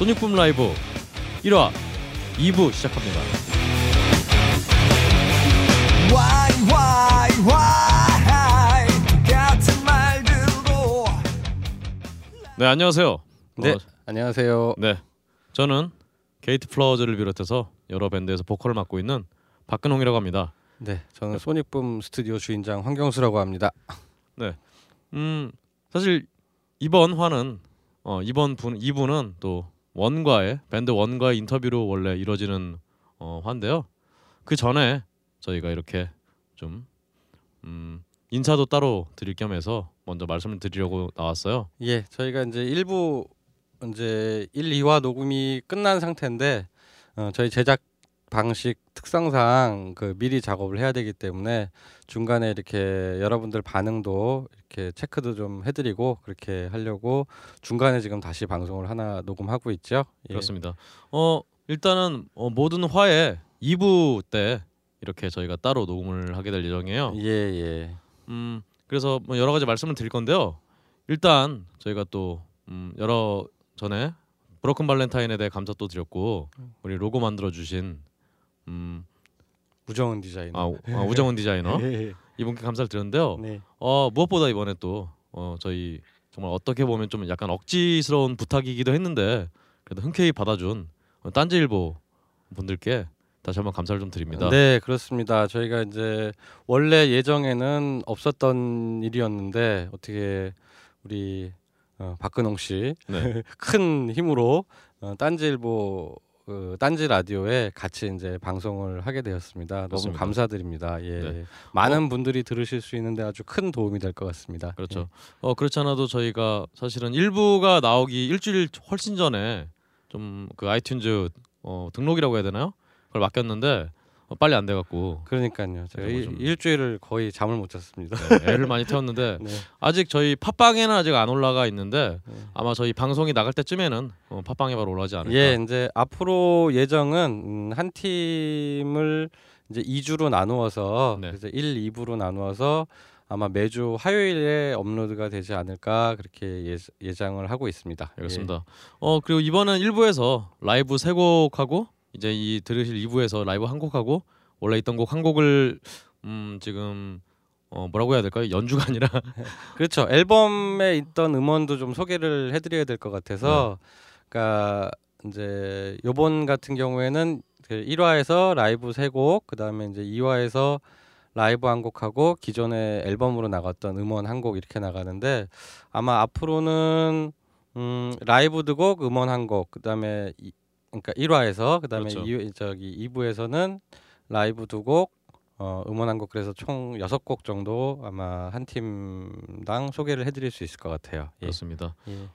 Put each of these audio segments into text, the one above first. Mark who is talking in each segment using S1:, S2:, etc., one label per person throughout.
S1: 소닉붐 라이브 1화 2부 시작합니다.
S2: Why, why, why? 같은 말들도
S1: 네 안녕하세요.
S3: 네,
S1: 어,
S3: 안녕하세요.
S1: 네 저는 게이트 플라워즈를 비롯해서 여러 밴드에서 보컬을 맡고 있는 박근홍이라고 합니다.
S3: 네, 저는 소닉붐 스튜디오 주인장 황경수라고 합니다.
S1: 음 사실 이번 화는 어, 이번 분 2부는 또 원과의 밴드 원과의 인터뷰로 원래 이루어지는 어, 화인데요. 그 전에 저희가 이렇게 좀 음, 인사도 따로 드릴 겸해서 먼저 말씀을 드리려고 나왔어요.
S3: 예, 저희가 이제 일부 이제 1, 2화 녹음이 끝난 상태인데 어, 저희 제작 방식 특성상 그 미리 작업을 해야 되기 때문에 중간에 이렇게 여러분들 반응도 이렇게 체크도 좀 해드리고 그렇게 하려고 중간에 지금 다시 방송을 하나 녹음하고 있죠. 예.
S1: 그렇습니다. 어 일단은 어, 모든 화에 2부 때 이렇게 저희가 따로 녹음을 하게 될 예정이에요.
S3: 예, 예.
S1: 음 그래서 뭐 여러 가지 말씀을 드릴 건데요. 일단 저희가 또 음, 여러 전에 브로큰 발렌타인에 대해 감사 또 드렸고 우리 로고 만들어 주신 음,
S3: 우정은 디자이너.
S1: 아, 우- 아, 우정원 디자이너
S3: 예,
S1: 이분께 감사를 드렸는데요.
S3: 네.
S1: 어 무엇보다 이번에 또 어, 저희 정말 어떻게 보면 좀 약간 억지스러운 부탁이기도 했는데 그래도 흔쾌히 받아준 어, 딴지일보 분들께 다시 한번 감사를 좀 드립니다.
S3: 네, 그렇습니다. 저희가 이제 원래 예정에는 없었던 일이었는데 어떻게 우리 어, 박근홍 씨 큰
S1: 네.
S3: 힘으로 어, 딴지일보 그 딴지 라디오에 같이 이제 방송을 하게 되었습니다. 너무
S1: 그렇습니다.
S3: 감사드립니다. 예,
S1: 네.
S3: 많은 분들이 들으실 수 있는데 아주 큰 도움이 될 것 같습니다.
S1: 그렇죠. 어 그렇지 않아도 저희가 사실은 일부가 나오기 일주일 훨씬 전에 좀 그 아이튠즈 어, 등록이라고 해야 되나요? 그걸 맡겼는데 어, 빨리 안 돼갖고
S3: 예. 그러니까요. 제가 일,
S1: 좀-
S3: 일 주일을 거의 잠을 못 잤습니다.
S1: 네, 애를 많이 태웠는데
S3: 네.
S1: 아직 저희 팟빵에는 아직 안 올라가 있는데
S3: 네.
S1: 아마 저희 방송이 나갈 때쯤에는 어, 팟빵에 바로 올라가지 않을까.
S3: 예, 이제 앞으로 예정은 음, 한 팀을 이제 2주로 나누어서
S1: 네.
S3: 그래서 1, 2부로 나누어서 아마 매주 화요일에 업로드가 되지 않을까 그렇게 예, 예상을 하고 있습니다.
S1: 알겠습니다. 어 그리고 이번은 1부에서 라이브 세 곡하고 이제 이 들으실 2부에서 라이브 한 곡하고 원래 있던 곡 한 곡을 음 지금 어 뭐라고 해야 될까요? 연주가 아니라
S3: 예. 그렇죠. 앨범에 있던 음원도 좀 소개를 해드려야 될 것 같아서,
S1: 네.
S3: 그러니까 이제 요번 같은 경우에는 그 1화에서 라이브 세 곡, 그 다음에 이제 2화에서 라이브 한 곡하고 기존의 앨범으로 나갔던 음원 한 곡 이렇게 나가는데 아마 앞으로는 음, 라이브 두 곡, 음원 한 곡, 그 다음에 그러니까 1화에서 그 다음에
S1: 그렇죠.
S3: 이 저기 2부에서는 라이브 두 곡, 어, 음원 한 곡 그래서 총 여섯 곡 정도 아마 한 팀당 소개를 해드릴 수 있을 것 같아요. 예.
S1: 그렇습니다.
S3: 예.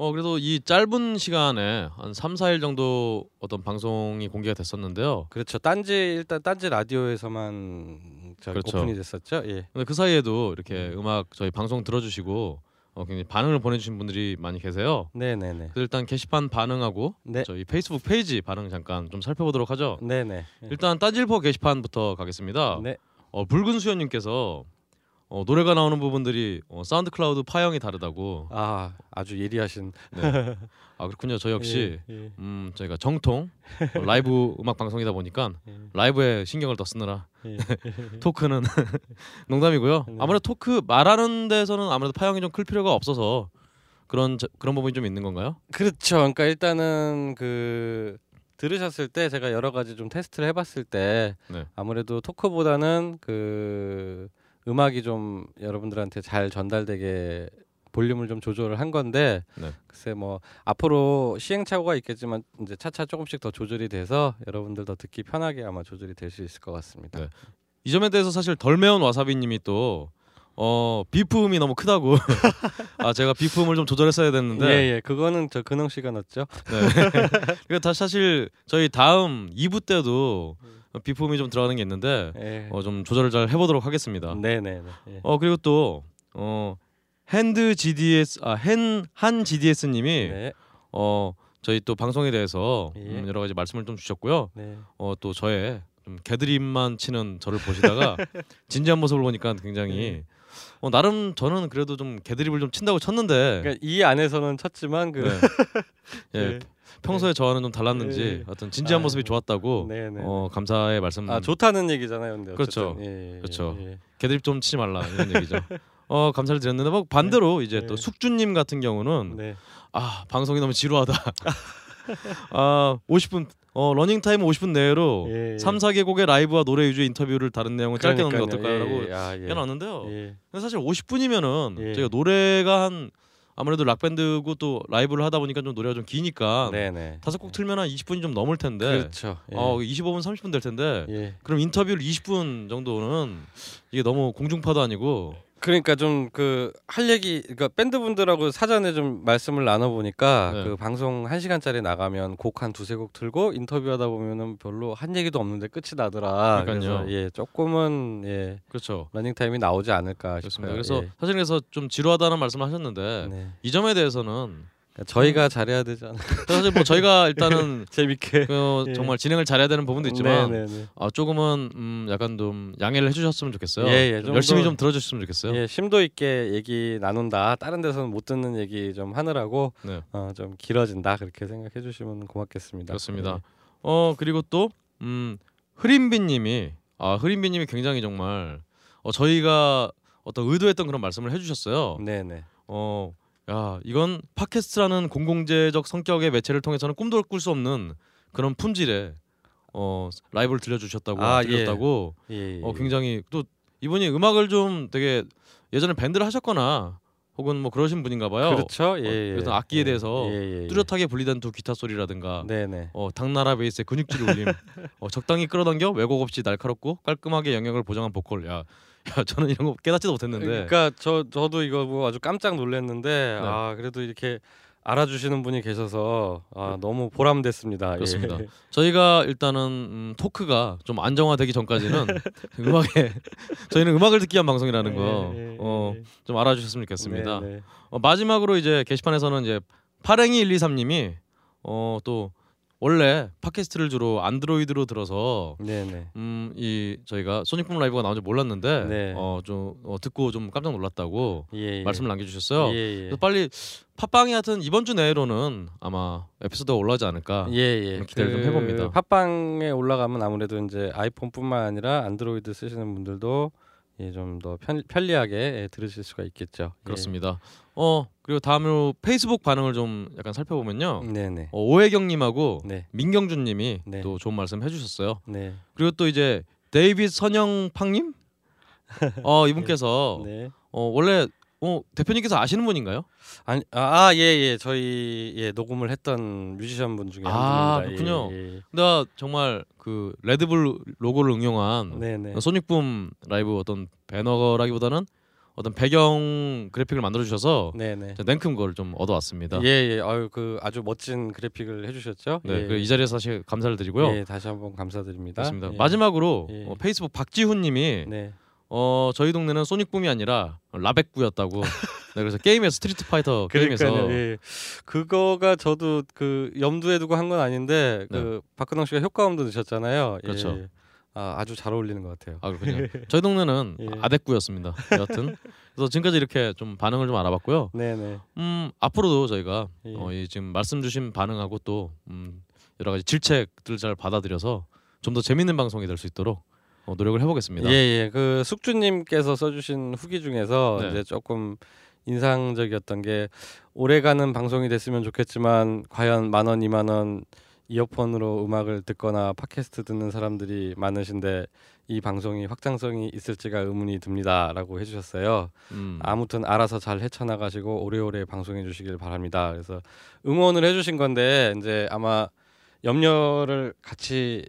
S1: 어 그래도 이 짧은 시간에 한 3, 4일 정도 어떤 방송이 공개가 됐었는데요.
S3: 그렇죠. 딴지 일단 딴지 라디오에서만 저
S1: 그렇죠.
S3: 오픈이 됐었죠. 예.
S1: 근데 그 사이에도 이렇게 음 악 저희 방송 들어주시고 어, 굉장히 반응을 보내주신 분들이 많이 계세요.
S3: 네네네.
S1: 그래서 일단 게시판 반응하고
S3: 네.
S1: 저희 페이스북 페이지 반응 잠깐 좀 살펴보도록 하죠.
S3: 네네. 예.
S1: 일단 딴질보 게시판부터 가겠습니다.
S3: 네.
S1: 어, 붉은 수연님께서 어, 노래가 나오는 부분들이 어, SoundCloud 파형이 다르다고.
S3: 아 아주 예리하신.
S1: 네. 아 그렇군요. 저 역시
S3: 예, 예,
S1: 음 저희가 정통 어, 라이브 음악 방송이다 보니까
S3: 예.
S1: 라이브에 신경을 더 쓰느라
S3: 예.
S1: 토크는 농담이고요.
S3: 네.
S1: 아무래도 토크 말하는 데서는 아무래도 파형이 좀 클 필요가 없어서 그런 저- 그런 부분이 좀 있는 건가요?
S3: 그렇죠. 그러니까 일단은 그 들으셨을 때 제가 여러 가지 좀 테스트를 해봤을 때
S1: 네.
S3: 아무래도 토크보다는 그 음악이 좀 여러분들한테 잘 전달되게 볼륨을 좀 조절을 한 건데
S1: 네.
S3: 글쎄 뭐 앞으로 시행착오가 있겠지만 이제 차차 조금씩 더 조절이 돼서 여러분들 더 듣기 편하게 아마 조절이 될 수 있을 것 같습니다.
S1: 네. 이 점에 대해서 사실 덜 매운 와사비님이 또 어, 비프음이 너무 크다고 아 제가 비프음을 좀 조절했어야 됐는데
S3: 예 예 그거는 저 근홍 씨가 넣었죠.
S1: 네. 그다 사실 저희 다음 2부 때도 비품이 좀 들어가는 게 있는데
S3: 예.
S1: 어, 좀 조절을 잘 해보도록 하겠습니다.
S3: 네네네. 예.
S1: 어 그리고 또 어, 핸드 GDS 아한 GDS님이
S3: 네.
S1: 어 저희 또 방송에 대해서
S3: 예.
S1: 음, 여러 가지 말씀을 좀 주셨고요.
S3: 네.
S1: 어또 저의 좀 개드립만 치는 저를 보시다가 진지한 모습을 보니까 굉장히 어, 나름 저는 그래도 좀 개드립을 좀 친다고 쳤는데
S3: 그러니까 이 안에서는 쳤지만 그
S1: 네. 예,
S3: 네.
S1: 평소에 저와는 좀 달랐는지
S3: 예.
S1: 어떤 진지한
S3: 아,
S1: 모습이 좋았다고
S3: 네, 네.
S1: 어, 감사의 말씀.
S3: 아 좋다는 얘기잖아요, 근데
S1: 그렇죠.
S3: 어쨌든. 예, 예,
S1: 그렇죠.
S3: 예.
S1: 개드립 좀 치지 말라 이런 얘기죠. 어 감사를 드렸는데 뭐 반대로 이제
S3: 네.
S1: 또 숙주님 같은 경우는
S3: 네.
S1: 아 방송이 너무 지루하다. 아 50분 어 러닝 타임 50분 내로
S3: 예, 예.
S1: 3, 4개 곡의 라이브와 노래 위주의 인터뷰를 다른 내용을 짧게 넣는 게. 어떨까라고
S3: 예, 예. 아, 예.
S1: 해놨는데요.
S3: 예.
S1: 근데 사실 50분이면은
S3: 예.
S1: 저희가 노래가 한 아무래도 락 밴드고 또 라이브를 하다 보니까 좀 노래가 좀 기니까
S3: 네, 네.
S1: 다섯 곡 틀면 한 20분이 좀 넘을 텐데
S3: 그렇죠. 예.
S1: 어 25분 30분 될 텐데
S3: 예.
S1: 그럼 인터뷰를 20분 정도는 이게 너무 공중파도 아니고
S3: 그러니까 좀 그 할 얘기 그러니까 밴드 분들하고 사전에 좀 말씀을 나눠 보니까
S1: 네.
S3: 그 방송 1시간짜리 나가면 곡 한 두세 곡 틀고 인터뷰하다 보면은 별로 한 얘기도 없는데 끝이 나더라.
S1: 그러니까요.
S3: 그래서 예, 조금은 예,
S1: 그렇죠.
S3: 러닝 타임이 나오지 않을까. 싶어요.
S1: 그래서
S3: 예.
S1: 사실 그래서 좀 지루하다는 말씀을 하셨는데
S3: 네.
S1: 이 점에 대해서는
S3: 저희가 잘해야 되잖아요.
S1: 사실 뭐 저희가 일단은
S3: 재밌게.
S1: 그
S3: 예.
S1: 정말 진행을 잘해야 되는 부분도 있지만
S3: 네, 네, 네.
S1: 아, 조금은 음, 약간 좀 양해를 해주셨으면 좋겠어요.
S3: 예, 예, 좀
S1: 열심히
S3: 더-
S1: 좀 들어주셨으면 좋겠어요.
S3: 예, 심도 있게 얘기 나눈다. 다른 데서는 못 듣는 얘기 좀 하느라고
S1: 네,
S3: 어, 좀 길어진다. 그렇게 생각해 주시면 고맙겠습니다.
S1: 그렇습니다. 어 그리고 또 음, 흐린비님이 아 흐린비님이 굉장히 정말 어, 저희가 어떤 의도했던 그런 말씀을 해주셨어요.
S3: 네, 네.
S1: 어, 야 이건 팟캐스트라는 공공재적 성격의 매체를 통해서는 꿈도 꿀 수 없는 그런 품질의 어 라이브를 들려주셨다고
S3: 아, 예.
S1: 들렸다고
S3: 예, 예.
S1: 어 굉장히 또 이분이 음악을 좀 되게 예전에 밴드를 하셨거나 혹은 뭐 그러신 분인가 봐요.
S3: 그렇죠. 예, 예.
S1: 그래서 악기에
S3: 예,
S1: 대해서
S3: 예, 예,
S1: 뚜렷하게 분리된 두 기타 소리라든가
S3: 네, 네.
S1: 어, 당나라 베이스의 근육질 울림, 어, 적당히 끌어당겨 왜곡 없이 날카롭고 깔끔하게 영역을 보장한 보컬. 야, 야 저는 이런 거 깨닫지도 못했는데.
S3: 그러니까 저 저도 이거 뭐 아주 깜짝 놀랐는데
S1: 네.
S3: 아 그래도 이렇게 알아주시는 분이 계셔서 아 너무 보람됐습니다.
S1: 그렇습니다.
S3: 예.
S1: 저희가 일단은 음, 토크가 좀 안정화되기 전까지는 음악에 저희는 음악을 듣기 위한 방송이라는 거
S3: 예, 예,
S1: 어,
S3: 예.
S1: 좀 알아주셨으면 좋겠습니다.
S3: 네, 네.
S1: 어, 마지막으로 이제 게시판에서는 이제 파랭이 123님이 어, 또 원래 팟캐스트를 주로 안드로이드로 들어서. 음 이 저희가 소닉붐 라이브가 나온 줄 몰랐는데
S3: 네.
S1: 어좀 어, 듣고 좀 깜짝 놀랐다고
S3: 예, 예.
S1: 말씀을 남겨주셨어요.
S3: 예, 예.
S1: 그래서 빨리 팟빵이 하여튼 이번 주 내로는 아마 에피소드가 올라오지 않을까.
S3: 예, 예.
S1: 기대를 좀 해봅니다.
S3: 팟빵에 올라가면 아무래도 이제 아이폰뿐만 아니라 안드로이드 쓰시는 분들도 예, 좀 더 편리하게 예, 들으실 수가 있겠죠.
S1: 그렇습니다. 어 그리고 다음으로 페이스북 반응을 좀 약간 살펴보면요.
S3: 예. 네, 네.
S1: 어, 오혜경님하고
S3: 네.
S1: 민경준님이
S3: 네.
S1: 또 좋은 말씀 해주셨어요.
S3: 네.
S1: 그리고 또 이제 데이빗 선영팡님, 어 이분께서
S3: 네.
S1: 어 원래 어 대표님께서 아시는 분인가요?
S3: 아니 아, 예, 예. 저희 예, 녹음을 했던 뮤지션 분 중에
S1: 아,
S3: 한 분입니다.
S1: 그렇군요.
S3: 예, 예.
S1: 나 정말 그 레드불 로고를 응용한
S3: 네, 네.
S1: 소닉붐 라이브 어떤 배너라기보다는 어떤 배경 그래픽을 만들어 주셔서
S3: 네, 네.
S1: 냉큼 그걸 좀 얻어왔습니다.
S3: 예, 예. 아유, 그 아주 멋진 그래픽을 해 주셨죠?
S1: 네,
S3: 예.
S1: 그 이 자리에서 사실 감사를 드리고요.
S3: 예, 다시 한번 감사드립니다. 예.
S1: 마지막으로
S3: 예.
S1: 어, 페이스북 박지훈님이
S3: 네.
S1: 어 저희 동네는 Sonic Boom이 아니라 라백구였다고. 네, 그래서 게임에서 Street Fighter 게임에서.
S3: 예. 그거가 저도 그 염두에 두고 한 건 아닌데 그 박근홍 씨가 효과음도 넣으셨잖아요.
S1: 네. 그렇죠.
S3: 예. 아, 아주 잘 어울리는 것 같아요.
S1: 아 그렇군요. 저희 동네는
S3: 예.
S1: 아덱구였습니다. 여하튼 그래서 지금까지 이렇게 좀 반응을 좀 알아봤고요.
S3: 네, 네.
S1: 음 앞으로도 저희가
S3: 예.
S1: 어, 이 지금 말씀 주신 반응하고 또 음, 여러 가지 질책들을 잘 받아들여서 좀 더 재밌는 방송이 될 수 있도록 어, 노력을 해보겠습니다.
S3: 예, 예. 그 숙주님께서 써주신 후기 중에서
S1: 네.
S3: 이제 조금 인상적이었던 게 오래가는 방송이 됐으면 좋겠지만 과연 만 원, 이만 원 이어폰으로 음악을 듣거나 팟캐스트 듣는 사람들이 많으신데 이 방송이 확장성이 있을지가 의문이 듭니다라고 해주셨어요.
S1: 음,
S3: 아무튼 알아서 잘 헤쳐나가시고 오래오래 방송해 주시길 바랍니다. 그래서 응원을 해주신 건데 이제 아마 염려를 같이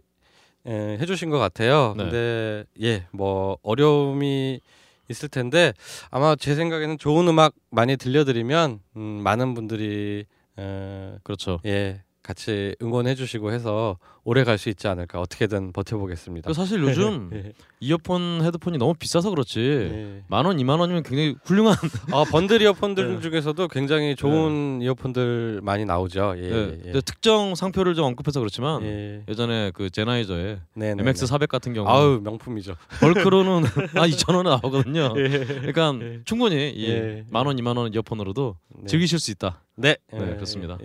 S3: 에, 해주신 것 같아요.
S1: 네.
S3: 근데 예, 뭐 어려움이 있을 텐데 아마 제 생각에는 좋은 음악 많이 들려드리면 음, 많은 분들이 에,
S1: 그렇죠.
S3: 예 같이 응원해주시고 해서 오래 갈 수 있지 않을까 어떻게든 버텨보겠습니다.
S1: 그 사실 요즘
S3: 예,
S1: 이어폰 헤드폰이 너무 비싸서 그렇지
S3: 예.
S1: 만 원, 이만 원이면 굉장히 훌륭한
S3: 아 번들 이어폰들
S1: 네.
S3: 중에서도 굉장히 좋은 이어폰들 많이 나오죠. 예,
S1: 네,
S3: 예.
S1: 근데 특정 상표를 좀 언급해서 그렇지만
S3: 예.
S1: 예전에 그 제나이저의
S3: 네, 네,
S1: MX
S3: 네.
S1: 400 같은 경우
S3: 아우 명품이죠.
S1: 벌크로는 아 2천 원에 나오거든요.
S3: 예.
S1: 그러니까 충분히
S3: 예.
S1: 이만 원, 이만 원 이어폰으로도
S3: 네.
S1: 즐기실 수 있다.
S3: 네,
S1: 네, 그렇습니다.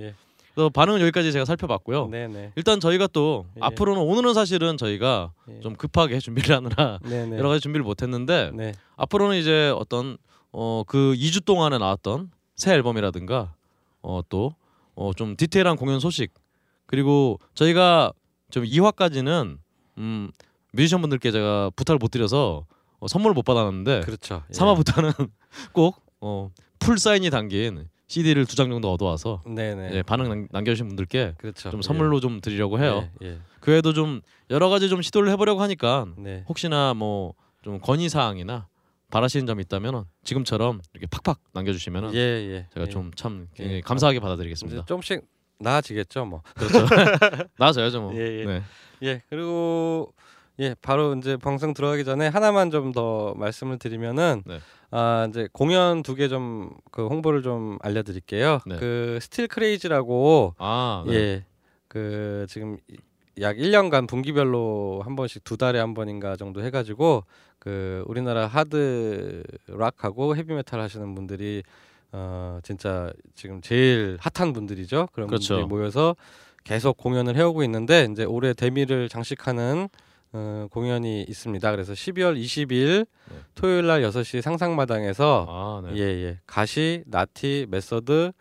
S3: 예.
S1: 그래서 반응은 여기까지 제가 살펴봤고요.
S3: 네네.
S1: 일단 저희가 또
S3: 예.
S1: 앞으로는 오늘은 사실은 저희가
S3: 예.
S1: 좀 급하게 준비를 하느라
S3: 네네.
S1: 여러 가지 준비를 못했는데
S3: 네.
S1: 앞으로는 이제 어떤 어 그 2주 동안에 나왔던 새 앨범이라든가 어또어좀 디테일한 공연 소식 그리고 저희가 좀 2화까지는 음 뮤지션 분들께 제가 부탁을 못 드려서 어, 선물을 못 받았는데
S3: 그렇죠. 예.
S1: 3화부터는 꼭 어 풀 사인이 담긴 CD를 두 장 정도 얻어와서
S3: 네네.
S1: 예, 반응 남, 남겨주신 분들께
S3: 그렇죠.
S1: 좀 선물로 좀 드리려고 해요.
S3: 예. 예.
S1: 그 외에도 좀 여러 가지 좀 시도를 해보려고 하니까
S3: 네.
S1: 혹시나 뭐 좀 건의 사항이나 바라시는 점이 있다면은 지금처럼 이렇게 팍팍 남겨주시면은
S3: 예, 예.
S1: 제가
S3: 예.
S1: 좀참
S3: 예.
S1: 감사하게 받아드리겠습니다.
S3: 조금씩 나아지겠죠, 뭐.
S1: 그렇죠. 나아져야죠 뭐.
S3: 예, 예.
S1: 네.
S3: 예. 그리고 예, 바로 이제 방송 들어가기 전에 하나만 좀 더 말씀을 드리면은
S1: 네.
S3: 아, 이제 공연 두 개 좀 그 홍보를 좀 알려 드릴게요.
S1: 네.
S3: 그 Still Crazy라고
S1: 아, 네.
S3: 예. 그 지금 이- 약 1년간 분기별로 한 번씩 두 달에 한 번인가 정도 해 가지고 그 우리나라 하드 록하고 헤비 메탈 하시는 분들이 어 진짜 지금 제일 핫한 분들이죠. 그런
S1: 그렇죠.
S3: 분들이 모여서 계속 공연을 해오고 있는데 이제 올해 대미를 장식하는 어, 공연이 있습니다. 그래서 12월 20일
S1: 네.
S3: 토요일 날 6시 상상마당에서
S1: 아, 네.
S3: 예, 예. 가시, 나티, Method,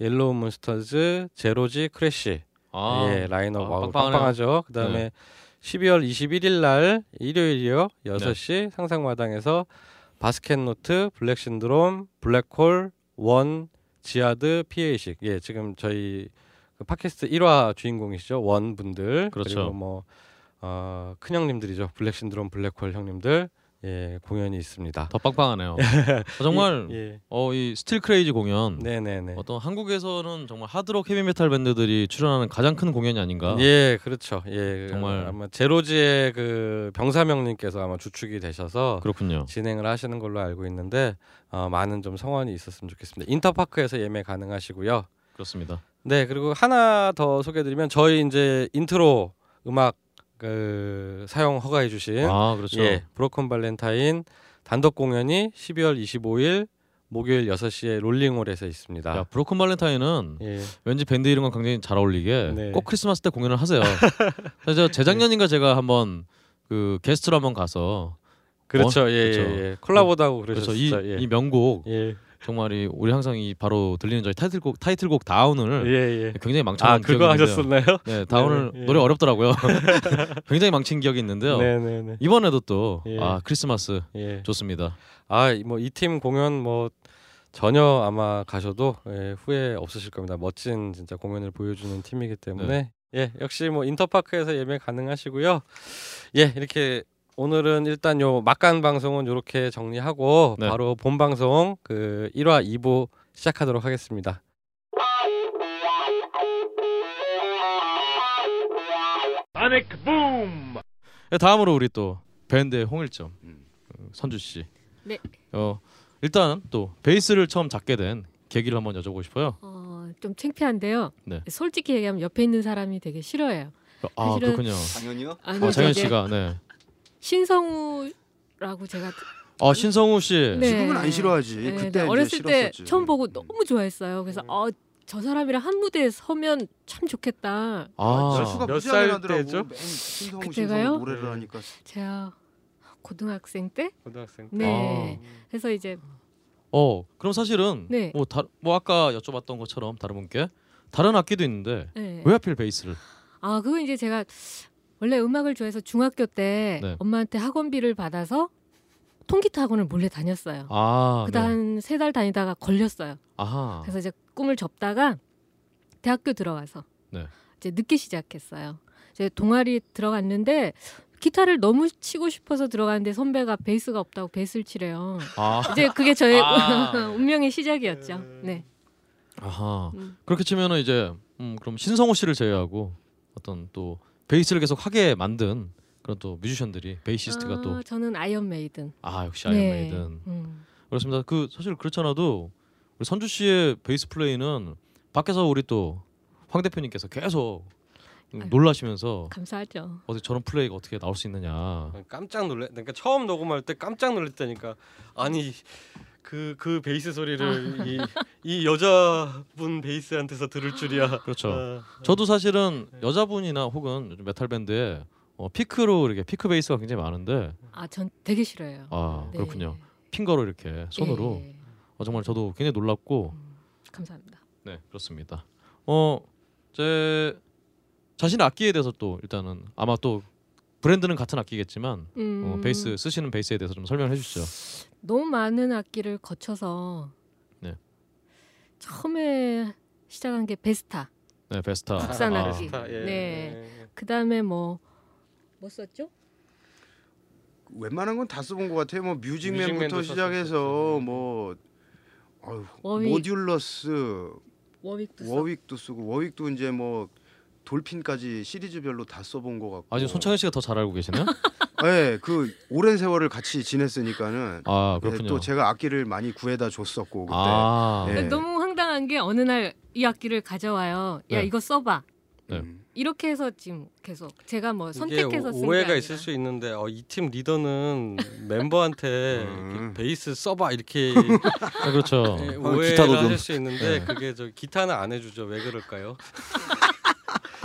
S3: Yellow Monsters, Zero-G, Crash.
S1: 아,
S3: 예, 라인업
S1: 아,
S3: 와우. 빵빵하죠. 그다음에
S1: 네.
S3: 12월 21일 날 일요일이요. 6시 상상마당에서 바스켓노트, Black Syndrome, 블랙홀, 원, 지하드, 피에이식. 예, 지금 저희 그 팟캐스트 1화 주인공이시죠. 원 분들.
S1: 그렇죠.
S3: 그리고 뭐 어, 큰 형님들이죠. Black Syndrome, 블랙홀 형님들. 예, 공연이 있습니다.
S1: 더 빵빵하네요. 어, 정말
S3: 예.
S1: 어 이 Still Crazy 공연
S3: 네, 네, 네.
S1: 어떤 한국에서는 정말 하드록 헤비메탈 밴드들이 출연하는 가장 큰 공연이 아닌가.
S3: 예, 그렇죠. 예,
S1: 정말.
S3: 아마 Zero-G의 그 병사명님께서 아마 주축이 되셔서
S1: 그렇군요.
S3: 진행을 하시는 걸로 알고 있는데 어, 많은 좀 성원이 있었으면 좋겠습니다. 인터파크에서 예매 가능하시고요.
S1: 그렇습니다.
S3: 네, 그리고 하나 더 소개드리면 저희 이제 인트로 음악 그 사용 허가해 주신
S1: 아, 그렇죠.
S3: 예, Broken Valentine 단독 공연이 12월 25일 목요일 6시에 롤링홀에서 있습니다.
S1: 야, Broken Valentine은
S3: 예.
S1: 왠지 밴드 이름과 굉장히 잘 어울리게
S3: 네.
S1: 꼭 크리스마스 때 공연을 하세요. 그래서 재작년인가 제가 한번 그 게스트로 한번 가서
S3: 그렇죠. 예,
S1: 그렇죠.
S3: 예, 예. 콜라보도 하고
S1: 그렇죠.
S3: 그러셨죠.
S1: 이,
S3: 예.
S1: 이 명곡
S3: 예.
S1: 정말 이 우리 항상 이 바로 들리는 저희 타이틀곡 타이틀곡 다운을
S3: 예, 예.
S1: 굉장히 망쳐놓은
S3: 아, 그거
S1: 기억이 있는데요.
S3: 하셨었나요?
S1: 네, 다운을
S3: 네, 예.
S1: 노래 어렵더라고요. 굉장히 망친 기억이 있는데요.
S3: 네, 네, 네.
S1: 이번에도 또
S3: 예.
S1: 아, 크리스마스
S3: 예.
S1: 좋습니다.
S3: 아, 뭐 이 팀 공연 뭐 전혀 아마 가셔도 예, 후회 없으실 겁니다. 멋진 진짜 공연을 보여주는 팀이기 때문에 예, 역시 뭐 인터파크에서 예매 가능하시고요. 예, 이렇게 오늘은 일단 요 막간 방송은 이렇게 정리하고
S1: 네.
S3: 바로 본 방송 그 1화 2부 시작하도록 하겠습니다.
S1: 네, 다음으로 우리 또 밴드의 홍일점
S3: 음.
S1: 어, 선주 씨.
S4: 네.
S1: 어 일단 또 베이스를 처음 잡게 된 계기를 한번 여쭤보고 싶어요.
S4: 어, 좀 창피한데요.
S1: 네.
S4: 솔직히 얘기하면 옆에 있는 사람이 되게 싫어해요.
S1: 아
S4: 사실은-
S1: 그렇군요.
S5: 당연히요.
S4: 아니,
S1: 어, 장현
S4: 되게
S1: 씨가 네.
S4: 신성우라고 제가
S1: 아 신성우 씨.
S4: 네.
S5: 지금은 안 싫어하지.
S4: 네,
S5: 그때
S4: 네. 어렸을 때
S5: 싫었었지.
S4: 처음 보고 너무 좋아했어요. 그래서 어, 저 사람이랑 한 무대에 서면 참 좋겠다.
S1: 아
S5: 열수가
S3: 몇
S5: 무지하게
S3: 살
S5: 나더라고.
S3: 때죠?
S4: 그때가요?
S5: 신성우 노래를
S3: 네.
S5: 하니까
S4: 제가 고등학생 때
S3: 고등학생
S4: 네.
S1: 아.
S4: 그래서 이제
S1: 어 그럼 사실은
S4: 네.
S1: 뭐, 다, 뭐 아까 여쭤봤던 것처럼 다른 분께 다른 악기도 있는데
S4: 네.
S1: 왜 하필 베이스를?
S4: 아 그거 이제 제가 원래 음악을 좋아해서 중학교 때
S1: 네.
S4: 엄마한테 학원비를 받아서 통기타 학원을 몰래 다녔어요.
S1: 아
S4: 그다
S1: 네.
S4: 한세달 다니다가 걸렸어요.
S1: 아하.
S4: 그래서 이제 꿈을 접다가 대학교 들어가서
S1: 네.
S4: 이제 늦게 시작했어요. 이제 동아리 들어갔는데 기타를 너무 치고 싶어서 들어갔는데 선배가 베이스가 없다고 베이스를 치래요.
S1: 아
S4: 이제 그게 저의
S1: 아.
S4: 운명의 시작이었죠. 네.
S1: 아하.
S4: 음.
S1: 그렇게 치면은 이제 음, 그럼 신성우 씨를 제외하고 어떤 또 베이스를 계속 하게 만든 그런 또 뮤지션들이 베이시스트가
S4: 어,
S1: 또
S4: 저는 Iron Maiden.
S1: 아 역시
S4: 네.
S1: Iron Maiden
S4: 음.
S1: 그렇습니다. 그 사실 그렇잖아도 우리 선주 씨의 베이스 플레이는 밖에서 우리 또 황 대표님께서 계속
S4: 아유.
S1: 놀라시면서
S4: 감사하죠.
S1: 어떻게 저런 플레이가 어떻게 나올 수 있느냐.
S3: 깜짝 놀래. 그러니까 처음 녹음할 때 깜짝 놀랐다니까. 아니 그, 그 베이스 소리를 이, 이 여자분 베이스한테서 들을 줄이야.
S1: 그렇죠.
S3: 어,
S1: 저도 사실은 여자분이나 혹은 요즘 메탈 밴드에 어, 피크로 이렇게 피크 베이스가 굉장히 많은데
S4: 아, 전 되게 싫어요.
S1: 아
S4: 네.
S1: 그렇군요. finger로 이렇게 손으로
S4: 예.
S1: 어, 정말 저도 굉장히 놀랍고
S4: 음, 감사합니다.
S1: 네 그렇습니다. 어제 자신의 악기에 대해서 또 일단은 아마 또 브랜드는 같은 악기겠지만
S4: 음,
S1: 어, 베이스 쓰시는 베이스에 대해서 좀 설명을 해주시죠.
S4: 너무 많은 악기를 거쳐서
S1: 네.
S4: 처음에 시작한 게 베스타.
S1: 네 베스타.
S4: 국산
S1: 아,
S4: 악기.
S3: 스타, 예.
S4: 네. 그다음에 뭐뭐 썼죠?
S5: 웬만한 건 다 써본 것 같아요. 뭐 뮤직맨부터
S3: 뮤직맨도
S5: 시작해서
S3: 썼었죠.
S5: 뭐 어휴, Warwick. Modulus
S4: 워윅도 써.
S5: 워윅도 쓰고 워윅도 이제 뭐 돌핀까지 시리즈별로 다 써본 것 같고.
S1: 아주 손창현 씨가 더 잘 알고 계시네요.
S5: 네, 그 오랜 세월을 같이 지냈으니까는
S1: 아
S5: 네,
S1: 그렇군요.
S5: 또 제가 악기를 많이 구해다 줬었고 그때.
S1: 아
S5: 예.
S4: 너무 황당한 게 어느 날 이 악기를 가져와요. 야
S1: 네.
S4: 이거 써봐.
S1: 네.
S5: 음.
S4: 이렇게 해서 지금 계속 제가 뭐 선택해서
S3: 오-
S4: 쓴게
S3: 오해가. 있을 수 있는데 어, 이 팀 리더는 멤버한테
S5: 음.
S3: 베이스 써봐 이렇게
S1: 아, 그렇죠.
S3: 예,
S6: 어,
S3: 오해를
S6: 기타도 좀.
S3: 하실 수 있는데
S1: 네.
S3: 그게 저 기타는 안 해주죠 왜 그럴까요?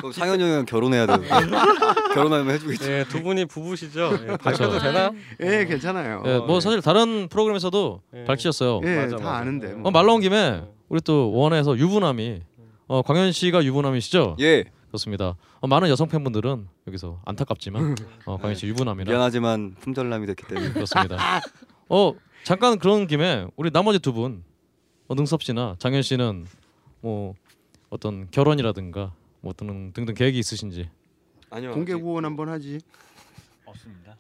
S6: 그럼 상현이 형이랑 결혼해야 되는데 결혼하면 해주겠지.
S3: 네, 두 분이 부부시죠? 예, 밝혀도
S1: 그렇죠.
S3: 되나?
S5: 예, 괜찮아요.
S1: 예, 뭐 사실 다른 프로그램에서도
S3: 예.
S1: 밝히셨어요.
S5: 예,
S3: 맞아,
S5: 다
S3: 맞아.
S5: 아는데.
S3: 어,
S5: 뭐.
S1: 어, 말 나온 김에 우리 또 원에서 유부남이 어, 광현 씨가 유부남이시죠?
S6: 예.
S1: 그렇습니다. 어, 많은 여성 팬분들은 여기서 안타깝지만 어, 광현 씨 유부남이라
S6: 미안하지만 품절남이 됐기 때문에.
S1: 그렇습니다. 어 잠깐 그런 김에 우리 나머지 두 분, 어, 능섭 씨나 장현 씨는 뭐 어떤 결혼이라든가 뭐 어떤 등등 계획이 있으신지.
S6: 아니요.
S5: 공개 구원 한번 하지.
S7: 없습니다.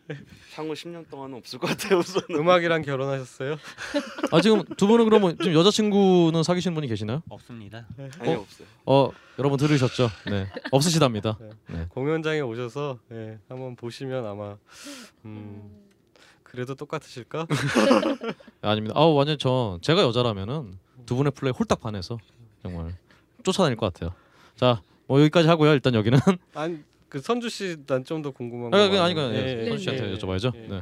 S6: 향후 10년 동안은 없을 것 같아요. 우선.
S3: 음악이랑 결혼하셨어요?
S1: 아 지금 두 분은 그러면 지금 여자친구는 사귀시는 분이 계시나요?
S7: 없습니다.
S6: 아니요
S1: 어?
S6: 없어요.
S1: 어 여러분 들으셨죠? 네 없으시답니다. 네.
S3: 공연장에 오셔서 예, 한번 보시면 아마 음, 그래도 똑같으실까?
S1: 아닙니다. 아 완전 저 제가 여자라면은 두 분의 플레이 홀딱 반해서 정말 쫓아다닐 것 같아요. 자, 뭐 여기까지 하고요. 일단 여기는
S3: 아니 그 선주 씨 난 좀 더 궁금한 거.
S1: 아니 그
S3: 많아요.
S1: 아니까
S3: 예, 예,
S1: 선주 씨한테
S3: 예,
S1: 여쭤봐야죠.
S3: 예.
S1: 네.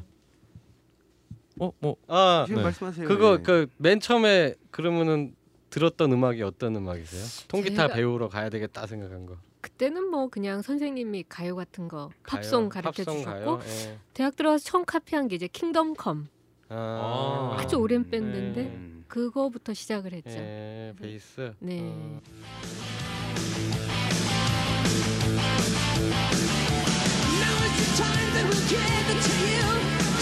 S1: 어,
S3: 뭐아
S5: 지금
S1: 네.
S5: 말씀하세요.
S3: 그거
S5: 예.
S3: 그맨 처음에 그러면은 들었던 음악이 어떤 음악이세요? 통기타
S4: 제가-
S3: 배우러 가야 되겠다 생각한 거.
S4: 그때는 뭐 그냥 선생님이 가요 같은 거
S3: 가요?
S4: 팝송 가르쳐
S3: 팝송
S4: 주셨고
S3: 가요? 예.
S4: 대학 들어가서 처음 카피한 게 이제 Kingdom Come
S3: 아,
S4: 아주 오랜
S5: 음.
S4: 밴드인데
S5: 음.
S4: 그거부터 시작을 했죠.
S3: 예, 베이스.
S4: 네.
S3: 어.
S2: Now is the time that we'll give it to you.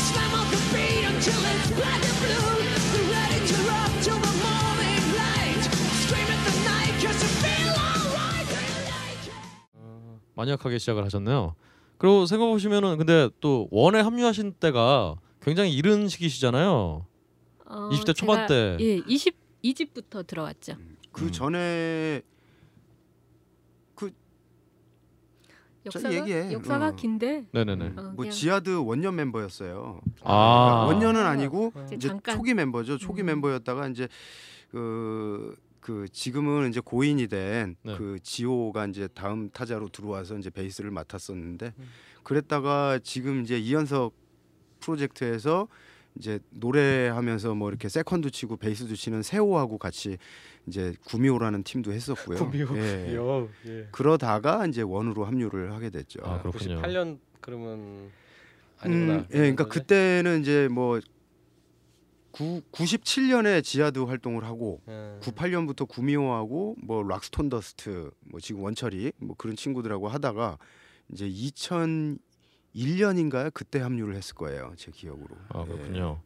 S2: Slam off the beat until it's black and blue. We're ready to rock till the morning light. Scream at the night 'cause you feel alright. Do you like it?
S1: 마니악하게 시작을 하셨네요. 그리고 생각해 보시면은 근데 또 원에 합류하신 때가 굉장히 이른 시기시잖아요.
S4: 어,
S1: 20대 초반 때.
S4: 예, 20 2집부터 들어왔죠.
S5: 그
S1: 음.
S5: 전에
S4: 역사가
S5: 얘기해.
S4: 역사가
S5: 어.
S4: 긴데
S1: 네네네.
S5: 음,
S4: 어,
S5: 뭐 지하드 원년 멤버였어요.
S1: 아.
S5: 그러니까 원년은 아니고
S3: 어.
S4: 이제 잠깐
S5: 초기 멤버죠. 초기
S4: 음.
S5: 멤버였다가 이제 그, 그 지금은 이제 고인이 된
S1: 네.
S5: 그 지호가 이제 다음 타자로 들어와서 이제 베이스를 맡았었는데
S3: 음.
S5: 그랬다가 지금 이제 이현석 프로젝트에서 이제 노래하면서 뭐 이렇게 세컨드 치고 베이스도 치는 세호하고 같이 이제 구미호라는 팀도 했었고요.
S3: 구미호.
S5: 예.
S3: 요, 예.
S5: 그러다가 이제 원으로 합류를 하게 됐죠.
S1: 아, 그렇군요.
S3: 98년 그러면 아니구나.
S5: 음, 예, 그러니까
S3: 거죠?
S5: 그때는 이제 뭐 구, 97년에 지하드 활동을 하고
S3: 예.
S5: 98년부터 구미호하고 뭐 락스톤 더스트 뭐 지금 원철이 뭐 그런 친구들하고 하다가 이제 2001년인가요? 그때 합류를 했을 거예요. 제 기억으로.
S1: 아
S5: 예.
S1: 그렇군요.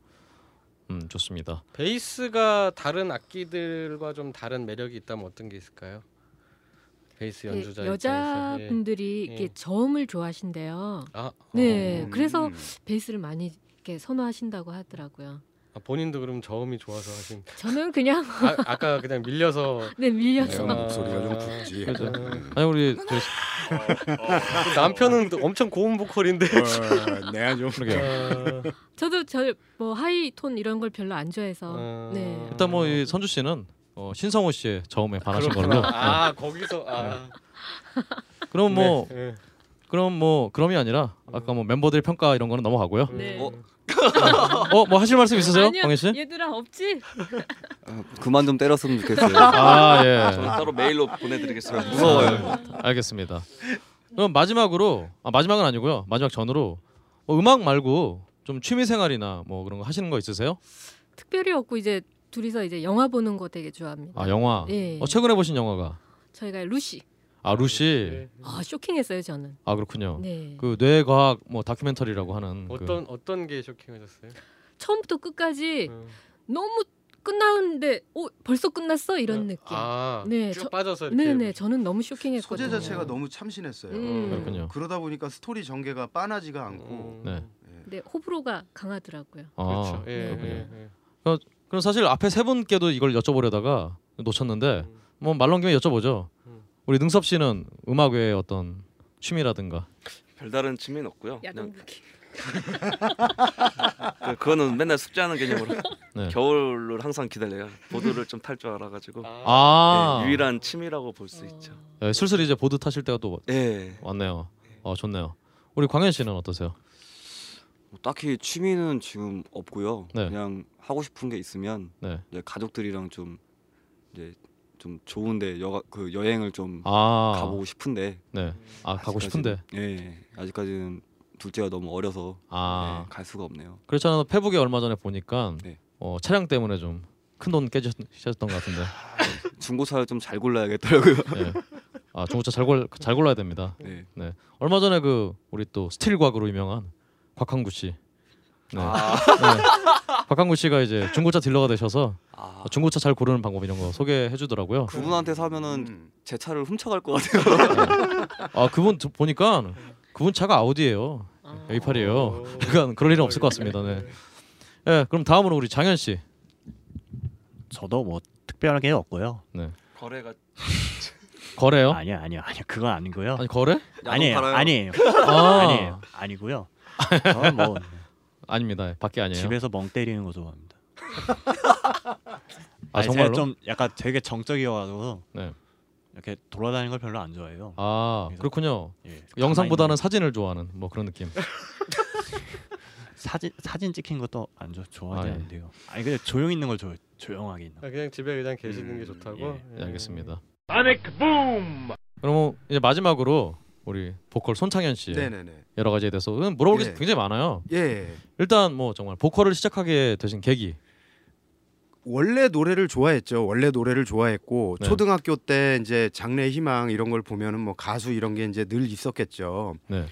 S1: 음 좋습니다.
S3: 베이스가 다른 악기들과 좀 다른 매력이 있다면 어떤 게 있을까요? 베이스
S4: 이렇게
S3: 연주자. 예.
S4: 여자분들이
S3: 예.
S4: 이렇게 저음을 좋아하신대요.
S3: 아,
S4: 네,
S5: 음.
S4: 그래서 베이스를 많이 이렇게 선호하신다고 하더라고요.
S3: 아, 본인도 그럼 저음이 좋아서 하신.
S4: 저는 그냥
S3: 아, 아까 그냥 밀려서
S4: 네 밀려서
S3: 아.
S5: 목소리가 좀 굵지.
S1: 그죠.
S5: 음.
S1: 아니 우리
S3: 저그 남편은 또 엄청 고음 보컬인데.
S5: 어, 내가 좀
S1: 그러게요.
S3: 아,
S4: 저도 저 뭐 하이 톤 이런 걸 별로 안 좋아해서
S3: 어.
S4: 네.
S1: 일단 뭐 이 선주 씨는 어, 신성호 씨의 저음에 반하신 걸로.
S3: 그렇구나.
S1: 네.
S3: 아 거기서 아.
S1: 그럼 뭐
S3: 네, 네.
S1: 그럼 뭐 그럼이 아니라 아까 뭐 멤버들 평가 이런 거는 넘어가고요.
S4: 네.
S6: 어?
S1: 어, 뭐 하실 말씀 있으세요,
S4: 아니요,
S1: 광현 씨?
S4: 얘들아 없지?
S6: 아, 그만 좀 때렸으면 좋겠어요.
S1: 아, 예.
S7: 저는 따로 메일로 보내드리겠습니다. 무서워요.
S1: 알겠습니다. 그럼 마지막으로 아, 마지막은 아니고요. 마지막 전으로 뭐 음악 말고 좀 취미 생활이나 뭐 그런 거 하시는 거 있으세요?
S4: 특별히 없고 이제 둘이서 이제 영화 보는 거 되게 좋아합니다.
S1: 아 영화.
S4: 예.
S1: 어, 최근에 보신 영화가
S4: 저희가 루시.
S1: 아 루시.
S4: 아 쇼킹했어요 저는.
S1: 아 그렇군요.
S4: 네.
S1: 그 뇌과학 뭐 다큐멘터리라고 하는 그-
S3: 어떤 어떤 게 쇼킹하셨어요?
S4: 처음부터 끝까지
S3: 음.
S4: 너무 끝나는데 어 벌써 끝났어 이런 느낌.
S3: 아,
S4: 네,
S3: 쭉
S4: 저-
S3: 빠져서 이렇게
S4: 네네 저는 너무 쇼킹했거든요.
S5: 소재 자체가 너무 참신했어요.
S4: 음.
S1: 그렇군요.
S5: 그러다 보니까 스토리 전개가 빠나지가 않고
S3: 음,
S1: 네.
S4: 네 호불호가 강하더라고요.
S1: 아,
S3: 그렇죠. 예,
S1: 그렇군요.
S3: 예, 예.
S1: 그럼 사실 앞에 세 분께도 이걸 여쭤보려다가 놓쳤는데
S3: 음.
S1: 뭐 말론 김에 여쭤보죠.
S3: 음.
S1: 우리 능섭 씨는 음악 외에 어떤 취미라든가
S7: 별다른 취미는 없고요. 그냥
S4: 야동부기.
S7: 그, 그거는 맨날 숙제하는 개념으로
S1: 네.
S7: 겨울을 항상 기다려요. 보드를 좀 탈 줄 알아가지고
S1: 아
S7: 네, 유일한 취미라고 볼수
S4: 어.
S7: 있죠.
S1: 예, 슬슬 이제 보드 타실 때가 또
S7: 네.
S1: 왔네요. 어 좋네요. 우리 광현 씨는 어떠세요?
S6: 뭐 딱히 취미는 지금 없고요.
S1: 네.
S6: 그냥 하고 싶은 게 있으면
S1: 네.
S6: 이제 가족들이랑 좀 이제 좀 좋은데 여, 그 여행을 좀
S1: 아
S6: 가보고 싶은데
S1: 네. 아 가고 싶은데
S6: 예 아직까지는 둘째가 너무 어려서
S1: 아
S6: 예, 갈 수가 없네요.
S1: 그렇잖아 페북에 얼마 전에 보니까
S6: 네.
S1: 어, 차량 때문에 좀 큰 돈 깨지셨던 것 같은데.
S6: 중고차를 좀 잘 골라야겠더라고요.
S1: 예. 아 중고차 잘 골 잘 골라야 됩니다.
S6: 네.
S1: 얼마 전에 그 우리 또 steal 과거로 유명한 곽한구 씨. 네.
S6: 아,
S1: 네. 곽한구 씨가 이제 중고차 딜러가 되셔서
S6: 아,
S1: 중고차 잘 고르는 방법 이런 거 소개해 주더라고요.
S6: 그분한테 사면은
S5: 음.
S6: 제 차를 훔쳐갈 것 같아요.
S1: 아 그분 저- 보니까 그분 차가 아우디예요.
S4: 아.
S1: A8이에요. 그러니까 그럴 일은 없을 것 같습니다. 네. 예, 그럼 다음으로 우리 장현 씨.
S8: 저도 뭐 특별하게 없고요.
S7: 거래가
S1: 거래요?
S8: 아니요, 아니요, 아니요. 그건 아니고요.
S1: 아니 거래?
S8: 아니에요? 아니에요,
S1: 아,
S8: 아니에요, 아니고요. 저는 뭐
S1: 아닙니다. 밖에 아니에요.
S8: 집에서 멍 때리는 거 좋아합니다.
S1: 아 정말로?
S8: 제가 좀 약간 되게 정적이어가지고
S1: 네.
S8: 이렇게 돌아다니는 걸 별로 안 좋아해요.
S1: 아 그렇군요.
S8: 예,
S1: 영상보다는
S8: 가만히
S1: 사진을 좋아하는 뭐 그런 느낌.
S8: 사진 사진 찍힌 것도 안 좋, 좋아하지
S1: 아, 예.
S8: 않는데요. 아니 근데 조용 있는 걸 좋아, 조용하게 있는. 거.
S3: 아, 그냥 집에 그냥 계시는
S5: 음,
S3: 게 좋다고.
S8: 예.
S1: 네, 알겠습니다.
S9: Sonic Boom!
S1: 그럼 이제 마지막으로 우리 보컬 손창현 씨
S5: 네네네.
S1: 여러 가지에 대해서 물어볼 게
S5: 예.
S1: 굉장히 많아요.
S5: 예.
S1: 일단 뭐 정말 보컬을 시작하게 되신 계기.
S5: 원래 노래를 좋아했죠. 원래 노래를 좋아했고
S1: 네.
S5: 초등학교 때 이제 장래 희망 이런 걸 보면은 뭐 가수 이런 게 이제 늘 있었겠죠.
S1: 네.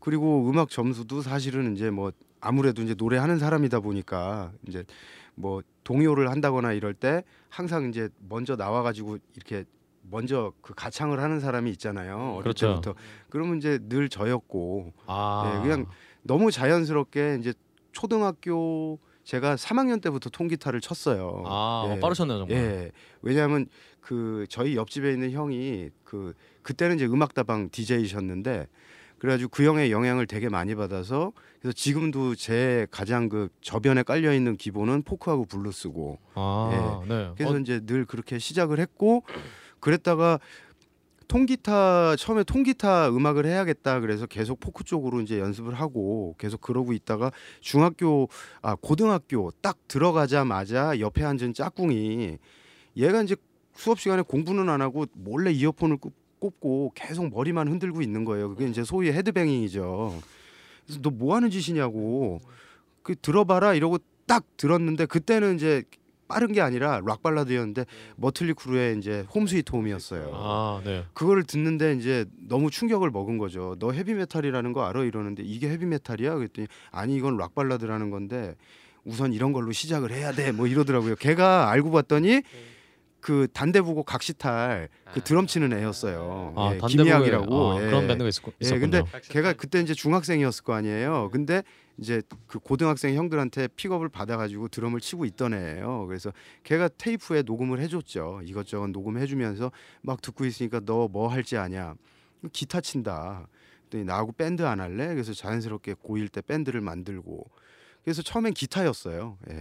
S5: 그리고 음악 점수도 사실은 이제 뭐 아무래도 이제 노래하는 사람이다 보니까 이제 뭐 동요를 한다거나 이럴 때 항상 이제 먼저 나와 가지고 이렇게 먼저 그 가창을 하는 사람이 있잖아요. 어릴
S1: 그렇죠.
S5: 때부터. 그러면 이제 늘 저였고
S1: 아
S5: 예, 그냥 너무 자연스럽게 이제 초등학교 제가 3학년 때부터 통기타를 쳤어요.
S1: 아 어,
S5: 예.
S1: 빠르셨네요 정말.
S5: 예. 왜냐하면 그 저희 옆집에 있는 형이 그 그때는 이제 음악다방 DJ셨는데 그래가지고 그 형의 영향을 되게 많이 받아서 그래서 지금도 제 가장 그 저변에 깔려 있는 기본은 포크하고 블루스고
S1: 아 네.
S5: 예. 그래서
S1: 어,
S5: 이제 늘 그렇게 시작을 했고 그랬다가 통기타 처음에 통기타 음악을 해야겠다 그래서 계속 포크 쪽으로 이제 연습을 하고 계속 그러고 있다가 중학교 아 고등학교 딱 들어가자마자 옆에 앉은 짝꿍이 얘가 이제 수업 시간에 공부는 안 하고 몰래 이어폰을 꽂- 꽂고 계속 머리만 흔들고 있는 거예요. 그게 이제 소위 헤드뱅잉이죠. 그래서 너 뭐 하는 짓이냐고 그 들어봐라 이러고 딱 들었는데 그때는 이제 빠른 게 아니라 락 발라드였는데 Mötley Crüe의 이제 Home Sweet Home이었어요.
S1: 아 네.
S5: 그거를 듣는데 이제 너무 충격을 먹은 거죠. 너 헤비 메탈이라는 거 알아 이러는데 이게 헤비 메탈이야? 그랬더니 아니 이건 락 발라드라는 건데 우선 이런 걸로 시작을 해야 돼. 뭐 이러더라고요. 걔가 알고 봤더니 그 단대부고 각시탈 그 드럼 치는 애였어요.
S1: 아
S5: 예, 김희학이라고.
S1: 아,
S5: 예.
S1: 그런 밴드가 있었,
S5: 예. 근데 걔가 그때 이제 중학생이었을 거 아니에요. 근데 이제 그 고등학생 형들한테 픽업을 받아가지고 드럼을 치고 있던 애예요. 그래서 걔가 테이프에 녹음을 해줬죠. 이것저것 녹음해주면서 막 듣고 있으니까 너 뭐 할지 아냐? 기타 친다. 그랬더니 나하고 밴드 안 할래? 그래서 자연스럽게 고1 때 밴드를 만들고 그래서 처음엔 기타였어요. 예.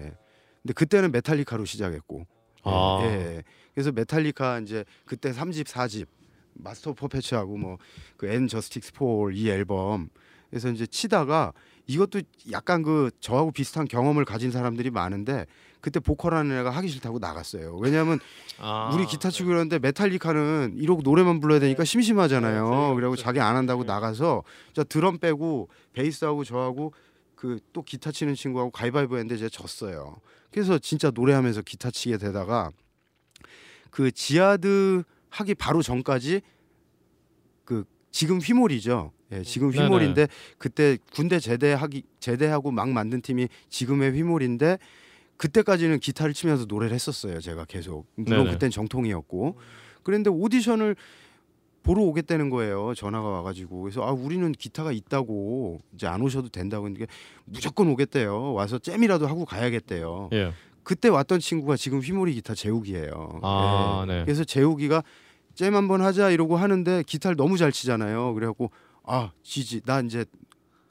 S5: 근데 그때는 메탈리카로 시작했고
S1: 아.
S5: 예. 그래서 메탈리카 이제 그때 3집, 4집 Master of Puppets하고 뭐그 And Justice for All 이 앨범 그래서 이제 치다가 이것도 약간 그 저하고 비슷한 경험을 가진 사람들이 많은데 그때 보컬하는 애가 하기 싫다고 나갔어요. 왜냐하면
S1: 아,
S5: 우리 기타 치고 이러는데 메탈리카는 이러고 노래만 불러야 되니까 심심하잖아요. 그리고 자기 안 한다고 나가서 저 드럼 빼고 베이스하고 저하고 그 또 기타 치는 친구하고 가위바위보 했는데 제가 졌어요. 그래서 진짜 노래하면서 기타 치게 되다가 그 지하드 하기 바로 전까지 그 지금 휘몰이죠. 예, 지금
S1: 네네.
S5: 휘몰인데 그때 군대 제대하기 제대하고 막 만든 팀이 지금의 휘몰인데 그때까지는 기타를 치면서 노래를 했었어요. 제가 계속 물론
S1: 네네.
S5: 그땐 정통이었고 그런데 오디션을 보러 오겠다는 거예요. 전화가 와가지고 그래서 아 우리는 기타가 있다고 이제 안 오셔도 된다고 했는데 무조건 오겠대요. 와서 잼이라도 하고 가야겠대요.
S1: 예.
S5: 그때 왔던 친구가 지금 휘몰이 기타 재욱이에요.
S1: 아,
S5: 예.
S1: 네.
S5: 그래서 재욱이가 잼 한번 하자 이러고 하는데 기타를 너무 잘 치잖아요. 그래갖고 아 지지 나 이제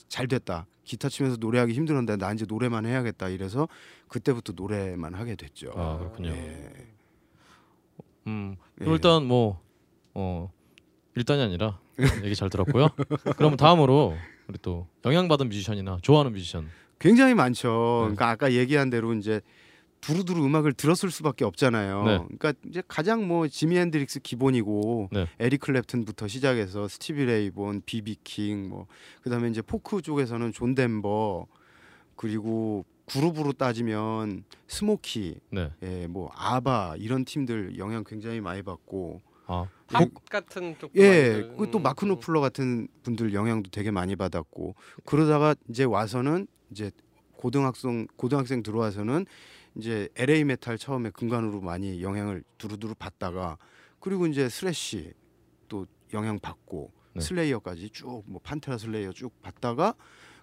S5: 잘 됐다. 기타 치면서 노래하기 힘들었는데 나 이제 노래만 해야겠다. 이래서 그때부터 노래만 하게 됐죠.
S1: 아, 그렇군요.
S5: 예.
S1: 음.
S5: 예.
S1: 일단 뭐 어, 일단이 아니라 얘기 잘 들었고요. 그럼 다음으로 우리 또 영향받은 뮤지션이나 좋아하는 뮤지션.
S5: 굉장히 많죠.
S1: 네.
S5: 그러니까 아까 얘기한 대로 이제 두루두루 음악을 들었을 수밖에 없잖아요.
S1: 네.
S5: 그러니까 이제 가장 뭐 지미 핸드릭스 기본이고
S1: 네.
S5: 에릭 클랩튼부터 시작해서 스티비 레이 본, 비비 킹, 뭐 그다음에 이제 포크 쪽에서는 존 덴버 그리고 그룹으로 따지면 스모키,
S1: 네.
S5: 예, 뭐 아바 이런 팀들 영향 굉장히 많이 받고
S1: 아,
S3: 팝 같은 쪽
S5: 예, 그또 마크 노플러 같은 분들 영향도 되게 많이 받았고 그러다가 이제 와서는 이제 고등학생 고등학생 들어와서는 이제 LA 메탈 처음에 근간으로 많이 영향을 두루두루 받다가 그리고 이제 thrash 또 영향 받고
S1: 네.
S5: 슬레이어까지 쭉 뭐 판테라 슬레이어 쭉 받다가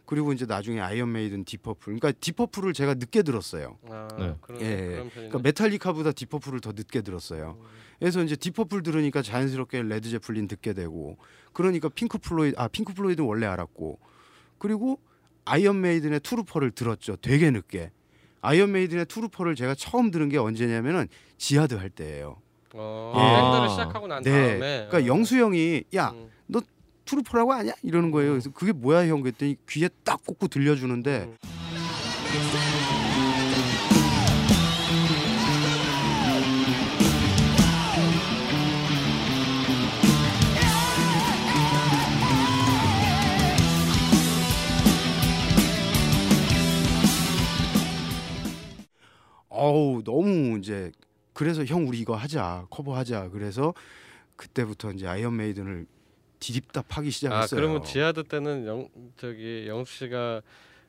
S5: 그리고 이제 나중에 아이언 메이든 딥 퍼플 그러니까 딥 퍼플을 제가 늦게 들었어요.
S3: 아,
S1: 네.
S3: 그런,
S5: 예,
S3: 그런.
S5: 그러니까 메탈리카보다 딥 퍼플을 더 늦게 들었어요. 그래서 이제 딥 퍼플 들으니까 자연스럽게 레드 제플린 듣게 되고 그러니까 핑크 플로이드 아 핑크 플로이드는 원래 알았고 그리고 아이언 메이든의 Trooper를 들었죠. 되게 늦게. 아이언 메이든의 Trooper를 제가 처음 들은 게 언제냐면은 지하드 할 때예요.
S3: 어,
S1: 예.
S3: 밴드를 시작하고 난
S5: 네.
S3: 다음에
S5: 그러니까 영수 형이 야
S3: 음.
S5: Trooper라고 아냐 이러는 거예요. 그래서 그게 뭐야 형 그랬더니 귀에 딱 꽂고 들려주는데
S3: 음.
S5: 어우 너무 이제 그래서 형 우리 이거 하자 커버하자 그래서 그때부터 이제 아이언 메이든을 디립다 파기
S3: 아
S5: 시작했어요.
S3: 그러면 지하드 때는 영 저기 영수 씨가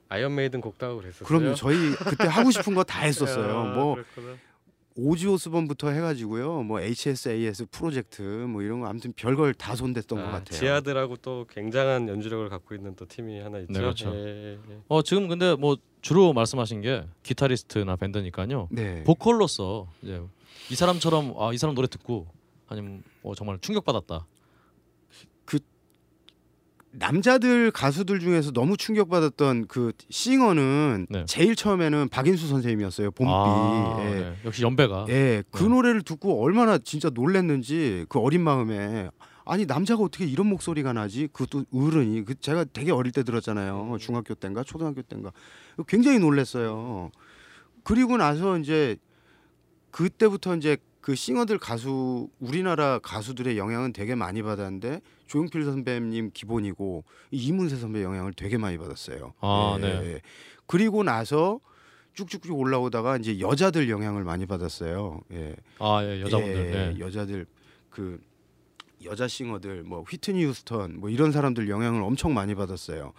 S3: 아이언 메이든 곡도 하고 그랬었어요.
S5: 그럼요. 저희 그때 하고 싶은 거 다 했었어요.
S3: 아,
S5: 뭐
S3: 그랬구나.
S5: 오지 오스본부터 해가지고요. 뭐 HSAS 프로젝트 뭐 이런 거 아무튼 별걸 다 손댔던 것
S3: 아,
S5: 같아요.
S3: 지하드라고 또 굉장한 연주력을 갖고 있는 또 팀이 하나 있죠.
S1: 네, 그렇죠.
S3: 예, 예.
S1: 어 지금 근데 뭐 주로 말씀하신 게 기타리스트나 밴드니까요.
S5: 네.
S1: 보컬로서 이제 이 사람처럼 아이 사람 노래 듣고 아니면 뭐 정말 충격받았다.
S5: 남자들 가수들 중에서 너무 충격받았던 그 싱어는
S1: 네.
S5: 제일 처음에는 박인수 선생님이었어요. 봄비.
S1: 아,
S5: 예.
S1: 네. 역시 연배가.
S5: 예, 그
S1: 네.
S5: 노래를 듣고 얼마나 진짜 놀랬는지 그 어린 마음에 아니 남자가 어떻게 이런 목소리가 나지? 그것도 어른이 그 제가 되게 어릴 때 들었잖아요. 중학교 때인가 초등학교 때인가 굉장히 놀랬어요. 그리고 나서 이제 그때부터 이제 그 싱어들 가수 우리나라 가수들의 영향은 되게 많이 받았는데 조용필 선배님 기본이고 이문세 선배 영향을 되게 많이 받았어요.
S1: 아,
S5: 예,
S1: 네.
S5: 예. 그리고 나서 쭉쭉쭉 올라오다가 이제 여자들 영향을 많이 받았어요. 예.
S1: 아 예, 여자분들.
S5: 예,
S1: 네.
S5: 여자들 그 여자 싱어들 뭐 휘트니 휴스턴 뭐 이런 사람들 영향을 엄청 많이 받았어요.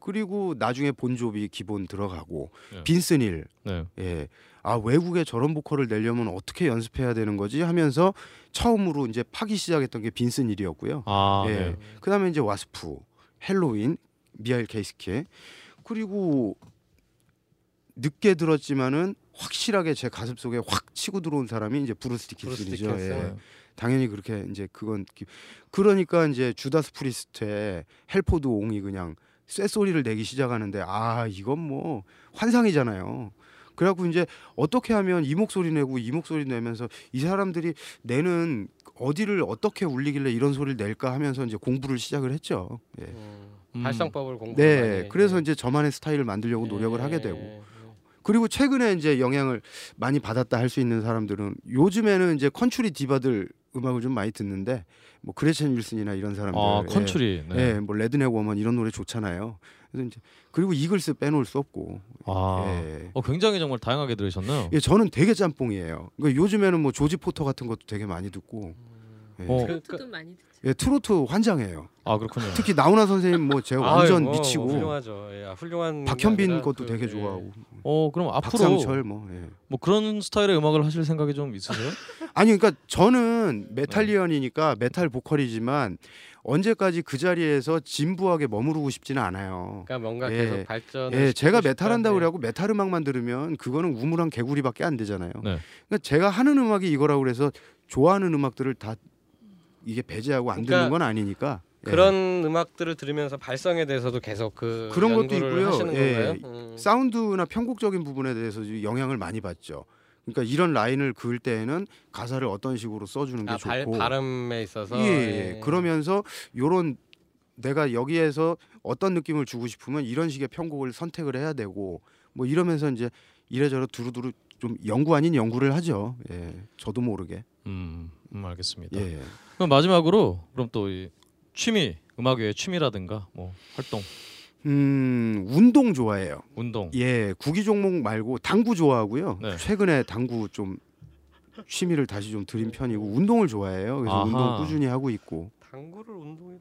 S5: 그리고 나중에 본조비 기본 들어가고
S1: 네.
S5: 빈스 닐
S1: 네.
S5: 예. 아 외국에 저런 보컬을 내려면 어떻게 연습해야 되는 거지 하면서 처음으로 이제 파기 시작했던 게 빈스 닐이었고요.
S1: 아
S5: 예.
S1: 네.
S5: 그다음에 이제 와스프, 헬로윈, 미하일 키스케 그리고 늦게 들었지만은 확실하게 제 가슴 속에 확 치고 들어온 사람이 이제 브루스 디킨슨이죠.
S3: 디킨슨.
S5: 예. 당연히 그렇게 이제 그건 기- 그러니까 이제 주다스 프리스트의 핼포드 옹이 그냥 쇠소리를 내기 시작하는데 아 이건 뭐 환상이잖아요. 그래갖고 이제 어떻게 하면 이 목소리 내고 이 목소리 내면서 이 사람들이 내는 어디를 어떻게 울리길래 이런 소리를 낼까 하면서 이제 공부를 시작을 했죠. 예.
S3: 음.
S1: 음.
S3: 발성법을 공부.
S5: 네, 그래서 이제 저만의 스타일을 만들려고 노력을 하게 되고 그리고 최근에 이제 영향을 많이 받았다 할 수 있는 사람들은 요즘에는 이제 컨츄리 디바들 음악을 좀 많이 듣는데 뭐 그레첸 윌슨이나 이런 사람들
S1: 아
S5: 예.
S1: 컨츄리. 네.
S5: 예, 뭐 Redneck Woman 이런 노래 좋잖아요. 그래서 이제 그리고 이글스 빼놓을 수 없고.
S1: 아,
S5: 예.
S1: 어 굉장히 정말 다양하게 들으셨네요.
S5: 예, 저는 되게 짬뽕이에요. 그러니까 요즘에는 뭐 조지 포터 같은 것도 되게 많이 듣고. 예,
S1: 어.
S4: 트로트도 많이 듣죠.
S5: 예, 트로트 환장해요.
S1: 아 그렇군요.
S5: 특히 나훈아 선생님 뭐 제가 완전 미치고
S3: 훌륭하죠. 예, 아, 훌륭한.
S5: 박현빈 것도
S3: 그,
S5: 되게
S3: 예.
S5: 좋아하고
S1: 어 그럼 앞으로
S5: 박상철 뭐. 예.
S1: 뭐 그런 스타일의 음악을 하실 생각이 좀 있으세요?
S5: 아니 그러니까 저는
S1: 네.
S5: 메탈리언이니까 메탈 보컬이지만 언제까지 그 자리에서 진부하게 머무르고 싶지는 않아요.
S3: 그러니까 뭔가
S5: 예.
S3: 계속 발전.
S5: 예, 제가 메탈 한다고 그래갖고 메탈 음악만 들으면 그거는 우물 안 개구리밖에 안 되잖아요.
S1: 네.
S5: 그러니까 제가 하는 음악이 이거라고 그래서 좋아하는 음악들을 다 이게 배제하고 안
S3: 그러니까
S5: 듣는 건 아니니까. 예.
S3: 그런 음악들을 들으면서 발성에 대해서도 계속 그
S5: 그런 것도
S3: 연구를
S5: 있고요.
S3: 하시는
S5: 예.
S3: 건가요? 음.
S5: 사운드나 편곡적인 부분에 대해서 영향을 많이 받죠. 그러니까 이런 라인을 그을 때에는 가사를 어떤 식으로 써주는 게
S3: 아, 발,
S5: 좋고.
S3: 발음에 있어서
S5: 예, 예. 그러면서 요런 내가 여기에서 어떤 느낌을 주고 싶으면 이런 식의 편곡을 선택을 해야 되고 뭐 이러면서 이제 이래저래 두루두루 좀 연구 아닌 연구를 하죠. 예. 저도 모르게.
S1: 음, 음 알겠습니다.
S5: 예.
S1: 그럼 마지막으로 그럼 또 이 취미 음악 외에 취미라든가 뭐 활동
S5: 음, 운동 좋아해요.
S1: 운동
S5: 예, 구기 종목 말고 당구 좋아하고요.
S1: 네.
S5: 최근에 당구 좀 취미를 다시 좀 들인 편이고 운동을 좋아해요. 그래서
S1: 아하.
S5: 운동 꾸준히 하고 있고.
S3: 당구를 운동이라고.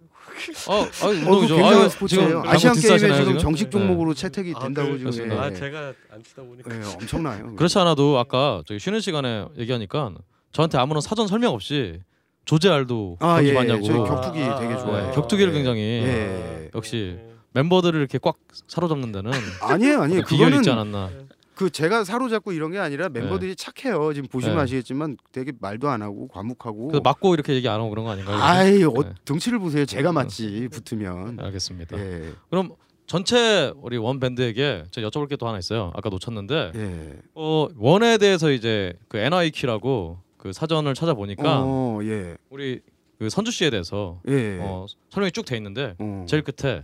S1: 어, 아,
S5: 어, 그
S1: 운동이죠.
S5: 굉장한
S1: 아유,
S5: 스포츠예요. 아시안 게임에 지금
S1: 지금?
S5: 정식
S1: 네.
S5: 종목으로 채택이 된다고
S3: 그-
S5: 지금.
S3: 아
S5: 예,
S3: 제가 안 치다 보니까.
S5: 예, 엄청나요.
S1: 그렇지 않아도 아까 저기 쉬는 시간에 얘기하니까 저한테 아무런 사전 설명 없이 조제 알도
S5: 아,
S1: 경기
S5: 예,
S1: 봤냐고
S5: 저희
S3: 아,
S5: 격투기
S3: 아,
S5: 되게
S3: 아,
S5: 좋아해요.
S1: 네, 격투기를
S5: 예.
S1: 굉장히
S5: 예.
S1: 역시
S3: 예.
S1: 멤버들을 이렇게 꽉 사로잡는 데는
S5: 아니에요, 아니에요. 그거는
S1: 있지 않았나.
S5: 그 제가 사로잡고 이런 게 아니라 멤버들이 착해요. 지금 보시면
S1: 네.
S5: 아시겠지만 되게 말도 안 하고 과묵하고.
S1: 그래서 맞고 이렇게 얘기 안 하고 그런 거 아닌가요?
S5: 아이, 어,
S1: 네.
S5: 등치를 보세요. 제가 맞지 붙으면.
S1: 알겠습니다.
S5: 예,
S1: 그럼 전체 우리 원 밴드에게 제가 여쭤볼 게 또 하나 있어요. 아까 놓쳤는데
S5: 예.
S1: 어, 원에 대해서 이제 그 NIK라고 그 사전을 찾아보니까
S5: 어, 예,
S1: 우리 그 선주 씨에 대해서
S5: 예.
S1: 어, 설명이 쭉 돼 있는데
S5: 어.
S1: 제일 끝에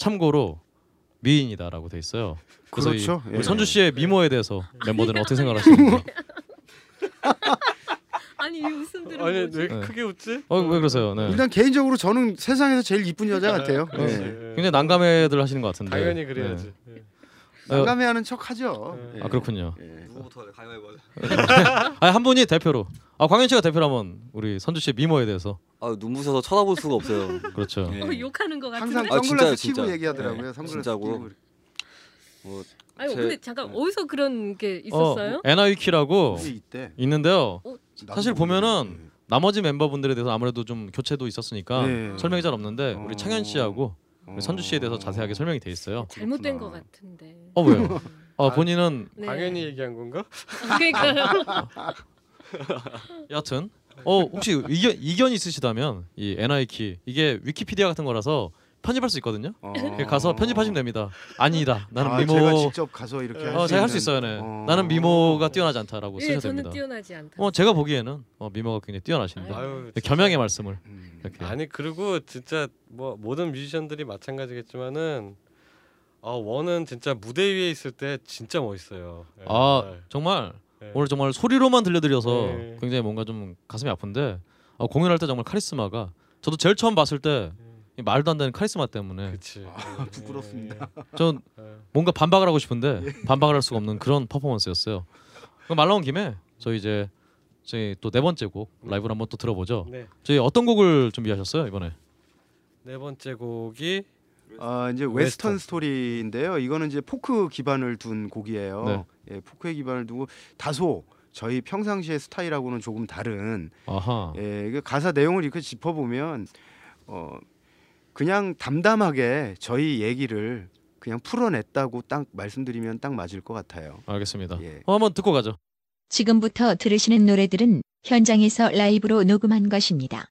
S1: 참고로 미인이다라고 돼 있어요. 그래서 이
S5: 그렇죠.
S1: 우리
S5: 예.
S1: 선주 씨의 미모에 대해서 멤버들은 어떻게 생각하시는지.
S4: 아니 이 웃음들은
S3: 아니
S4: 뭐지?
S3: 왜
S1: 네.
S3: 크게 웃지?
S1: 어 왜 그러세요? 네.
S5: 일단 개인적으로 저는 세상에서 제일 이쁜 여자 같아요.
S3: 그렇지.
S5: 예.
S3: 예.
S1: 굉장히 난감해들 하시는 것 같은데.
S3: 당연히 그래야지. 예.
S1: 네.
S5: 난감해하는 척하죠.
S3: 네.
S1: 아 그렇군요.
S5: 예.
S6: 누구부터 할래? 가위바위보 하자.
S1: 아니 한 분이 대표로. 아 광현 씨가 대표로 한번 우리 선주 씨의 미모에 대해서.
S6: 아 눈부셔서 쳐다볼 수가 없어요.
S1: 그렇죠.
S6: 예.
S4: 어, 욕하는 것 같은데.
S5: 항상
S6: 아,
S5: 선글라스
S6: 진짜요,
S5: 끼고
S6: 진짜.
S5: 얘기하더라고요.
S6: 네,
S5: 선글라스
S6: 진짜고.
S5: 끼고.
S6: 뭐
S4: 아니
S6: 제-
S4: 근데 잠깐
S6: 네.
S4: 어디서 그런 게 있었어요?
S1: 어, NIK라고
S5: 그게 있대.
S1: 있는데요.
S5: 나도
S1: 사실. 보면은 나머지 멤버분들에 대해서 아무래도 좀 교체도 있었으니까
S5: 네.
S1: 설명이 잘 없는데
S5: 어.
S1: 우리 창현 씨하고
S5: 어.
S1: 선주 씨에 대해서 자세하게 설명이 돼 있어요.
S4: 잘못된
S5: 그렇구나.
S4: 것 같은데.
S1: 어 왜요? 어
S3: 아,
S1: 본인은
S4: 네.
S3: 당연히 얘기한 건가?
S4: 그러니까요.
S1: 여하튼 어 혹시 의견 이견 있으시다면 이 NIK 이게 위키피디아 같은 거라서 편집할 수 있거든요.
S5: 어.
S1: 가서 편집하시면 됩니다. 아니다. 나는
S5: 아,
S1: 미모
S5: 제가 직접 가서 이렇게
S1: 어 제가 할수 있어요. 네.
S5: 어.
S1: 나는 미모가 뛰어나지 않다라고
S4: 예,
S1: 쓰셔도
S4: 저는
S1: 됩니다.
S4: 뛰어나지 않다.
S1: 어 제가 보기에는 어, 미모가 굉장히 뛰어나십니다.
S3: 아유,
S1: 겸양의 말씀을
S5: 음.
S1: 이렇게.
S3: 아니 그리고 진짜 뭐 모든 뮤지션들이 마찬가지겠지만은 아 원은 진짜 무대 위에 있을 때 진짜 멋있어요. 예.
S1: 아 정말
S3: 네.
S1: 오늘 정말 소리로만 들려드려서
S3: 네.
S1: 굉장히 뭔가 좀 가슴이 아픈데 어, 공연할 때 정말 카리스마가 저도 제일 처음 봤을 때이 말도 안 되는 카리스마 때문에
S3: 그치.
S5: 아, 부끄럽습니다.
S1: 전
S3: 예.
S1: 뭔가 반박을 하고 싶은데 반박을 할 수가 없는 그런 퍼포먼스였어요. 그럼 말 나온 김에 저희 이제 저희 또 네 번째 곡 라이브를 한번 또 들어보죠.
S3: 네.
S1: 저희 어떤 곡을 준비하셨어요 이번에?
S3: 네 번째 곡이
S5: 아 이제 Western. Western Story인데요. 이거는 이제 포크 기반을 둔 곡이에요.
S1: 네.
S5: 예, 포크에 기반을 두고 다소 저희 평상시의 스타일하고는 조금 다른
S1: 아하.
S5: 예, 그 가사 내용을 이렇게 짚어보면 어 그냥 담담하게 저희 얘기를 그냥 풀어냈다고 딱 말씀드리면 딱 맞을 것 같아요.
S1: 알겠습니다.
S5: 예.
S1: 어, 한번 듣고 가죠.
S10: 지금부터 들으시는 노래들은 현장에서 라이브로 녹음한 것입니다.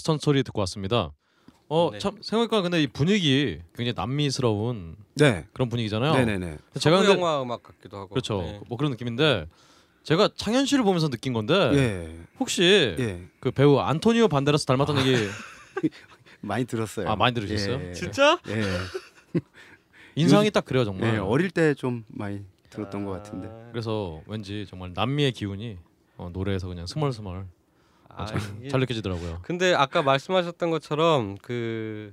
S1: Western Story 듣고 왔습니다. 어,
S3: 네.
S1: 참 생각해보니까 근데 이 분위기 굉장히 남미스러운
S5: 네.
S1: 그런 분위기잖아요.
S5: 네네네.
S1: 제가
S3: 서부
S1: 근데
S3: 영화 음악 같기도 하고
S1: 그렇죠.
S3: 네.
S1: 뭐 그런 느낌인데 제가 창현 씨를 보면서 느낀 건데
S5: 예.
S1: 혹시
S5: 예.
S1: 그 배우 안토니오 반데라스 닮았다는 얘기
S5: 많이 들었어요.
S1: 아 많이 들으셨어요?
S5: 예.
S8: 진짜?
S5: 예.
S1: 인상이 딱 그래요 정말.
S5: 예. 어릴 때 좀 많이 들었던 것 같은데.
S1: 그래서 왠지 정말 남미의 기운이 어, 노래에서 그냥 스멀스멀
S3: 아,
S1: 잘,
S3: 이게-
S1: 잘 느껴지더라고요.
S3: 근데 아까 말씀하셨던 것처럼 그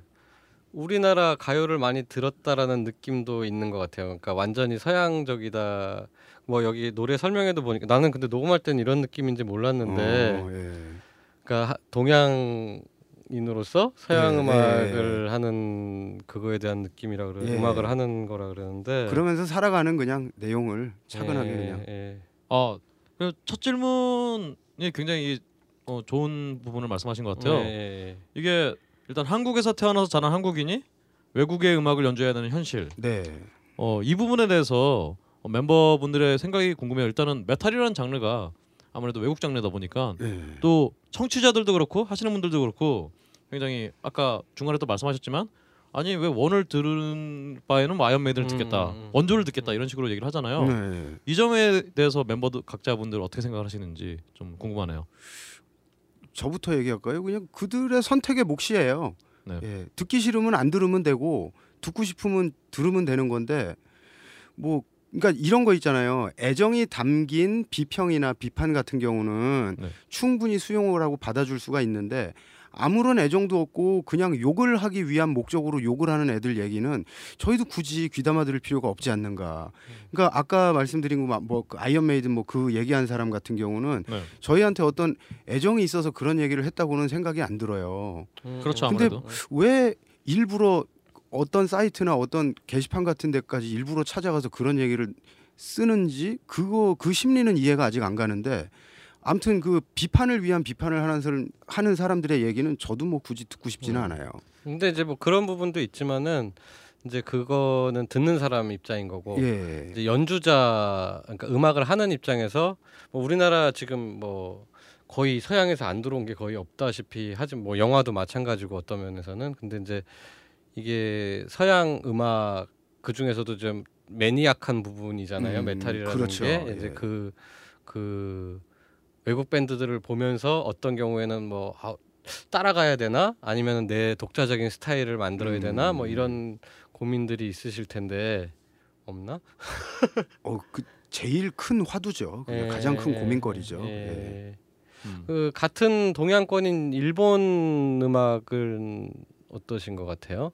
S3: 우리나라 가요를 많이 들었다라는 느낌도 있는 것 같아요. 그러니까 완전히 서양적이다. 뭐 여기 노래 설명에도 보니까 나는 근데 녹음할 땐 이런 느낌인지 몰랐는데,
S5: 어, 예.
S3: 그러니까 하- 동양 인으로서 서양
S5: 예,
S3: 음악을
S5: 예.
S3: 하는 그거에 대한 느낌이라 그래
S5: 예.
S3: 음악을 하는 거라 그러는데.
S5: 그러면서 살아가는 그냥 내용을 차분하게
S3: 예,
S5: 그냥
S3: 예.
S1: 아, 질문이 굉장히 어, 좋은 부분을 말씀하신 것 같아요.
S3: 예, 예.
S1: 이게 일단 한국에서 태어나서 자란 한국인이 외국의 음악을 연주해야 되는 현실.
S5: 네.
S1: 어, 이 부분에 대해서 어, 멤버분들의 생각이 궁금해요. 일단은 메탈이라는 장르가 아무래도 외국 장르다 보니까
S5: 예.
S1: 또 청취자들도 그렇고 하시는 분들도 그렇고 굉장히 아까 중간에 또 말씀하셨지만 아니 왜 원을 들을 바에는 아이언 메이든을 듣겠다
S3: 음, 음.
S1: 원조를 듣겠다 이런 식으로 얘기를 하잖아요.
S5: 네.
S1: 이 점에 대해서 멤버들 각자분들 어떻게 생각하시는지 좀 궁금하네요.
S5: 저부터 얘기할까요? 그냥 그들의 선택의 몫이에요.
S1: 네.
S5: 예, 듣기 싫으면 안 들으면 되고 듣고 싶으면 들으면 되는 건데 뭐 그러니까 이런 거 있잖아요. 애정이 담긴 비평이나 비판 같은 경우는
S1: 네.
S5: 충분히 수용을 하고 받아줄 수가 있는데 아무런 애정도 없고 그냥 욕을 하기 위한 목적으로 욕을 하는 애들 얘기는 저희도 굳이 귀담아 들을 필요가 없지 않는가. 그러니까 아까 말씀드린 거뭐 아이언 메이든 뭐 그 얘기한 사람 같은 경우는
S1: 네.
S5: 저희한테 어떤 애정이 있어서 그런 얘기를 했다고는 생각이 안 들어요.
S1: 그렇죠
S5: 근데
S1: 아무래도.
S5: 왜 일부러 어떤 사이트나 어떤 게시판 같은 데까지 일부러 찾아가서 그런 얘기를 쓰는지 그거 그 심리는 이해가 아직 안 가는데 아무튼 그 비판을 위한 비판을 하는 사람 하는 사람들의 얘기는 저도 뭐 굳이 듣고 싶지는 않아요.
S3: 근데 이제 뭐 그런 부분도 있지만은 이제 그거는 듣는 사람 입장인 거고
S5: 예.
S3: 이제 연주자 그러니까 음악을 하는 입장에서 뭐 우리나라 지금 뭐 거의 서양에서 안 들어온 게 거의 없다시피 하지 뭐 영화도 마찬가지고 어떤 면에서는 근데 이제 이게 서양 음악 그 중에서도 좀 매니악한 부분이잖아요
S5: 음,
S3: 메탈이라는
S5: 그렇죠.
S3: 게
S5: 예.
S3: 이제 그그 외국 밴드들을 보면서 어떤 경우에는 뭐 아, 따라가야 되나 아니면 내 독자적인 스타일을 만들어야 되나 뭐
S5: 음.
S3: 이런 고민들이 있으실 텐데 없나?
S5: 어, 그 제일 큰 화두죠.
S3: 예,
S5: 가장 큰
S3: 예,
S5: 고민거리죠.
S3: 예.
S5: 예.
S1: 음.
S3: 그 같은 동양권인 일본 음악은 어떠신 것 같아요?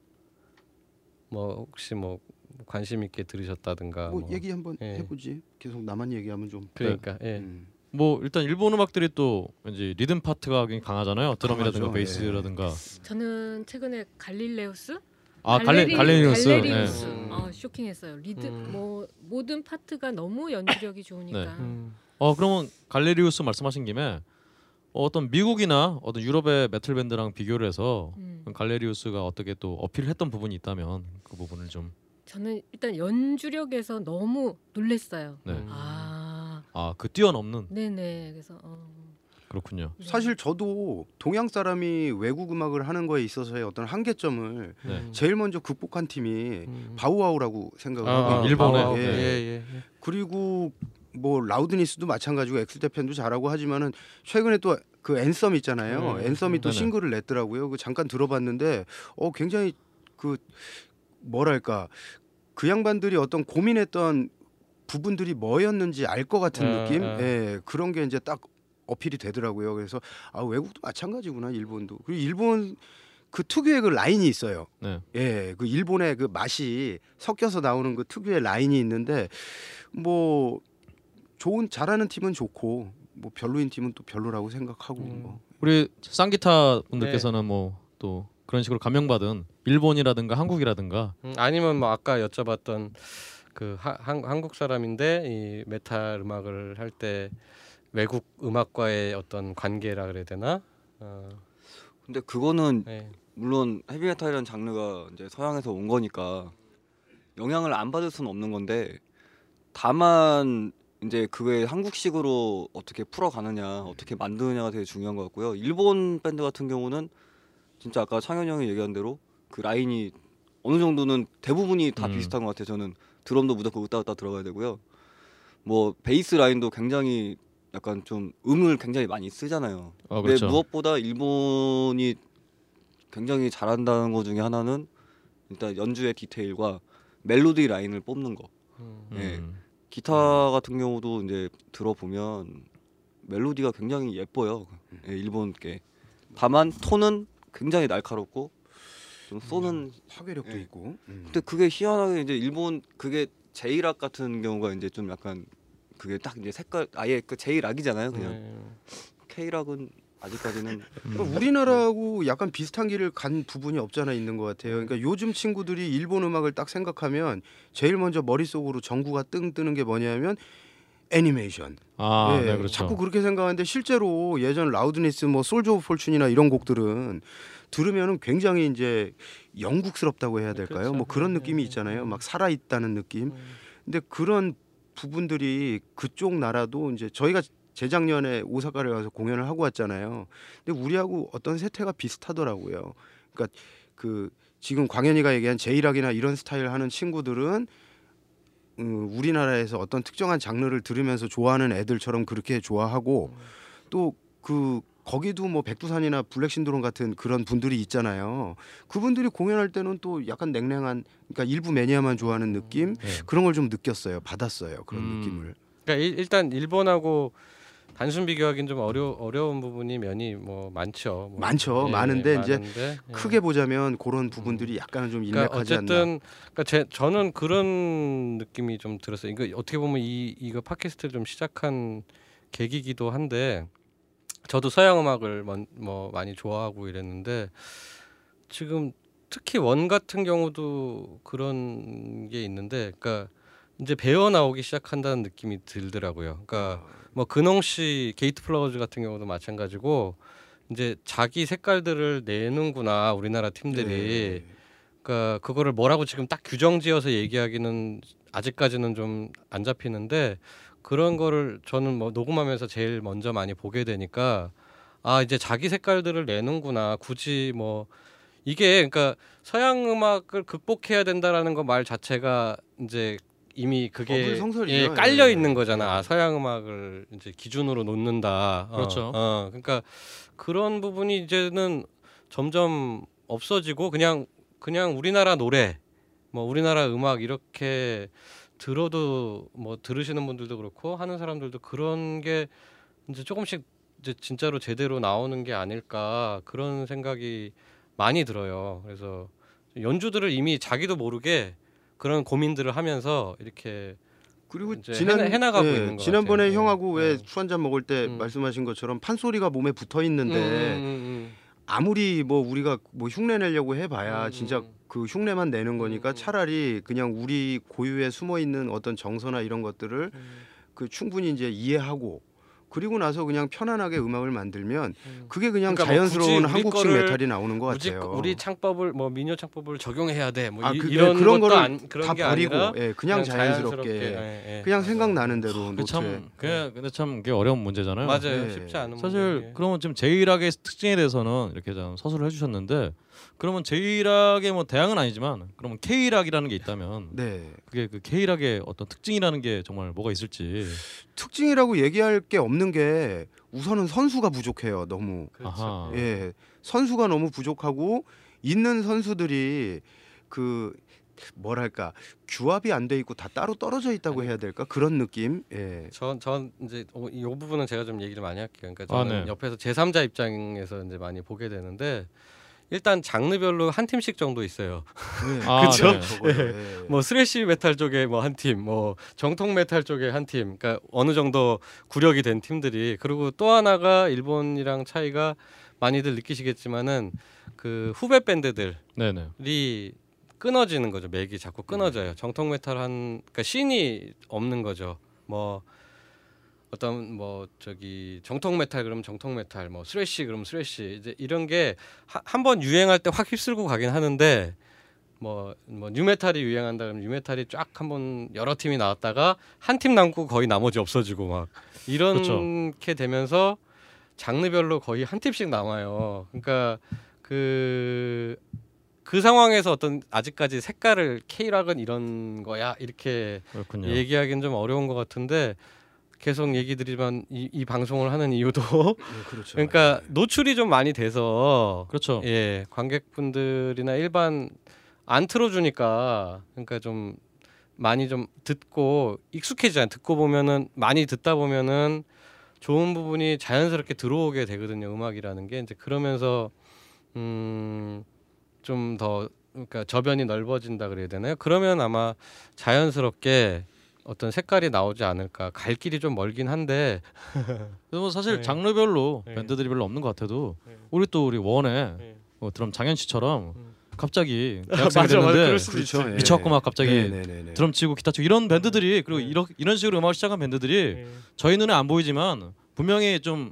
S3: 뭐 혹시 뭐 관심 있게 들으셨다든가
S5: 뭐,
S3: 뭐.
S5: 얘기 한번
S3: 예.
S5: 해보지. 계속 나만 얘기하면 좀.
S3: 그러니까 예.
S5: 음.
S1: 뭐 일단 일본 음악들이 또 이제 리듬 파트가 굉장히 강하잖아요. 드럼이라든가
S5: 강하죠.
S1: 베이스라든가.
S4: 저는 최근에 갈릴레우스
S1: 아 갈네
S4: 갈네리-
S1: 갈네리우스.
S4: 갈네리우스.
S3: 네.
S4: 어, 쇼킹했어요. 리드
S3: 음.
S4: 뭐 모든 파트가 너무 연주력이 좋으니까.
S1: 네.
S3: 음.
S1: 어 그러면 갈네리우스 말씀하신 김에 어, 어떤 미국이나 어떤 유럽의 메탈 밴드랑 비교를 해서
S4: 음.
S1: 갈네리우스가 어떻게 또 어필을 했던 부분이 있다면 그 부분을 좀
S4: 저는 일단 연주력에서 너무 놀랬어요.
S1: 네.
S3: 음.
S4: 아,
S1: 아 그 뛰어넘는
S4: 네네. 그래서 어,
S1: 그렇군요.
S4: 네.
S5: 사실 저도 동양 사람이 외국 음악을 하는 거에 있어서의 어떤 한계점을
S1: 네.
S3: 음.
S5: 제일 먼저 극복한 팀이
S3: 음.
S5: 바우와우라고 생각을
S1: 아,
S5: 하고
S1: 일본에.
S3: 바우와우.
S5: 예.
S3: 예, 예, 예.
S5: 그리고 뭐 라우드니스도 마찬가지고 엑스대팬도 잘하고 하지만은 최근에 또 그 앤썸 있잖아요.
S3: 음,
S5: 앤썸이 또
S1: 네네.
S5: 싱글을 냈더라고요. 그 잠깐 들어봤는데 어 굉장히 그 뭐랄까 그 양반들이 어떤 고민했던 부분들이 뭐였는지 알 것 같은
S3: 아,
S5: 느낌.
S3: 아.
S5: 예, 그런 게 이제 딱 어필이 되더라고요. 그래서 아 외국도 마찬가지구나 일본도. 그리고 일본 그 특유의 그 라인이 있어요.
S1: 네.
S5: 예, 그 일본의 그 맛이 섞여서 나오는 그 특유의 라인이 있는데 뭐 좋은 잘하는 팀은 좋고 뭐 별로인 팀은 또 별로라고 생각하고
S3: 음.
S5: 뭐.
S1: 우리 쌍기타 분들께서는 뭐또 그런 식으로 감명받은 일본이라든가 한국이라든가
S3: 음, 아니면 뭐 아까 여쭤봤던 그 하, 한, 한국 사람인데 이 메탈 음악을 할 때 외국 음악과의 어떤 관계라 그래야 되나? 어,
S6: 근데 그거는
S3: 네.
S6: 물론 헤비메탈이라는 장르가 이제 서양에서 온 거니까 영향을 안 받을 수는 없는 건데 다만 이제 그게 한국식으로 어떻게 풀어가느냐 어떻게 만드느냐가 되게 중요한 것 같고요 일본 밴드 같은 경우는 진짜 아까 창현 형이 얘기한 대로 그 라인이 어느 정도는 대부분이 다
S1: 음.
S6: 비슷한 것 같아요 저는 드럼도 무조건 으따 으따 들어가야 되고요 뭐 베이스 라인도 굉장히 약간 좀 음을 굉장히 많이 쓰잖아요
S1: 어,
S6: 근데
S1: 그렇죠.
S6: 무엇보다 일본이 굉장히 잘한다는 것 중에 하나는 일단 연주의 디테일과 멜로디 라인을 뽑는 거.
S3: 음.
S6: 예.
S1: 음.
S6: 기타 같은 경우도 이제 들어보면 멜로디가 굉장히 예뻐요. 예, 일본 게. 다만 톤은 굉장히 날카롭고 좀 쏘는.
S5: 파괴력도
S6: 예.
S5: 있고. 음.
S6: 근데 그게 희한하게 이제 일본 그게 제이락 같은 경우가 이제 좀 약간 그게 딱 이제 색깔 아예 그 제이락이잖아요. 그냥
S3: 네.
S6: K락은 아직까지는
S5: 그러니까 우리나라하고 약간 비슷한 길을 간 부분이 없잖아 있는 것 같아요. 그러니까 요즘 친구들이 일본 음악을 딱 생각하면 제일 먼저 머릿속으로 전구가 뜬 뜨는 게 뭐냐면 애니메이션.
S1: 아,
S5: 예,
S1: 네, 그렇죠.
S5: 자꾸 그렇게 생각하는데 실제로 예전 라우드니스 뭐 Soldier of Fortune이나 이런 곡들은 들으면은 굉장히 이제 영국스럽다고 해야 될까요?
S3: 그렇죠.
S5: 뭐 그런
S3: 네,
S5: 느낌이
S3: 네,
S5: 있잖아요.
S3: 네.
S5: 막 살아 있다는 느낌.
S3: 음.
S5: 근데 그런 부분들이 그쪽 나라도 이제 저희가 재작년에 오사카를 가서 공연을 하고 왔잖아요. 근데 우리하고 어떤 세태가 비슷하더라고요. 그러니까 그 지금 광현이가 얘기한 제이락이나 이런 스타일 하는 친구들은 음, 우리나라에서 어떤 특정한 장르를 들으면서 좋아하는 애들처럼 그렇게 좋아하고 또 그 거기도 뭐 백두산이나 블랙 신드롬 같은 그런 분들이 있잖아요. 그분들이 공연할 때는 또 약간 냉랭한 그러니까 일부 매니아만 좋아하는 느낌
S1: 네.
S5: 그런 걸 좀 느꼈어요. 받았어요. 그런
S1: 음.
S5: 느낌을.
S3: 그러니까 일, 일단 일본하고 단순 비교하기는 좀 어려 어려운 부분이 면이 뭐 많죠. 뭐,
S5: 많죠. 많은데 이제
S3: 많은데, 예.
S5: 크게 보자면 그런 부분들이 약간은 좀
S3: 그러니까
S5: 일맥하지 않나.
S3: 어쨌든 그러니까 제 저는 그런 느낌이 좀 들었어요. 이거 어떻게 보면 이 이거 팟캐스트를 좀 시작한 계기기도 한데 저도 서양 음악을 먼, 뭐 많이 좋아하고 이랬는데 지금 특히 원 같은 경우도 그런 게 있는데 그러니까 이제 배어 나오기 시작한다는 느낌이 들더라고요. 그러니까 뭐 근홍 씨 게이트 플라워즈 같은 경우도 마찬가지고 이제 자기 색깔들을 내는구나 우리나라 팀들이
S5: 네.
S3: 그러니까 그거를 뭐라고 지금 딱 규정지어서 얘기하기는 아직까지는 좀 안 잡히는데 그런 거를 저는 뭐 녹음하면서 제일 먼저 많이 보게 되니까 아 이제 자기 색깔들을 내는구나 굳이 뭐 이게 그러니까 서양 음악을 극복해야 된다라는 거 말 자체가 이제 이미 그게. 예, 깔려
S5: 예.
S3: 있는 거잖아. 아, 서양 음악을 이제 기준으로 놓는다. 어,
S1: 그렇죠.
S3: 어, 그러니까 그런 부분이 이제는 점점 없어지고 그냥 그냥 우리나라 노래, 뭐 우리나라 음악 이렇게 들어도 뭐 들으시는 분들도 그렇고 하는 사람들도 그런 게 이제 조금씩 이제 진짜로 제대로 나오는 게 아닐까 그런 생각이 많이 들어요. 그래서 연주들을 이미 자기도 모르게 그런 고민들을 하면서 이렇게
S5: 그리고 지난
S3: 해나- 해나가고
S5: 예,
S3: 있는 것
S5: 지난번에
S3: 같아요.
S5: 형하고 왜
S3: 예.
S5: 술 한잔 먹을 때
S3: 음.
S5: 말씀하신 것처럼 판소리가 몸에 붙어 있는데
S3: 음, 음, 음,
S5: 아무리 뭐 우리가 뭐 흉내 내려고 해봐야
S3: 음,
S5: 진짜
S3: 음.
S5: 그 흉내만 내는 거니까
S3: 음.
S5: 차라리 그냥 우리 고유에 숨어 있는 어떤 정서나 이런 것들을
S3: 음,
S5: 그 충분히 이제 이해하고 그리고 나서 그냥 편안하게 음악을 만들면
S3: 음.
S5: 그게 그냥
S3: 그러니까 뭐
S5: 자연스러운
S3: 우리
S5: 한국식
S3: 거를
S5: 메탈이 나오는 것 같아요.
S3: 우리 창법을 뭐 민요 창법을 적용해야 돼. 뭐
S5: 아,
S3: 이,
S5: 그게
S3: 런
S5: 그런
S3: 것도
S5: 거를
S3: 안, 그런 다게
S5: 버리고
S3: 아니라
S5: 예, 그냥 자연스럽게,
S3: 예, 예.
S5: 그냥 생각나는 대로
S1: 그
S5: 노트에
S1: 참, 그 근데 참 그게 어려운 문제잖아요.
S3: 맞아요.
S5: 예.
S3: 쉽지 않은
S1: 사실
S3: 문제인데.
S1: 그러면 지금 제일학의 특징에 대해서는 이렇게 좀 서술을 해주셨는데 그러면 제일학의 뭐 대항은 아니지만 그러면 K락이라는 게 있다면
S5: 네.
S1: 그게 그 K락의 어떤 특징이라는 게 정말 뭐가 있을지
S5: 특징이라고 얘기할 게 없는 게 우선은 선수가 부족해요. 너무.
S3: 그렇죠.
S5: 예. 선수가 너무 부족하고 있는 선수들이 그 뭐랄까 규합이 안 돼 있고 다 따로 떨어져 있다고 해야 될까 그런 느낌. 예.
S3: 전, 전 이제 어, 이 부분은 제가 좀 얘기를 많이 할게요. 그러니까
S1: 아,
S3: 저는
S1: 네.
S3: 옆에서 제3자 입장에서 이제 많이 보게 되는데 일단 장르별로 한 팀씩 정도 있어요.
S5: 예.
S1: 아,
S3: 그쵸?
S1: 네.
S5: 예.
S3: 뭐 thrash metal 쪽에 뭐 한 팀, 뭐 정통 메탈 쪽에 한 팀. 그러니까 어느 정도 구력이 된 팀들이 그리고 또 하나가 일본이랑 차이가 많이들 느끼시겠지만은 그 후배 밴드들이
S1: 네네.
S3: 끊어지는 거죠. 맥이 자꾸 끊어져요. 정통 메탈 한 그러니까 scene이 없는 거죠. 뭐 어떤 뭐 저기 정통 메탈 그러면 정통 메탈, 뭐 thrash 그러면 thrash 이제 이런 게 한 번 유행할 때 확 휩쓸고 가긴 하는데 뭐 뭐 뉴메탈이 유행한다 그러면 뉴메탈이 쫙 한번 여러 팀이 나왔다가 한 팀 남고 거의 나머지 없어지고 막 이렇게
S1: 그렇죠.
S3: 되면서 장르별로 거의 한 팀씩 남아요. 그러니까 그그 상황에서 어떤 아직까지 색깔을 K락은 이런 거야 이렇게
S1: 그렇군요.
S3: 얘기하기는 좀 어려운 것 같은데 계속 얘기 드리면 이, 이 방송을 하는 이유도
S5: 예, 그렇죠.
S3: 그러니까 노출이 좀 많이 돼서
S1: 그렇죠.
S3: 예 관객분들이나 일반 안 틀어주니까 그러니까 좀 많이 좀 듣고 익숙해지잖아요. 듣고 보면은 많이 듣다 보면은 좋은 부분이 자연스럽게 들어오게 되거든요. 음악이라는 게 이제 그러면서 음, 좀 더 그러니까 저변이 넓어진다 그래야 되나요? 그러면 아마 자연스럽게 어떤 색깔이 나오지 않을까. 갈 길이 좀 멀긴 한데
S1: 뭐 사실
S3: 네.
S1: 장르별로
S3: 네.
S1: 밴드들이 별로 없는 것 같아도
S3: 네.
S1: 우리 또 우리 원에
S3: 네.
S1: 뭐 드럼 장현 씨처럼
S3: 음.
S1: 갑자기 대학생이
S3: 맞아.
S1: 됐는데
S3: 그럴 수도
S5: 그렇죠. 예.
S1: 미쳤고 막 갑자기
S5: 네네네네.
S1: 드럼 치고 기타 치고 이런 밴드들이 그리고
S3: 네.
S1: 이런 이런 식으로 음악을 시작한 밴드들이
S3: 네.
S1: 저희 눈에 안 보이지만 분명히 좀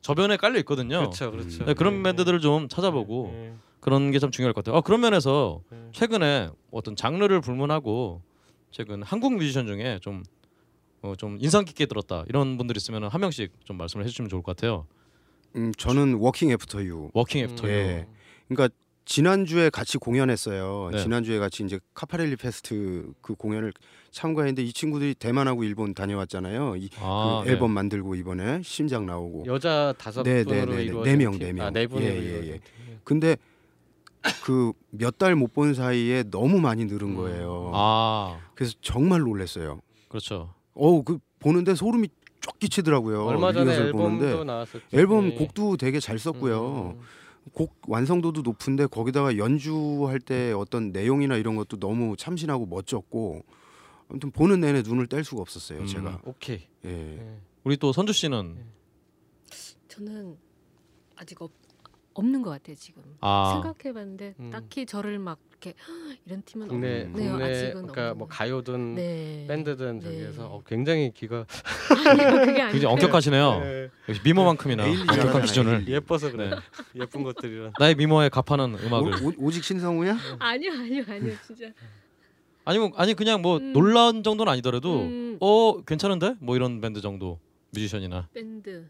S1: 저변에 깔려 있거든요.
S3: 그렇죠, 그렇죠.
S1: 네, 그런
S3: 네,
S1: 밴드들을 좀 찾아보고
S3: 네,
S1: 그런 게 참 중요할 것 같아요. 아, 그런 면에서
S3: 네.
S1: 최근에 어떤 장르를 불문하고 최근 한국 뮤지션 중에 좀 어, 좀 인상 깊게 들었다 이런 분들 있으면 한 명씩 좀 말씀을 해주시면 좋을 것 같아요.
S5: 음, 저는 워킹 애프터 유.
S1: 워킹
S3: 음.
S1: 애프터
S5: 예. 그러니까 지난주에 같이 공연했어요.
S1: 네.
S5: 지난주에 같이 이제 카파렐리 페스트 그 공연을 참가했는데 이 친구들이 대만하고 일본 다녀왔잖아요. 이
S1: 아,
S5: 그 앨범 만들고 이번에 신작 나오고.
S3: 여자 다섯
S5: 네, 네,
S3: 분으로
S5: 네, 네.
S3: 이루어진
S5: 네 명,
S3: 팀.
S5: 네 명.
S3: 아, 네 분으로
S5: 예, 예,
S3: 이루어진
S5: 예.
S3: 팀.
S5: 근데 그 몇 달 못 본 사이에 너무 많이 늘은
S3: 음.
S5: 거예요.
S1: 아,
S5: 그래서 정말 놀랐어요.
S1: 그렇죠.
S5: 어우 그 보는데 소름이 쫙 끼치더라고요.
S3: 얼마 전에 앨범도
S5: 보는데
S3: 나왔었죠.
S5: 앨범
S3: 예.
S5: 곡도 되게 잘 썼고요.
S3: 음.
S5: 곡 완성도도 높은데 거기다가 연주할 때 어떤 내용이나 이런 것도 너무 참신하고 멋졌고 아무튼 보는 내내 눈을 뗄 수가 없었어요.
S1: 음.
S5: 제가.
S3: 오케이.
S5: 예.
S3: 예.
S1: 우리 또 선주 씨는
S4: 저는 아직 없, 없는 것 같아요 지금.
S1: 아,
S4: 생각해봤는데
S3: 음.
S4: 딱히 저를 막 이렇게 이런 팀은
S3: 국내
S4: 없- 네,
S3: 국내
S4: 아직은
S3: 그러니까
S4: 없는 뭐것
S3: 가요든
S4: 네.
S3: 밴드든
S4: 네.
S3: 저기에서 어, 굉장히 귀가
S1: 굉장히 엄격하시네요.
S3: 예,
S1: 역시 미모만큼이나 엄격한 기준을.
S3: 예뻐서 그래.
S1: 네.
S3: 예쁜 것들이란.
S1: 나의 미모에 값하는 음악을
S5: 오, 오, 오 직 신성우야?
S4: 아니요 아니요 아니요 진짜.
S1: 아니면 아니 그냥 뭐
S4: 음.
S1: 놀라운 정도는 아니더라도
S4: 음,
S1: 어 괜찮은데 뭐 이런 밴드 정도 뮤지션이나
S4: 밴드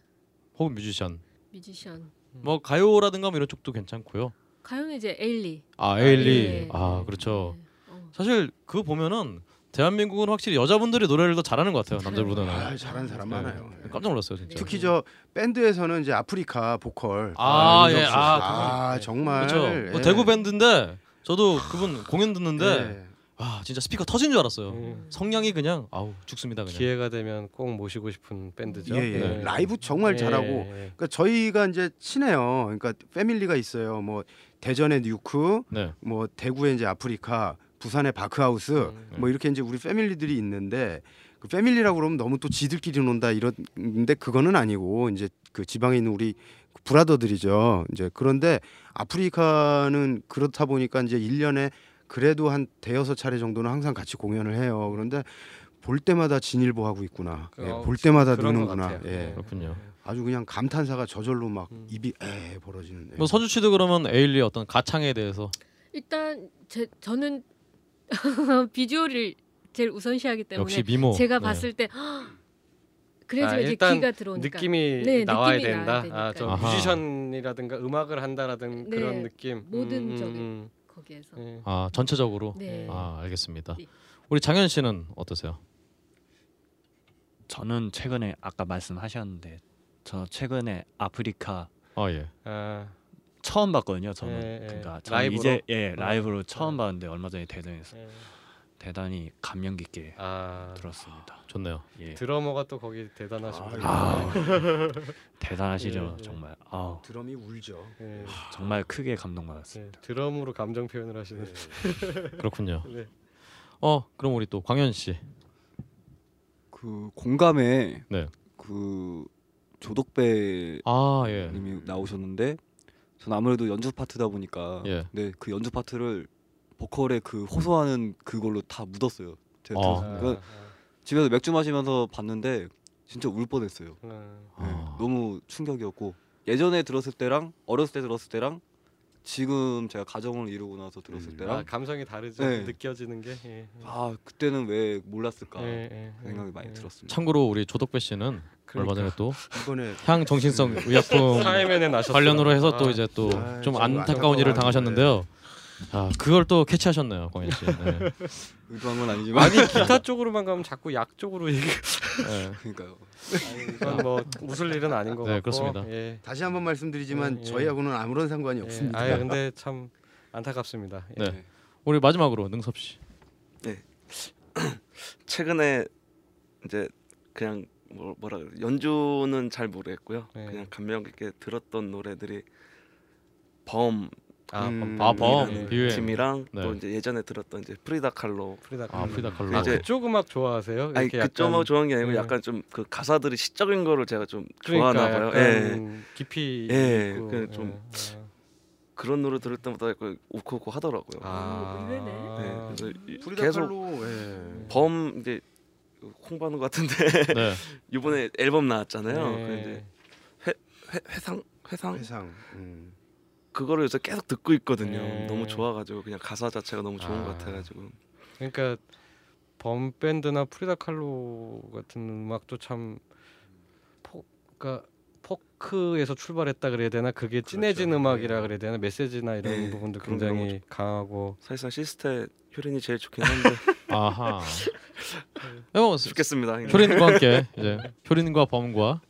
S1: 혹은 뮤지션
S4: 뮤지션
S1: 뭐 가요라든가 뭐 이런 쪽도 괜찮고요.
S4: 가요는 이제 에일리.
S1: 아 에일리
S4: 네.
S1: 아 그렇죠.
S4: 네. 어.
S1: 사실 그거 보면은 대한민국은 확실히 여자분들이 노래를 더 잘하는 것 같아요 남자보다는.
S5: 아, 잘하는 사람
S1: 네.
S5: 많아요.
S1: 깜짝 놀랐어요 진짜.
S5: 특히 저 밴드에서는 이제 아프리카 보컬
S1: 아,
S5: 윤정수
S1: 예,
S5: 씨.
S1: 아,
S5: 아. 정말
S1: 그렇죠. 뭐
S5: 예.
S1: 대구 밴드인데 저도 그분 공연 듣는데
S5: 예.
S1: 와 진짜 스피커 터진 줄 알았어요.
S3: 음.
S1: 성량이 그냥 아우 죽습니다 그냥.
S3: 기회가 되면 꼭 모시고 싶은 밴드죠.
S5: 예, 예.
S3: 네.
S5: 라이브 정말
S3: 예,
S5: 잘하고
S3: 예.
S5: 그러니까 저희가 이제 친해요. 그러니까 패밀리가 있어요. 뭐 대전에 뉴크,
S1: 네.
S5: 뭐 대구에 이제 아프리카, 부산에 바크하우스,
S3: 음.
S5: 뭐 이렇게 이제 우리 패밀리들이 있는데 그 패밀리라고 그러면 너무 또 지들끼리 논다 이런데 그거는 아니고 이제 그 지방에 있는 우리 브라더들이죠. 이제 그런데 아프리카는 그렇다 보니까 이제 1년에 그래도 한 대여섯 차례 정도는 항상 같이 공연을 해요. 그런데 볼 때마다 진일보 하고 있구나. 예,
S3: 어,
S5: 볼 때마다
S3: 그런 것
S5: 느는구나. 예.
S3: 네.
S1: 그렇군요.
S5: 아주 그냥 감탄사가 저절로 막
S3: 음.
S5: 입이 에 벌어지는데.
S1: 뭐 선주 씨도 그러면 에일리의 어떤 가창에 대해서
S4: 일단 제 저는 비주얼을 제일 우선시하기 때문에
S1: 역시 미모.
S4: 제가
S1: 네.
S4: 봤을 때 그래서
S3: 아,
S4: 이제
S3: 일단
S4: 귀가 들어오니까
S3: 느낌이
S4: 네,
S3: 나와야
S4: 느낌이
S3: 된다.
S4: 나와야
S3: 아, 저.
S1: 아하.
S3: 뮤지션이라든가 음악을 한다라든
S4: 네,
S3: 그런 느낌.
S4: 모든
S3: 음,
S4: 저기
S3: 음,
S4: 거기에서
S3: 음. 예.
S1: 아 전체적으로.
S4: 네.
S1: 아 알겠습니다.
S4: 네.
S1: 우리 장현 씨는 어떠세요?
S8: 저는 최근에 아까 말씀하셨는데 저 최근에 아프리카
S1: 아 예.
S3: 아,
S8: 처음 봤거든요. 저는
S3: 예, 예.
S8: 그러니까 저는
S3: 라이브로?
S8: 이제 예 라이브로
S3: 어.
S8: 처음
S3: 어.
S8: 봤는데 얼마 전에 대전에서
S3: 예.
S8: 대단히 감명 깊게
S3: 아,
S8: 들었습니다.
S1: 좋네요.
S8: 예
S3: 드러머가 또 거기 대단하신 분이에요.
S8: 아, 대단하시죠
S3: 예, 예.
S8: 정말. 아우
S5: 드럼이 울죠.
S3: 예.
S8: 정말 크게 감동받았습니다.
S3: 예, 드럼으로 감정 표현을 하시는.
S1: 그렇군요.
S3: 네.
S1: 어 그럼 우리 또 광현 씨.
S6: 그 공감에
S1: 네.
S6: 그 조덕배
S1: 아 예.
S6: 님이 나오셨는데 전 아무래도 연주 파트다 보니까
S1: 예.
S6: 네, 그 연주 파트를 보컬에 그 호소하는 그걸로 다 묻었어요. 제가
S1: 아.
S6: 들었어요.
S3: 아,
S6: 그러니까 집에서 맥주 마시면서 봤는데 진짜 울 뻔했어요.
S3: 아,
S6: 네,
S1: 아.
S6: 너무 충격이었고 예전에 들었을 때랑 어렸을 때 들었을 때랑 지금 제가 가정을 이루고 나서 들었을
S5: 음.
S6: 때랑
S3: 아, 감성이 다르죠.
S6: 네.
S3: 느껴지는 게. 예, 예.
S6: 아 그때는 왜 몰랐을까
S3: 예, 예, 예,
S6: 생각이 많이
S3: 예.
S6: 들었습니다.
S1: 참고로 우리 조덕배 씨는 얼마 전에 또
S5: 이번에
S1: 향 정신성 의약품. 관련으로 해서 또
S3: 아,
S1: 이제 또
S5: 아,
S1: 좀 안타까운 일을. 당하셨는데요. 아 그걸 또 캐치하셨네요, 광현 씨. 네.
S6: 의도한 건 아니지만
S3: 아니 기타 쪽으로만 가면 자꾸 약 쪽으로 얘기.
S1: 네.
S6: 그러니까요.
S3: 이건 뭐 웃을 일은 아닌 것
S1: 네,
S3: 같고.
S1: 그렇습니다.
S3: 예.
S5: 다시 한번 말씀드리지만
S3: 예, 예.
S5: 저희하고는 아무런 상관이
S3: 예.
S5: 없습니다.
S3: 아유 근데 참 안타깝습니다. 예.
S1: 네. 우리 마지막으로 능섭 씨.
S7: 최근에 이제 그냥 뭐, 뭐라 그래 연주는 잘 모르겠고요.
S3: 네.
S7: 그냥 감명 깊게 들었던 노래들이 범
S3: 아,
S5: 음.
S1: 아, 범,
S3: 예.
S7: 팀이랑
S1: 네.
S7: 또 이제 예전에 들었던 이제 프리다 칼로
S3: 프리다
S1: 아 프리다 칼로.
S3: 아,
S7: 이제-
S3: 그쪽 음악 좋아하세요?
S7: 아니 그쪽 뭐 좋아하는 게 아니고
S3: 예.
S7: 약간 좀 그 가사들이 시적인 거를 제가 좀
S3: 그러니까
S7: 좋아하나 봐요. 예.
S3: 깊이
S7: 예,
S3: 있고,
S7: 그냥 좀
S3: 예. 예.
S7: 그런 노래 들을 때마다 약간 오크오크 하더라고요.
S3: 아.
S7: 네, 그래서 이-
S5: 프리다
S7: 계속
S5: 칼로 예.
S7: 범 이제 홍보하는 것 같은데
S1: 네.
S7: 이번에 앨범 나왔잖아요.
S3: 예.
S7: 그 이제 회, 회, 회상 회상
S5: 회상. 음.
S7: 그거를 요새 계속 듣고 있거든요.
S3: 예.
S7: 너무 좋아가지고 그냥 가사 자체가 너무 좋은
S3: 아.
S7: 것 같아가지고
S3: 그러니까 범 밴드나 프리다 칼로 같은 음악도 참 포, 그러니까 포크에서 출발했다 그래야 되나 그게 진해진
S5: 그렇죠.
S3: 음악이라
S5: 네.
S3: 그래야 되나 메시지나 이런
S5: 네,
S3: 부분도 굉장히 강하고
S7: 사실상 씨스타 효린이 제일 좋긴 한데
S1: 아하. 뭐
S7: 좋겠습니다.
S1: 효린과 함께 이제 효린과 범과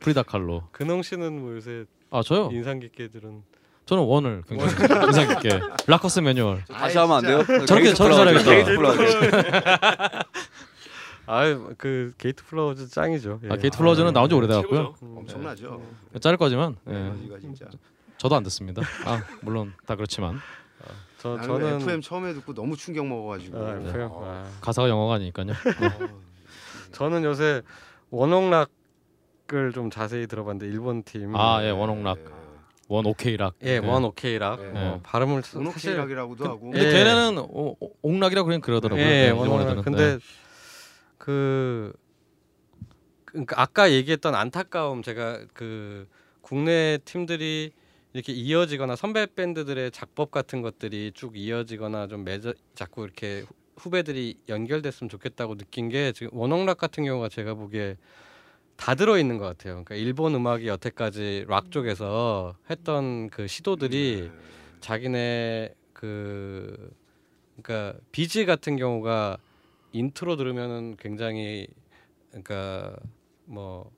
S1: 프리다 칼로.
S3: 근홍 씨는 뭐 요새
S1: 아 저요?
S3: 인상 깊게 들은
S1: 저는 원을 굉장히 인상 깊게 Rocker's Manual.
S6: 다시 하면 안 돼요?
S1: 저렇게.
S6: 게이트 플라워즈.
S3: 아그 Gate Flowers 짱이죠. 예.
S1: 아 Gate Flowers는 나온 지 오래돼갖고요.
S3: 음,
S5: 엄청나죠.
S1: 짤 거지만 예.
S5: 에너지가 진짜.
S1: 저도 안 듣습니다. 아 물론 다 그렇지만
S3: 저
S5: 나는
S3: 저는
S5: FM 처음에 듣고 너무 충격 먹어가지고.
S3: 아.
S5: 어.
S3: 아.
S1: 가사가 영어가 아니니까요. 네.
S3: 저는 요새 One OK Rock을 좀 자세히 들어봤는데 일본 팀.
S1: 아, 예, One OK Rock. One OK Rock.
S3: 예,
S1: 네.
S3: One OK Rock.
S5: 네.
S3: 어, 발음을 사- 사실
S5: 온오케이락이라고도 하고.
S1: 근데
S3: 예.
S1: 걔네는 오, 오- 옥락이라고 그냥 그러더라고요.
S3: 예,
S1: 네,
S3: One OK Rock.
S1: 일본애들은.
S3: 근데
S1: 네.
S3: 그 그러니까 아까 얘기했던 안타까움 제가 그 국내 팀들이 이렇게 이어지거나 선배 밴드들의 작법 같은 것들이 쭉 이어지거나 좀 맺어 자꾸 이렇게 후- 후배들이 연결됐으면 좋겠다고 느낀 게 지금 원옥락 같은 경우가 제가 보기에 다 들어 있는 것 같아요. 그러니까 일본 음악이 여태까지 락 쪽에서 했던 그 시도들이 자기네 그 그러니까 B'z 같은 경우가 인트로 들으면은 굉장히 그러니까 뭐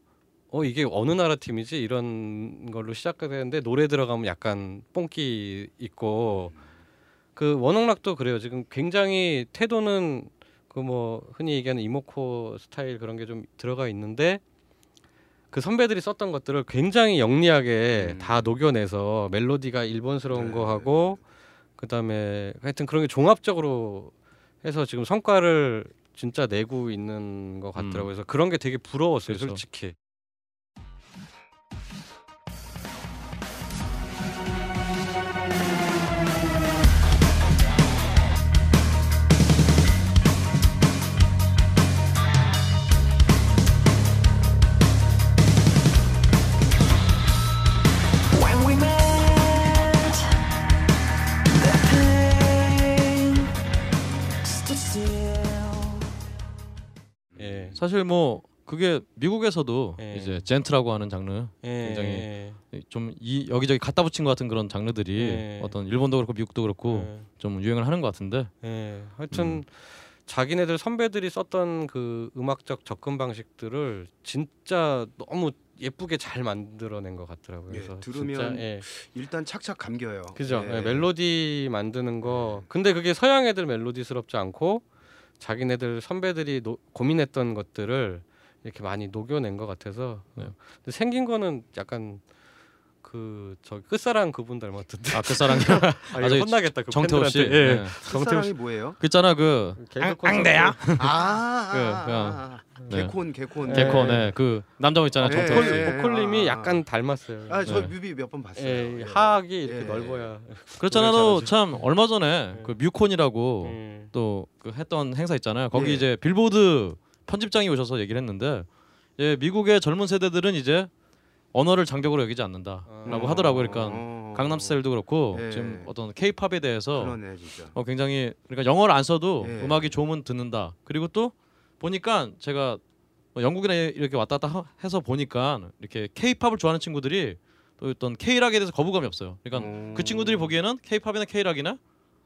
S3: 어 이게 어느 나라 팀이지 이런 걸로 시작되는데 노래 들어가면 약간 뽕기 있고 그 One OK Rock도 그래요. 지금 굉장히 태도는 그 뭐 흔히 얘기하는 emo core 스타일 그런 게 좀 들어가 있는데 그 선배들이 썼던 것들을 굉장히 영리하게
S5: 음.
S3: 다 녹여내서 멜로디가 일본스러운
S5: 네,
S3: 거 하고 그다음에 하여튼 그런 게 종합적으로 해서 지금 성과를 진짜 내고 있는 것 같더라고요. 그래서 그런 게 되게 부러웠어요,
S1: 그렇죠.
S3: 솔직히.
S1: 사실 뭐 그게 미국에서도
S3: 예.
S1: 이제 젠트라고 하는 장르
S3: 예.
S1: 굉장히 좀 이 여기저기 갖다 붙인 것 같은 그런 장르들이
S3: 예.
S1: 어떤 일본도 그렇고 미국도 그렇고
S3: 예.
S1: 좀 유행을 하는 것 같은데
S3: 예. 하여튼
S1: 음.
S3: 자기네들 선배들이 썼던 그 음악적 접근 방식들을 진짜 너무 예쁘게 잘 만들어낸 것 같더라고요.
S5: 예,
S3: 그래서
S5: 들으면
S3: 진짜, 예.
S5: 일단 착착 감겨요.
S3: 그죠.
S5: 예.
S3: 예, 멜로디 만드는 거. 근데 그게 서양 애들 멜로디스럽지 않고 자기네들 선배들이 노, 고민했던 것들을 이렇게 많이 녹여낸 것 같아서.
S1: 네.
S3: 생긴 거는 약간 그 저 끝사랑 그분 닮았던데.
S1: 아 끝사랑이
S3: 아,
S1: 저기
S3: 혼나겠다. 그
S1: 정태호 씨
S3: 팬들한테. 예.
S1: 네.
S3: 정태호
S5: 끝사랑이
S3: 씨.
S5: 뭐예요?
S1: 그 있잖아 그
S3: 개그
S1: 앙대여?
S3: 콘서트.
S5: 아, 아,
S1: 그,
S5: 아, 아,
S1: 네.
S5: 개콘 개콘.
S1: 개콘
S3: 예.
S1: 네. 그 남자 있잖아 요
S5: 예,
S1: 정태호 씨
S5: 예, 예.
S3: 보컬님이
S5: 아.
S3: 약간 닮았어요.
S5: 아, 저
S1: 네.
S5: 뮤비 몇 번 봤어요.
S3: 예,
S5: 예.
S3: 하악이 이렇게
S5: 예.
S3: 넓어야.
S1: 그렇잖아도
S3: 노래 잘하지.
S1: 참 얼마 전에
S3: 예.
S1: 그 뮤콘이라고
S3: 음.
S1: 또그 했던 행사 있잖아요. 거기
S5: 예.
S1: 이제 빌보드 편집장이 오셔서 얘기를 했는데 예, 미국의 젊은 세대들은 이제 언어를 장벽으로 여기지 않는다라고
S3: 어.
S1: 하더라고요. 그러니까
S5: 어.
S1: 강남스타일도 그렇고
S5: 예.
S1: 지금 어떤 케이팝에 대해서
S5: 그러네 진짜.
S1: 어, 굉장히 그러니까 영어를 안 써도
S5: 예.
S1: 음악이 좋으면 듣는다. 그리고 또 보니까 제가 뭐 영국이나 이렇게 왔다 갔다 하- 해서 보니까 이렇게 케이팝을 좋아하는 친구들이 또 어떤 K락에 대해서 거부감이 없어요. 그러니까
S5: 음.
S1: 그 친구들이 보기에는 케이팝이나 K락이나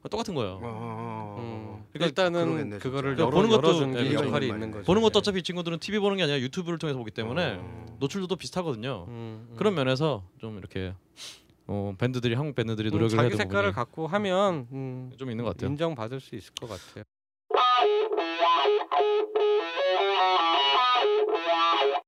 S1: 똑같은 거예요.
S5: 어.
S3: 음.
S1: 그러니까
S3: 일단은
S5: 그러겠네,
S3: 그거를
S5: 진짜.
S3: 열어,
S1: 보는 것도
S3: 열어준 게
S1: 예, 그렇죠.
S3: 역할이. 있는 거죠.
S1: 보는 것도
S3: 예.
S1: 어차피 이 친구들은 TV 보는 게 아니라 유튜브를 통해서 보기 때문에
S5: 어.
S1: 노출도 비슷하거든요.
S3: 음, 음.
S1: 그런 면에서 좀 이렇게 어, 밴드들이 한국 밴드들이
S3: 음,
S1: 노력을 해야
S3: 자기
S1: 되는
S3: 색깔을
S1: 부분이
S3: 갖고 하면 음,
S1: 좀 있는 것 같아요.
S3: 인정받을 수 있을 것 같아요.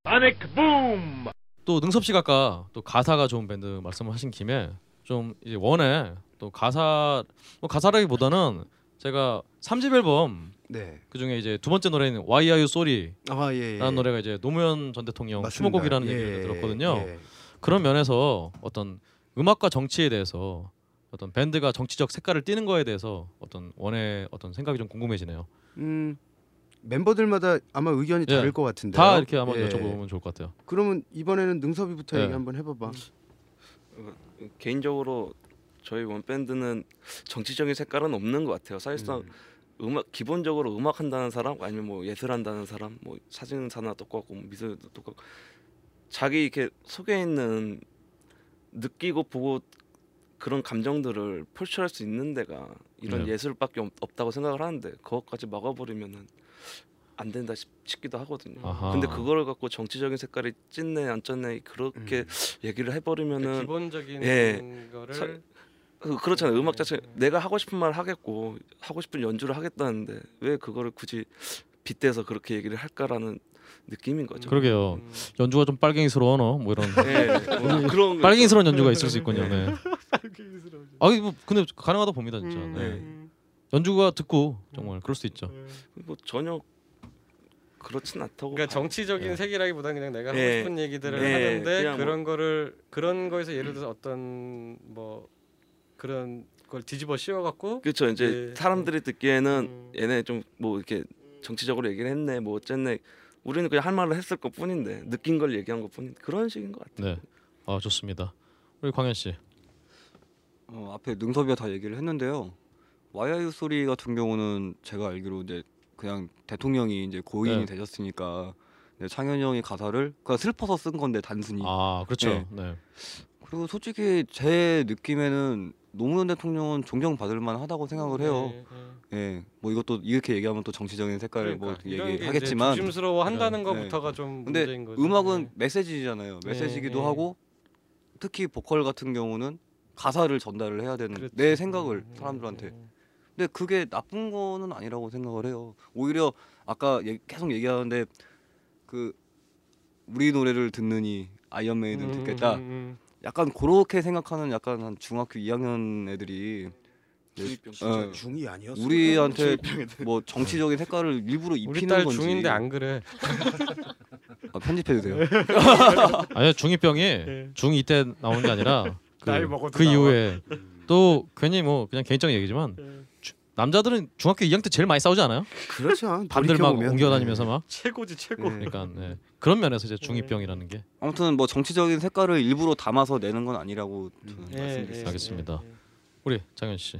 S9: Sonic Boom!
S1: 또 능섭 씨가 아까 또 가사가 좋은 밴드 말씀을 하신 김에 좀 이제 원에 또 가사 뭐 가사라기보다는 제가 3집 앨범
S5: 네.
S1: 그 중에 이제 두 번째 노래인 Why Are You Sorry라는
S5: 아 예. 예.
S1: 노래가 이제 노무현 전 대통령
S5: 맞습니다.
S1: 추모곡이라는
S5: 예,
S1: 얘기를 들었거든요.
S5: 예.
S1: 그런 면에서 어떤 음악과 정치에 대해서 어떤 밴드가 정치적 색깔을 띠는 거에 대해서 어떤 원의 어떤 생각이 좀 궁금해지네요.
S5: 음 멤버들마다 아마 의견이
S1: 예.
S5: 다를 것 같은데.
S1: 다 이렇게 한번
S5: 예.
S1: 여쭤보면 좋을 것 같아요.
S5: 그러면 이번에는 능섭이부터
S1: 예.
S5: 얘기 한번 해봐봐.
S7: 개인적으로 저희 원 밴드는 정치적인 색깔은 없는 것 같아요. 사실상 음. 악 기본적으로 음악 한다는 사람 아니면 뭐 예술 한다는 사람 뭐 사진사나 똑같고 뭐 미술도 똑같고 자기 이렇게 속에 있는 느끼고 보고 그런 감정들을 표출할 수 있는 데가 이런
S1: 네.
S7: 예술밖에 없, 없다고 생각을 하는데 그것까지 막아버리면은 안 된다 싶, 싶기도 하거든요.
S1: 아하.
S7: 근데 그거를 갖고 정치적인 색깔이 찐네 안 찐네 그렇게 얘기를 해버리면은
S3: 그러니까 기본적인
S7: 예.
S3: 거를
S7: 사- 그- 그렇잖아요. 음악 자체 내가 하고 싶은 말 하겠고 하고 싶은 연주를 하겠다는데 왜 그거를 굳이 빗대서 그렇게 얘기를 할까라는 느낌인 거죠.
S1: 그러게요.
S3: 음.
S1: 연주가 좀 빨갱이스러워 뭐 이런
S7: 예, 뭐 그런 거
S1: 빨갱이스러운. 연주가 있을 수 있군요. 네. 아, 뭐 근데 가능하다 봅니다 진짜.
S3: 음,
S1: 네.
S3: 음.
S1: 연주가 듣고 정말 그럴 수도 있죠.
S7: 뭐 전혀 그렇진 않다고.
S3: 그러니까
S7: 봐요.
S3: 정치적인
S1: 네.
S3: 색이라기보다는 그냥 내가 하고
S7: 예.
S3: 싶은 얘기들을
S7: 예,
S3: 하는데
S7: 뭐-
S3: 그런 거를 그런 거에서 예를 들어서 어떤 뭐 그런 걸 뒤집어 씌워갖고
S7: 그렇죠. 이제
S3: 예.
S7: 사람들이 듣기에는
S3: 음.
S7: 얘네 좀 뭐 이렇게 정치적으로 얘기를 했네, 뭐 어쨌네. 우리는 그냥 할 말을 했을 것 뿐인데 느낀 걸 얘기한 것 뿐인 그런 식인 것 같아요.
S1: 네. 아 좋습니다. 우리 광현 씨.
S6: 어, 앞에 능섭이가 다 얘기를 했는데요. Why I'm Sorry 같은 경우는 제가 알기로 이제 그냥 대통령이 이제 고인이
S1: 네.
S6: 되셨으니까 네, 창현이 형이 가사를 그러니까 슬퍼서 쓴 건데 단순히
S1: 아 그렇죠.
S6: 네.
S1: 네.
S6: 그리고 솔직히 제 느낌에는 노무현 대통령은 존경받을 만하다고 생각을 해요.
S3: 예, 예.
S6: 예, 뭐 이것도 이렇게 얘기하면 또 정치적인 색깔을 뭐
S3: 그러니까 이제
S6: 얘기하겠지만
S3: 조심스러워 한다는
S6: 네.
S3: 것부터가 좀
S6: 근데
S3: 문제인 거죠.
S6: 음악은
S3: 예.
S6: 메시지잖아요. 메시지기도
S3: 예.
S6: 하고 특히 보컬 같은 경우는 가사를 전달을 해야 되는
S3: 그렇죠.
S6: 내 생각을
S3: 음,
S6: 사람들한테.
S3: 음,
S6: 근데 그게 나쁜 거는 아니라고 생각을 해요. 오히려 아까 얘- 계속 얘기하는데 그 우리 노래를 듣느니 아이언 메이든
S3: 음,
S6: 듣겠다.
S3: 음, 음.
S6: 약간 그렇게 생각하는 약간 한 중학교 2학년 애들이
S7: 중이병
S6: 어,
S5: 중이 아니었어.
S6: 우리한테 뭐 정치적인 색깔을 일부러
S3: 우리
S6: 입히는
S3: 딸
S6: 건지
S3: 중인데 안 그래.
S6: 아, 편집해도 돼요.
S1: 아니요 중이병이
S3: 예.
S1: 중2 때 나온 게 아니라 그,
S3: 나이 먹어도
S1: 그. 이후에 또 괜히 뭐 그냥 개인적인 얘기지만
S3: 예.
S1: 주- 남자들은 중학교 2학년 때 제일 많이 싸우지 않아요?
S5: 그렇죠.
S1: 밤들 막. 옮겨다니면서 막
S3: 최고지 최고.
S5: 네.
S1: 그러니까 네. 그런 면에서 이제 중이병이라는 게
S6: 아무튼 뭐 정치적인 색깔을 일부러 담아서 내는 건 아니라고 저는
S3: 예,
S6: 말씀드리겠습니다.
S3: 예,
S1: 알겠습니다. 우리 장현 씨.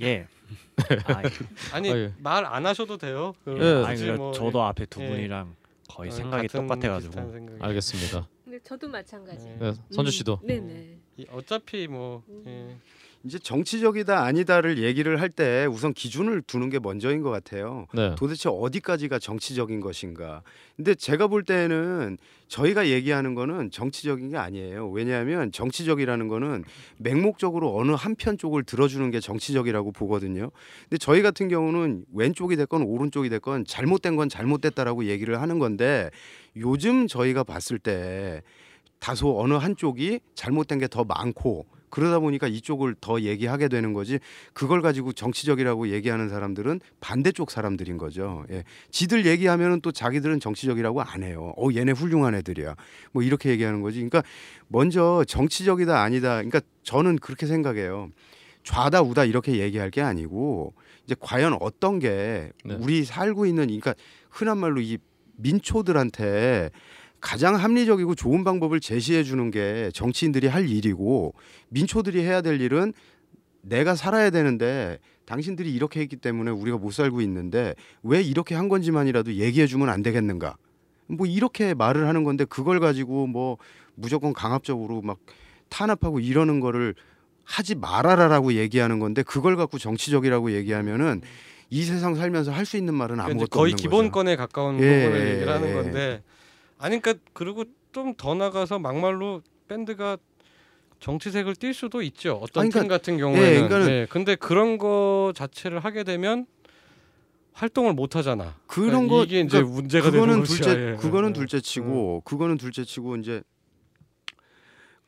S8: 예. 아,
S3: 아니
S1: 아, 예.
S3: 말안 하셔도 돼요. 그
S1: 예.
S8: 아니
S3: 굳이
S8: 그러니까
S3: 뭐,
S8: 저도 앞에 두
S3: 예.
S8: 분이랑 거의
S3: 어,
S8: 생각이 똑같아가지고
S3: 생각이.
S1: 알겠습니다.
S4: 근데 저도 마찬가지.
S3: 네.
S1: 네, 선주 씨도
S4: 네네.
S3: 이- 어차피 뭐 예.
S5: 이제 정치적이다 아니다를 얘기를 할 때 우선 기준을 두는 게 먼저인 것 같아요.
S1: 네.
S5: 도대체 어디까지가 정치적인 것인가. 근데 제가 볼 때는 저희가 얘기하는 거는 정치적인 게 아니에요. 왜냐하면 정치적이라는 거는 맹목적으로 어느 한편 쪽을 들어주는 게 정치적이라고 보거든요. 근데 저희 같은 경우는 왼쪽이 됐건 오른쪽이 됐건 잘못된 건 잘못됐다라고 얘기를 하는 건데 요즘 저희가 봤을 때 다소 어느 한쪽이 잘못된 게 더 많고 그러다 보니까 이쪽을 더 얘기하게 되는 거지 그걸 가지고 정치적이라고 얘기하는 사람들은 반대쪽 사람들인 거죠. 예. 지들 얘기하면은 또 자기들은 정치적이라고 안 해요. 어 얘네 훌륭한 애들이야. 뭐 이렇게 얘기하는 거지. 그러니까 먼저 정치적이다 아니다. 그러니까 저는 그렇게 생각해요. 좌다 우다 이렇게 얘기할 게 아니고 이제 과연 어떤 게
S1: 네.
S5: 우리 살고 있는 그러니까 흔한 말로 이 민초들한테 가장 합리적이고 좋은 방법을 제시해 주는 게 정치인들이 할 일이고 민초들이 해야 될 일은 내가 살아야 되는데 당신들이 이렇게 했기 때문에 우리가 못 살고 있는데 왜 이렇게 한 건지만이라도 얘기해 주면 안 되겠는가? 뭐 이렇게 말을 하는 건데 그걸 가지고 뭐 무조건 강압적으로 막 탄압하고 이러는 거를 하지 말아라라고 얘기하는 건데 그걸 갖고 정치적이라고 얘기하면은 이 세상 살면서 할 수 있는 말은
S3: 그러니까
S5: 아무것도
S3: 거의
S5: 없는
S3: 기본권에 가까운
S5: 예,
S3: 부분을
S5: 예,
S3: 얘기를 하는
S5: 예.
S3: 건데 아니 그러니까 그리고 좀 더 나가서 막말로 밴드가 정치색을 띌 수도 있죠. 어떤
S5: 아니,
S3: 팀
S5: 그러니까-
S3: 같은 경우에는.
S5: 그러니까는-
S3: 네, 근데 그런 거 자체를 하게 되면 활동을 못 하잖아.
S5: 그런
S3: 그러니까
S5: 거
S3: 이게 이제
S5: 그러니까
S3: 문제가 되는 거죠.
S5: 둘째
S3: 예.
S5: 그거는
S3: 예.
S5: 둘째치고 그거는 둘째치고 이제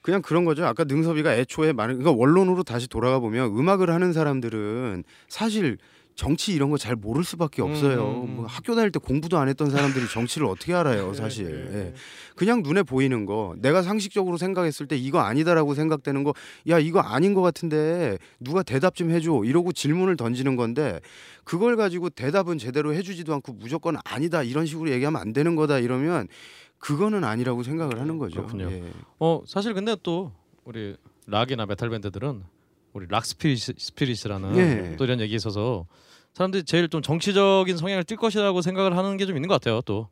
S5: 그냥 그런 거죠. 아까 능섭이가 애초에 많은 그러니까 원론으로 다시 돌아가 보면 음악을 하는 사람들은 사실 정치 이런 거 잘 모를 수밖에 없어요.
S3: 음, 음, 음.
S5: 뭐 학교 다닐 때 공부도 안 했던 사람들이 정치를 어떻게 알아요, 사실. 예. 그냥 눈에 보이는 거, 내가 상식적으로 생각했을 때 이거 아니다라고 생각되는 거, 야 이거 아닌 것 같은데 누가 대답 좀 해줘 이러고 질문을 던지는 건데 그걸 가지고 대답은 제대로 해주지도 않고 무조건 아니다 이런 식으로 얘기하면 안 되는 거다 이러면 그거는 아니라고 생각을 하는 거죠.
S1: 그렇군요.
S5: 예.
S1: 어 사실 근데 또 우리 락이나 메탈 밴드들은 우리 rock spirit spirit이라는
S5: 예.
S1: 또 이런 얘기 있어서 사람들이 제일 좀 정치적인 성향을 띌 것이라고 생각을 하는 게 좀 있는 것 같아요. 또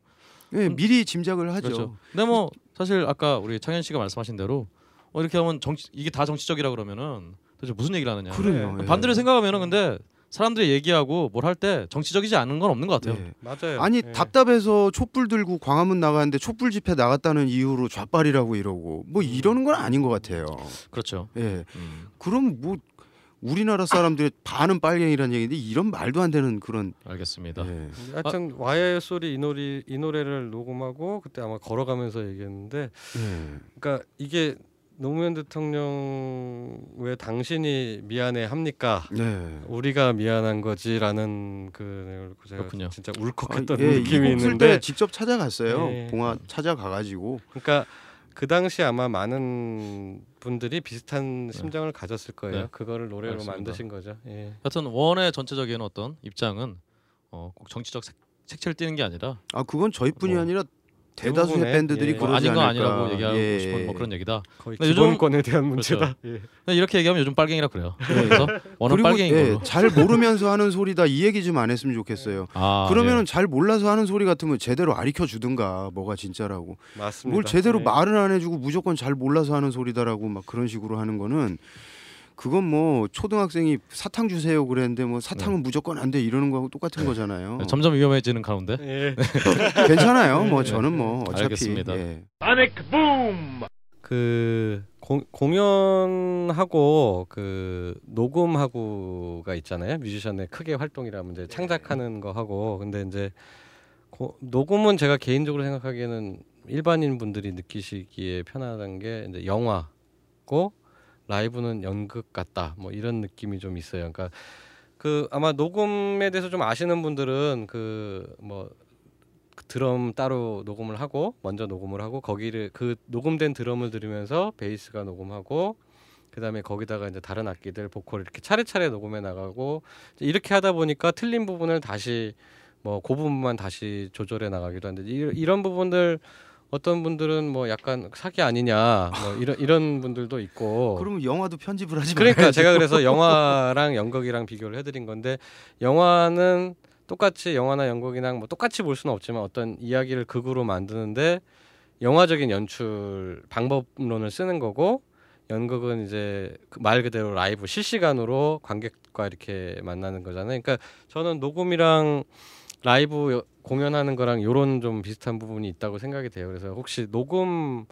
S5: 예, 미리 짐작을 하죠.
S1: 그렇죠. 근데 뭐 사실 아까 우리 창현 씨가 말씀하신 대로 어, 이렇게 하면 정치 이게 다 정치적이라 그러면은 도대체 무슨 얘기를 하느냐.
S5: 그래요. 예.
S1: 반대로 생각하면은 근데 사람들이 얘기하고 뭘 할 때 정치적이지 않은 건 없는 것 같아요.
S5: 예.
S3: 맞아요.
S5: 아니
S3: 예.
S5: 답답해서 촛불 들고 광화문 나가는데 촛불 집회 나갔다는 이유로 좌빨이라고 이러고 뭐 이러는 건 아닌 것 같아요.
S1: 그렇죠.
S5: 예.
S1: 음,
S5: 그럼 뭐 우리나라 사람들의 반은 빨갱이라는 얘기인데 이런 말도 안 되는 그런
S1: 알겠습니다.
S5: 예.
S3: 하여튼 와이의 소리 이 노래 이 노래를 녹음하고 그때 아마 걸어가면서 얘기했는데
S5: 예.
S3: 그러니까 이게 노무현 대통령 왜 당신이 미안해 합니까?
S5: 네.
S3: 우리가 미안한 거지라는 그 내용을 제가
S1: 그렇군요.
S3: 진짜
S5: 아,
S3: 울컥했던
S5: 예,
S3: 느낌이 있는데
S5: 때 직접 찾아갔어요.
S3: 예.
S5: 봉화 찾아가 가지고
S3: 그러니까 그 당시 아마 많은 분들이 비슷한 심정을 가졌을 거예요.
S1: 네.
S3: 그거를 노래로
S1: 알겠습니다.
S3: 만드신 거죠. 예.
S1: 하여튼 원의 전체적인 어떤 입장은 어, 꼭 정치적 색, 색채를 띠는 게 아니라
S5: 아 그건 저희뿐이
S1: 뭐,
S5: 아니라 대다수의 밴드들이
S3: 예.
S1: 뭐
S5: 그러지
S1: 아닌 건
S5: 않을까.
S1: 아니라고 얘기하고
S5: 예.
S1: 싶은 뭐 그런 얘기다.
S3: 거의
S1: 근데 요즘-
S3: 기본권에 대한 문제다. 예.
S1: 근데 이렇게 얘기하면 요즘 빨갱이라 그래요. 그래서 원은 빨갱인
S5: 예,
S1: 걸로.
S5: 잘 모르면서 하는 소리다 이 얘기 좀 안 했으면 좋겠어요.
S1: 아,
S5: 그러면은 잘 몰라서 하는 소리 같으면 제대로 가르쳐 주든가 뭐가 진짜라고.
S3: 맞습니다.
S5: 뭘 제대로
S3: 예.
S5: 말은 안 해주고 무조건 잘 몰라서 하는 소리다라고 막 그런 식으로 하는 거는 그건 뭐 초등학생이 사탕 주세요 그랬는데 뭐 사탕은 무조건 안 돼 이러는 거하고 똑같은 거잖아요.
S1: 네, 점점 위험해지는 가운데
S3: 예.
S5: 괜찮아요. 뭐
S3: 네.
S5: 저는 뭐 어차피
S1: 알겠습니다.
S5: 예.
S9: Sonic Boom!
S3: 그 공, 공연하고 그 녹음하고가 있잖아요. 뮤지션의 크게 활동이라면 이제 창작하는 거 하고 근데 이제 고, 녹음은 제가 개인적으로 생각하기에는 일반인 분들이 느끼시기에 편안한 게 이제 영화고 라이브는 연극 같다. 뭐 이런 느낌이 좀 있어요. 그러니까 그 아마 녹음에 대해서 좀 아시는 분들은 그뭐 드럼 따로 녹음을 하고 먼저 녹음을 하고 거기를 그 녹음된 드럼을 들으면서 베이스가 녹음하고 그다음에 거기다가 이제 다른 악기들 보컬 이렇게 차례차례 녹음해 나가고 이렇게 하다 보니까 틀린 부분을 다시 뭐 그 부분만 다시 조절해 나가기도 하는데 이, 이런 부분들 어떤 분들은 뭐 약간 사기 아니냐 뭐 이런 이런 분들도 있고
S5: 그러면 영화도 편집을 하지
S3: 그러니까
S5: 말아야지.
S3: 제가 그래서 영화랑 연극이랑 비교를 해드린 건데 영화는 똑같이 영화나 연극이랑 뭐 똑같이 볼 수는 없지만 어떤 이야기를 극으로 만드는데 영화적인 연출 방법론을 쓰는 거고 연극은 이제 그말 그대로 라이브 실시간으로 관객과 이렇게 만나는 거잖아요. 그러니까 저는 녹음이랑 라이브 여- 공연하는 거랑 요런 좀 비슷한 부분이 있다고 생각이 돼요. 그래서 혹시 녹음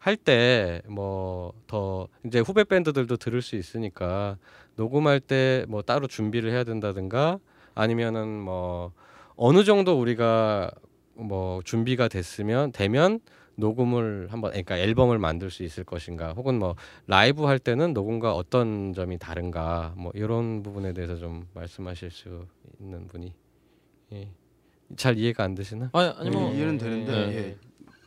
S3: 할 때 뭐 더 이제 후배 밴드들도 들을 수 있으니까 녹음할 때 뭐 따로 준비를 해야 된다든가 아니면은 뭐 어느 정도 우리가 뭐 준비가 됐으면 되면 녹음을 한번 그러니까 앨범을 만들 수 있을 것인가 혹은 뭐 라이브 할 때는 녹음과 어떤 점이 다른가 뭐 이런 부분에 대해서 좀 말씀하실 수 있는 분이 예. 잘 이해가 안 되시나?
S1: 아니 아니 뭐
S5: 예, 이해는 되는데
S1: 예.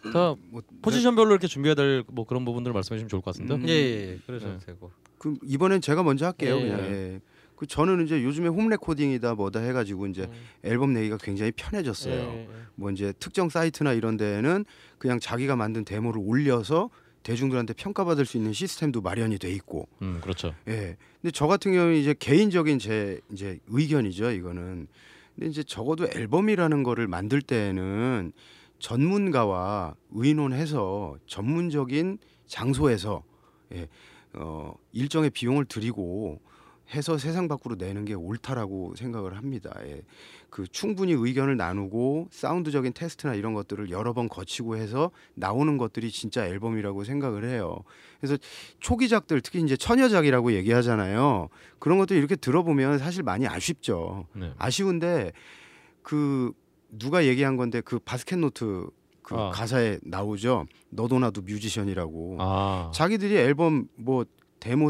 S5: 예.
S1: 다
S5: 뭐,
S1: 포지션별로 이렇게 준비해야 될 뭐 그런 부분들을 말씀해 주시면 좋을 것 같은데.
S5: 음.
S3: 예, 예, 예. 그러셔도
S1: 네.
S3: 되고.
S5: 그 이번엔 제가 먼저 할게요.
S3: 예,
S5: 그냥.
S1: 예.
S5: 예. 그 저는 이제 요즘에 home recording이다 뭐다 해가지고 이제 앨범 내기가 굉장히 편해졌어요.
S3: 예, 예, 예.
S5: 뭐 이제 특정 사이트나 이런 데에는 그냥 자기가 만든 데모를 올려서 대중들한테 평가받을 수 있는 시스템도 마련이 돼 있고.
S1: 음 그렇죠.
S5: 예. 근데 저 같은 경우는 이제 개인적인 제 이제 의견이죠, 이거는. 근데 이제 적어도 앨범이라는 거를 만들 때에는 전문가와 의논해서 전문적인 장소에서 예, 어, 일정의 비용을 들이고 해서 세상 밖으로 내는 게 옳다라고 생각을 합니다. 예. 그 충분히 의견을 나누고 사운드적인 테스트나 이런 것들을 여러 번 거치고 해서 나오는 것들이 진짜 앨범이라고 생각을 해요. 그래서 초기작들 특히 이제 처녀작이라고 얘기하잖아요. 그런 것들 이렇게 들어보면 사실 많이 아쉽죠.
S1: 네.
S5: 아쉬운데 그 누가 얘기한 건데 그 Basket Note 그
S1: 아.
S5: 가사에 나오죠. 너도 나도 뮤지션이라고.
S1: 아
S5: 자기들이 앨범 뭐 데모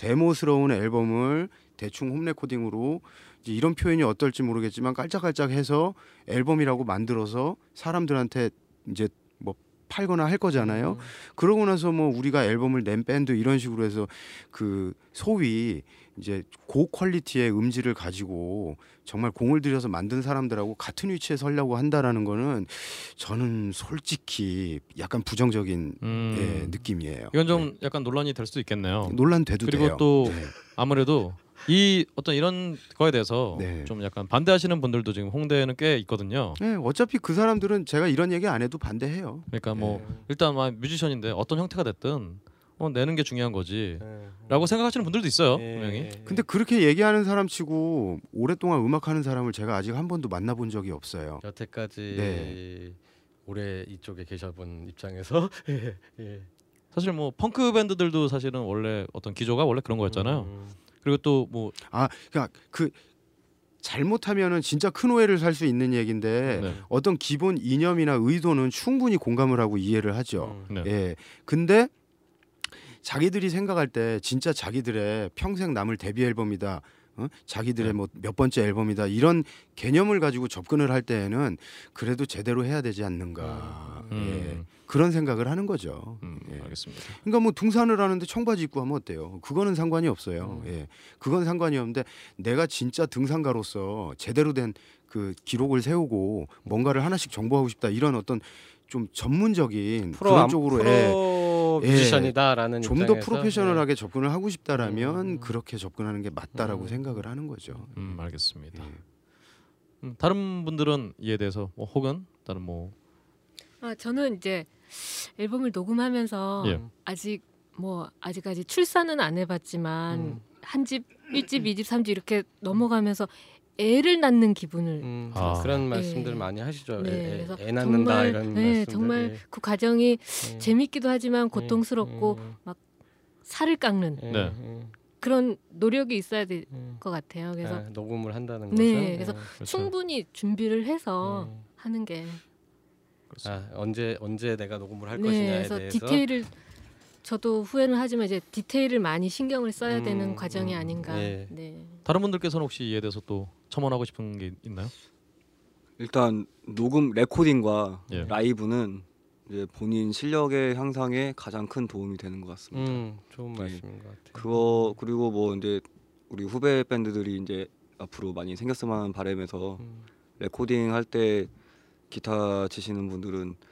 S5: 데모스러운 앨범을 대충 home recording으로 이제 이런 표현이 어떨지 모르겠지만 깔짝깔짝해서 앨범이라고 만들어서 사람들한테 이제 뭐 팔거나 할 거잖아요. 그러고 나서 뭐 우리가 앨범을 낸 밴드 이런 식으로 해서 그 소위 이제 고퀄리티의 음질을 가지고 정말 공을 들여서 만든 사람들하고 같은 위치에 서려고 한다라는 거는 저는 솔직히 약간 부정적인
S1: 음.
S5: 예, 느낌이에요.
S1: 이건 좀 약간 논란이 될 수도 있겠네요.
S5: 논란 돼도
S1: 그리고
S5: 돼요.
S1: 또
S5: 네.
S1: 아무래도 이 어떤 이런 거에 대해서
S5: 네.
S1: 좀 약간 반대하시는 분들도 지금 홍대에는 꽤 있거든요.
S5: 네, 어차피 그 사람들은 제가 이런 얘기 안 해도 반대해요.
S1: 그러니까 뭐
S5: 네.
S1: 일단 막 뮤지션인데 어떤 형태가 됐든 어, 내는 게 중요한 거지라고
S3: 네.
S1: 생각하시는 분들도 있어요
S3: 예,
S1: 분명히.
S3: 예.
S5: 근데 그렇게 얘기하는 사람치고 오랫동안 음악하는 사람을 제가 아직 한 번도 만나본 적이 없어요.
S3: 여태까지
S5: 네.
S3: 오래 이쪽에 계셔본 입장에서 예, 예.
S1: 사실 뭐 펑크 밴드들도 사실은 원래 어떤 기조가 원래 그런 거였잖아요.
S3: 음,
S1: 그리고 또 뭐
S5: 아, 그러니까 그 잘못하면은 진짜 큰 오해를 살 수 있는 얘기인데
S1: 네.
S5: 어떤 기본 이념이나 의도는 충분히 공감을 하고 이해를 하죠.
S3: 음.
S1: 네.
S5: 예. 근데 자기들이 생각할 때 진짜 자기들의 평생 남을 데뷔 앨범이다. 어? 자기들의
S1: 네.
S5: 뭐몇 번째 앨범이다. 이런 개념을 가지고 접근을 할 때에는 그래도 제대로 해야 되지 않는가. 예.
S1: 음,
S5: 그런 생각을 하는 거죠.
S1: 음,
S5: 예.
S1: 알겠습니다.
S5: 그러니까 뭐 등산을 하는데 청바지 입고 하면 어때요? 그거는 상관이 없어요. 예. 그건 상관이 없는데 내가 진짜 등산가로서 제대로 된 그 기록을 세우고 뭔가를 하나씩 정보하고 싶다. 이런 어떤 좀 전문적인
S3: 프로
S5: 그런
S3: 암-
S5: 쪽으로 예.
S3: 프로
S5: 예.
S3: 뮤지션이다라는
S5: 좀더
S3: 입장에서,
S5: 프로페셔널하게 접근을 하고 싶다라면
S3: 음.
S5: 그렇게 접근하는 게 맞다라고
S3: 음.
S5: 생각을 하는 거죠.
S1: 음, 알겠습니다.
S5: 예.
S1: 음, 다른 분들은 이에 대해서 뭐 혹은 다른 뭐
S4: 아 저는 이제 앨범을 녹음하면서
S1: 예.
S4: 아직 뭐 아직까지 출산은 안 해봤지만
S3: 음.
S4: 한 집, 일집, 이 집, 삼 집 이렇게 넘어가면서 애를 낳는 기분을
S3: 음,
S1: 아.
S3: 그런 말씀들
S4: 예.
S3: 많이 하시죠.
S4: 네,
S3: 애, 애,
S4: 그래서
S3: 애 낳는다
S4: 정말,
S3: 이런
S4: 네,
S3: 말씀들.
S4: 정말
S3: 예.
S4: 그 과정이
S3: 예.
S4: 재밌기도 하지만 고통스럽고
S3: 예.
S4: 살을 깎는
S3: 예.
S1: 네.
S3: 예.
S4: 그런 노력이 있어야 될것
S3: 예.
S4: 같아요. 그래서
S3: 아, 녹음을 한다는
S4: 네,
S3: 것은
S4: 그래서
S3: 예.
S1: 그렇죠.
S4: 충분히 준비를 해서
S3: 예.
S4: 하는 게
S3: 아, 언제 언제 내가 녹음을 할
S4: 네,
S3: 것이냐에
S4: 그래서
S3: 대해서
S4: 디테일을 저도 후회는 하지만 이제 디테일을 많이 신경을 써야
S3: 음,
S4: 되는 과정이
S3: 음,
S4: 아닌가.
S3: 예.
S4: 네.
S1: 다른 분들께서는 혹시 이에 대해서 또 첨언하고 싶은 게 있나요?
S6: 일단 녹음 레코딩과
S1: 예.
S6: 라이브는 이제 본인 실력의 향상에 가장 큰 도움이 되는 것 같습니다.
S3: 음, 좋은
S6: 네.
S3: 말씀인 것 같아요.
S6: 그거 그리고 뭐 이제 우리 후배 밴드들이 이제 앞으로 많이 생겼으면 하는 바람에서
S3: 음.
S6: 레코딩 할 때 기타 치시는 분들은 꼭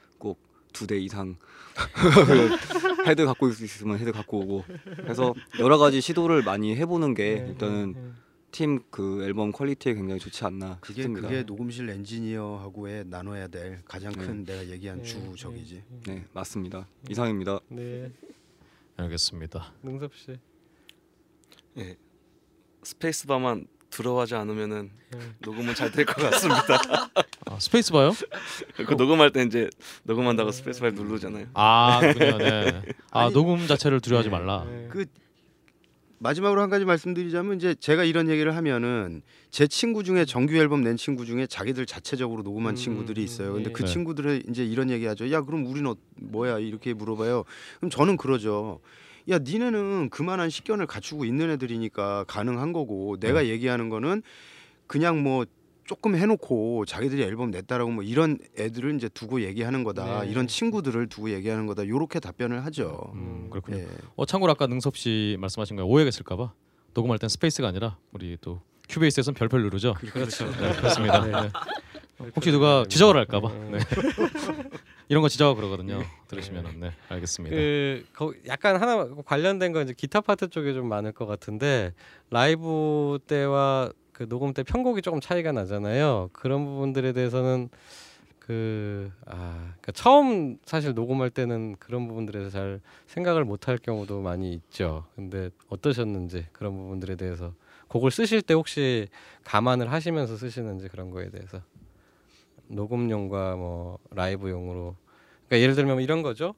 S6: 두 대 이상 헤드 갖고 있으면 헤드 갖고 오고 해서 여러 가지 시도를 많이 해보는 게
S3: 네,
S6: 일단은
S3: 네, 네.
S6: 팀그 앨범 quality에 굉장히 좋지 않나
S5: 그게
S6: 싶습니다.
S5: 그게 녹음실 엔지니어하고의 나눠야 될 가장 큰 내가 얘기한
S3: 네,
S5: 주 적이지.
S6: 네 맞습니다. 이상입니다.
S3: 네,
S1: 알겠습니다.
S3: 능섭 씨.
S7: 예. 스페이스바만 들어가지 않으면은
S3: 네.
S7: 녹음은 잘 될 것 같습니다.
S1: 아, 스페이스 바요?
S7: 그 녹음할 때 이제 녹음한다고 스페이스 바 누르잖아요.
S1: 아, 그렇군요. 네. 아,
S5: 아니,
S1: 녹음 자체를 두려워하지 말라.
S3: 네.
S5: 그 마지막으로 한 가지 말씀드리자면 이제 제가 이런 얘기를 하면은 제 친구 중에 정규 앨범 낸 친구 중에 자기들 자체적으로 녹음한
S3: 음,
S5: 친구들이 있어요. 근데
S3: 예.
S5: 그
S1: 네.
S5: 친구들은 이제 이런 얘기하죠. 야 그럼 우리는 어, 뭐야 이렇게 물어봐요. 그럼 저는 그러죠. 야 니네는 그만한 식견을 갖추고 있는 애들이니까 가능한 거고 내가 얘기하는 거는 그냥 뭐 조금 해놓고 자기들이 앨범 냈다라고 뭐 이런 애들을 이제 두고 얘기하는 거다.
S3: 네.
S5: 이런 친구들을 두고 얘기하는 거다. 요렇게 답변을 하죠.
S1: 음, 그렇군요.
S5: 예.
S1: 어, 참고로 아까 능섭 씨 말씀하신 거에 오해가 있을까봐 녹음할 땐 스페이스가 아니라 우리 또 Cubase에서는 별별 누르죠.
S3: 그렇죠.
S1: 네, 그렇습니다. 네. 혹시 누가 지적을 할까봐 네. 이런 거 지적하고 그러거든요. 들으시면은 네 알겠습니다.
S3: 그 거, 약간 하나 관련된 건 이제 기타 파트 쪽에 좀 많을 것 같은데 라이브 때와 그 녹음 때 편곡이 조금 차이가 나잖아요. 그런 부분들에 대해서는 그 아, 그러니까 처음 사실 녹음할 때는 그런 부분들에 대해서 잘 생각을 못할 경우도 많이 있죠. 근데 어떠셨는지 그런 부분들에 대해서 곡을 쓰실 때 혹시 감안을 하시면서 쓰시는지 그런 거에 대해서 녹음용과 뭐 라이브용으로 그러니까 예를 들면 이런 거죠.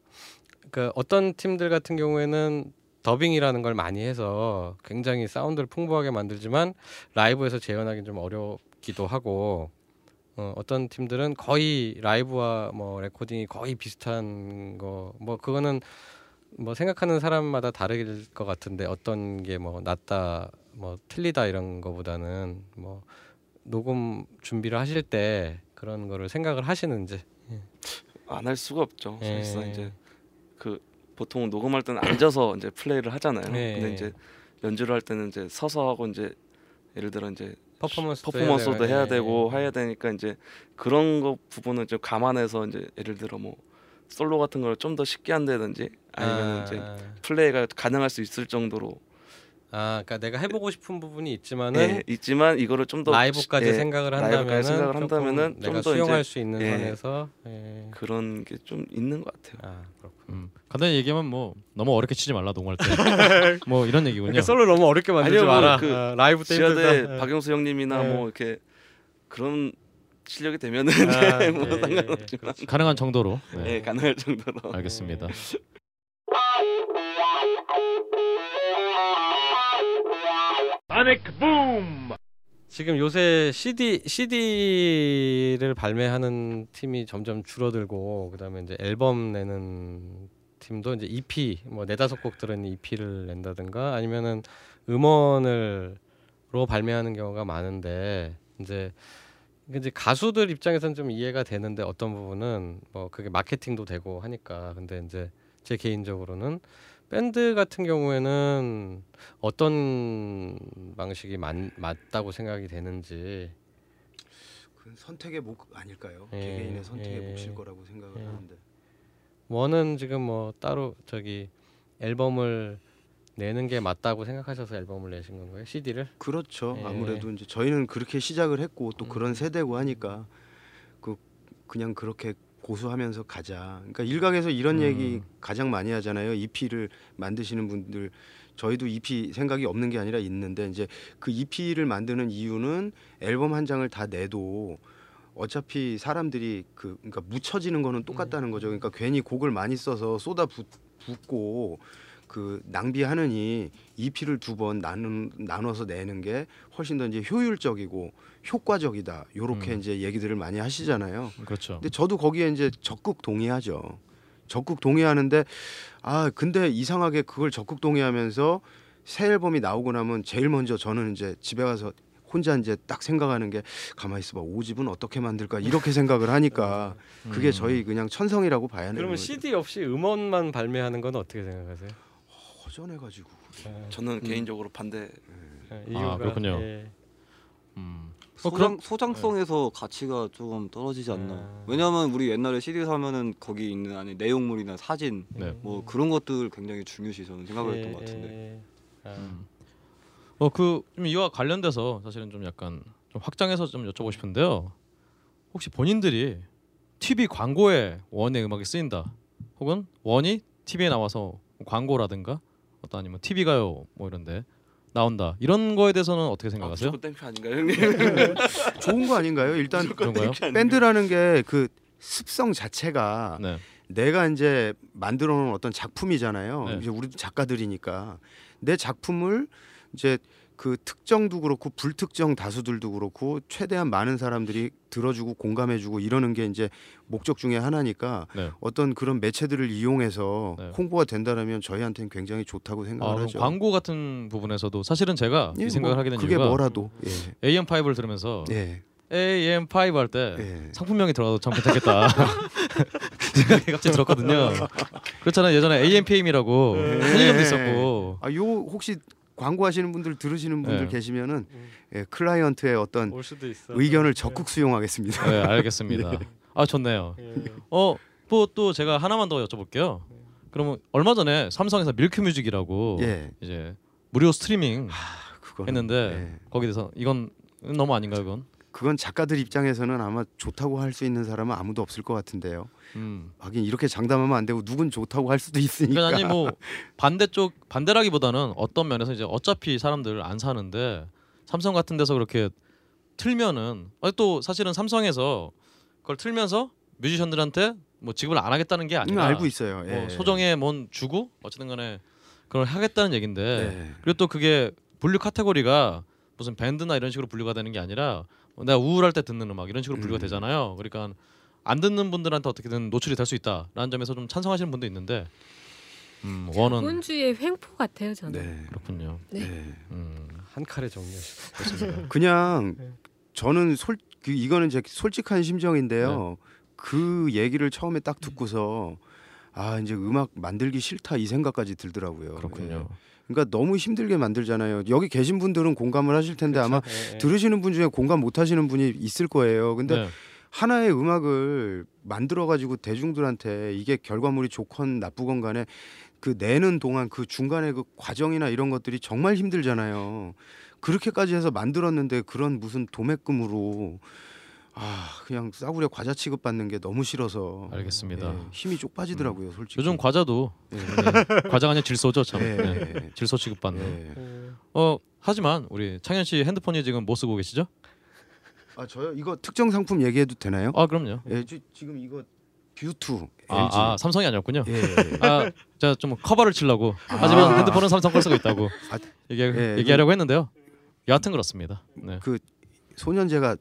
S3: 그러니까 어떤 팀들 같은 경우에는 더빙이라는 걸 많이 해서 굉장히 사운드를 풍부하게 만들지만 라이브에서 재현하기 좀 어렵기도 하고 어, 어떤 팀들은 거의 라이브와 뭐 레코딩이 거의 비슷한 거 뭐 그거는 뭐 생각하는 사람마다 다를 것 같은데 어떤 게 뭐 낫다 뭐 틀리다 이런 거보다는 뭐 녹음 준비를 하실 때 그런 거를 생각을 하시는지
S7: 안 할 수가 없죠.
S3: 예.
S7: 사실상 이제 그 보통 녹음할 때는 앉아서 이제 플레이를 하잖아요.
S3: 예.
S7: 근데 이제 연주를 할 때는 이제 서서 하고 이제 예를 들어 이제
S3: 퍼포먼스도
S7: 퍼포먼스도 해야
S3: 해야
S7: 되고
S3: 예.
S7: 해야 되니까 이제 그런 거 부분은 좀 감안해서 이제 예를 들어 뭐 솔로 같은 걸 좀 더 쉽게 한다든지 아니면
S3: 아,
S7: 이제 플레이가 가능할 수 있을 정도로
S3: 아, 그러니까 내가 해보고 싶은 부분이 있지만은
S7: 예, 있지만 이거를 좀 더
S3: 라이브까지
S7: 예,
S3: 생각을
S7: 라이브까지
S3: 한다면은
S7: 생각을
S3: 조금
S7: 한다면은
S3: 내가 수용할
S7: 이제
S3: 수 있는
S7: 예.
S3: 선에서 예.
S7: 그런 게 좀 있는 것 같아요.
S3: 아, 그렇군.
S1: 음. 간단히 얘기하면 뭐 너무 어렵게 치지 말라 농구할 때. 뭐 이런 얘기군요.
S3: 그러니까 솔로 너무 어렵게 만들지
S7: 아니요, 뭐
S3: 마라.
S7: 그
S3: 아, 라이브 때 힘들다.
S7: 박영수 형님이나
S3: 예.
S7: 뭐 이렇게 그런 실력이 되면은
S3: 아,
S7: 네, 뭐
S3: 예,
S7: 상관없지만
S3: 그렇지.
S1: 가능한 정도로.
S7: 예,
S1: 네.
S7: 가능할 정도로.
S1: 알겠습니다.
S9: Sonic Boom!
S3: 지금 요새 CD CD를 발매하는 팀이 점점 줄어들고 그다음에 이제 앨범 내는 팀도 이제 EP 뭐 네다섯 곡 들은 EP를 낸다든가 아니면은 음원을로 발매하는 경우가 많은데 이제 이제 가수들 입장에서는 좀 이해가 되는데 어떤 부분은 뭐 그게 마케팅도 되고 하니까 근데 이제 제 개인적으로는 밴드 같은 경우에는 어떤 방식이 맞, 맞다고 생각이 되는지
S5: 그건 선택의 목 아닐까요?
S3: 예,
S5: 개개인의 선택의
S3: 예,
S5: 몫일 거라고 생각을
S3: 예.
S5: 하는데.
S3: 원은 지금 뭐 따로 저기 앨범을 내는 게 맞다고 생각하셔서 앨범을 내신 건가요? CD를?
S5: 그렇죠.
S3: 예.
S5: 아무래도 이제 저희는 그렇게 시작을 했고 또
S3: 음.
S5: 그런 세대고 하니까 그 그냥 그렇게 고수하면서 가자. 그러니까 일각에서 이런
S1: 음.
S5: 얘기 가장 많이 하잖아요. EP를 만드시는 분들 저희도 EP 생각이 없는 게 아니라 있는데 이제 그 EP를 만드는 이유는 앨범 한 장을 다 내도 어차피 사람들이 그 그러니까 묻혀지는 거는 똑같다는 거죠. 그러니까 괜히 곡을 많이 써서 쏟아 붓, 붓고 그 낭비하느니 EP를 두 번 나눈 나눠서 내는 게 훨씬 더 이제 효율적이고 효과적이다. 요렇게
S1: 음.
S5: 이제 얘기들을 많이 하시잖아요.
S1: 그렇죠.
S5: 근데 저도 거기에 이제 적극 동의하죠. 적극 동의하는데 아 근데 이상하게 그걸 적극 동의하면서 새 앨범이 나오고 나면 제일 먼저 저는 이제 집에 가서 혼자 이제 딱 생각하는 게 가만히 있어봐 오집은 어떻게 만들까 이렇게 생각을 하니까 그게
S1: 음.
S5: 저희 그냥 천성이라고 봐야 되는
S3: 그러면
S5: 거죠.
S3: CD 없이 음원만 발매하는 건 어떻게 생각하세요?
S5: 허전해가지고
S3: 예,
S7: 저는
S3: 음.
S7: 개인적으로 반대.
S3: 예,
S1: 아, 그렇군요.
S3: 예.
S1: 음. 어,
S6: 소장,
S1: 그럼
S6: 소장성에서 가치가 조금 떨어지지 않나.
S3: 아.
S6: 왜냐하면 우리 옛날에 CD 사면은 거기 있는 안에 내용물이나 사진
S1: 네.
S6: 뭐 그런 것들 굉장히 중요시 저는 생각을 했던
S3: 예,
S6: 것 같은데.
S3: 예. 아,
S1: 음. 어그 이와 관련돼서 사실은 좀 약간 좀 확장해서 좀 여쭤보고 싶은데요. 혹시 본인들이 TV 광고에 원의 음악이 쓰인다, 혹은 원이 TV에 나와서 광고라든가 어떤 아니면 TV 가요 뭐 이런데 나온다 이런 거에 대해서는 어떻게 생각하세요?
S7: 아, thank you 아닌가요, 형님?
S5: 좋은 거 아닌가요? 일단
S1: 그런가요?
S5: 밴드라는 게 그 습성 자체가
S1: 네.
S5: 내가 이제 만들어 놓은 어떤 작품이잖아요.
S1: 네.
S5: 이제 우리도 작가들이니까 내 작품을 이제 그 특정도 그렇고 불특정 다수들도 그렇고 최대한 많은 사람들이 들어주고 공감해주고 이러는 게 이제 목적 중에 하나니까
S1: 네.
S5: 어떤 그런 매체들을 이용해서
S1: 네.
S5: 홍보가 된다라면 저희한테는 굉장히 좋다고
S1: 아,
S5: 생각을
S1: 그럼
S5: 하죠.
S1: 광고 같은 부분에서도 사실은 제가
S5: 예,
S1: 이 생각을
S5: 뭐
S1: 하게 된
S5: 그게
S1: 이유가
S5: 뭐라도 예.
S1: AM5를 들으면서
S5: 예.
S1: AM5 할때
S5: 예.
S1: 상품명이 들어가도 참 괜찮겠다 생각이 갑자기 들었거든요. 그렇잖아요. 예전에 AMPM이라고 편의점도 있었고
S5: 아, 요 혹시 광고하시는 분들 들으시는 분들
S1: 네.
S5: 계시면은 예, 클라이언트의 어떤. 의견을 적극 수용하겠습니다.
S1: 네, 알겠습니다. 아 좋네요.
S3: 예.
S1: 어, 뭐 또 제가 하나만 더 여쭤볼게요. 그러면 얼마 전에 삼성에서 밀크뮤직이라고
S5: 예.
S1: 이제 무료 스트리밍
S5: 그거는,
S1: 했는데
S5: 예.
S1: 거기에 대해서 이건 너무 아닌가요, 그건?
S5: 그건 작가들 입장에서는 아마 좋다고 할 수 있는 사람은 아무도 없을 것 같은데요.
S1: 음.
S5: 하긴 이렇게 장담하면 안 되고 누군 좋다고 할 수도 있으니까.
S1: 그러니까 아니 뭐 반대쪽 반대라기보다는 어떤 면에서 이제 어차피 사람들 안 사는데 삼성 같은 데서 그렇게 틀면은 또 사실은 삼성에서 그걸 틀면서 뮤지션들한테 뭐 지급을 안 하겠다는 게
S5: 음,
S1: 아니라
S5: 알고 있어요. 예.
S1: 뭐 소정에 뭔 주고 어쨌든 간에 그걸 하겠다는 얘긴데
S5: 예.
S1: 그리고 또 그게 분류 카테고리가 무슨 밴드나 이런 식으로 분류가 되는 게 아니라 내가 우울할 때 듣는 음악 이런 식으로 분류가
S5: 음.
S1: 되잖아요. 그러니까 안 듣는 분들한테 어떻게든 노출이 될 수 있다라는 점에서 좀 찬성하시는 분도 있는데 음, 원은
S4: 본주의 횡포 같아요 저는.
S5: 네.
S1: 그렇군요.
S4: 네.
S5: 네.
S1: 음,
S3: 한 칼에 정리하시고.
S1: 그렇습니다.
S5: 그냥
S3: 네.
S5: 저는 솔 그, 이거는 제 솔직한
S1: 네.
S5: 심정인데요. 그 얘기를 처음에 딱 듣고서 아 이제 음악 만들기 싫다 이 생각까지 들더라고요.
S1: 그렇군요.
S5: 예. 그러니까 너무 힘들게 만들잖아요. 여기 계신 분들은 공감을 하실 텐데 아마
S3: 예, 예.
S5: 들으시는 분 중에 공감 못 하시는 분이 있을 거예요. 근데
S1: 네.
S5: 하나의 음악을 만들어 가지고 대중들한테 이게 결과물이 좋건 나쁘건 간에 그 내는 동안 그 중간에 그 과정이나 이런 것들이 정말 힘들잖아요. 그렇게까지 해서 만들었는데 그런 무슨 도매금으로 아 그냥 싸구려 과자 취급 받는 게 너무 싫어서
S1: 알겠습니다.
S5: 예, 힘이 쪽 빠지더라고요, 솔직히.
S1: 요즘 과자도
S5: 예.
S1: 네, 과자가 아니라 질소죠 참.
S5: 예.
S1: 네, 질소 취급 받는.
S5: 예.
S1: 어 하지만 우리 창현 씨 핸드폰이 지금 뭐 쓰고 계시죠?
S5: 아 저요 이거 특정 상품 얘기해도 되나요?
S1: 아 그럼요.
S5: 예, 지, 지금 이거 뷰투.
S1: 아, 아 삼성이 아니었군요.
S5: 예.
S1: 아 제가 좀 커버를 치려고 하지만
S5: 아.
S1: 핸드폰은 삼성 걸 쓰고 있다고
S5: 아,
S1: 얘기
S5: 예,
S1: 얘기하려고 했는데요. 여하튼 그렇습니다. 네.
S5: 그 소녀시대가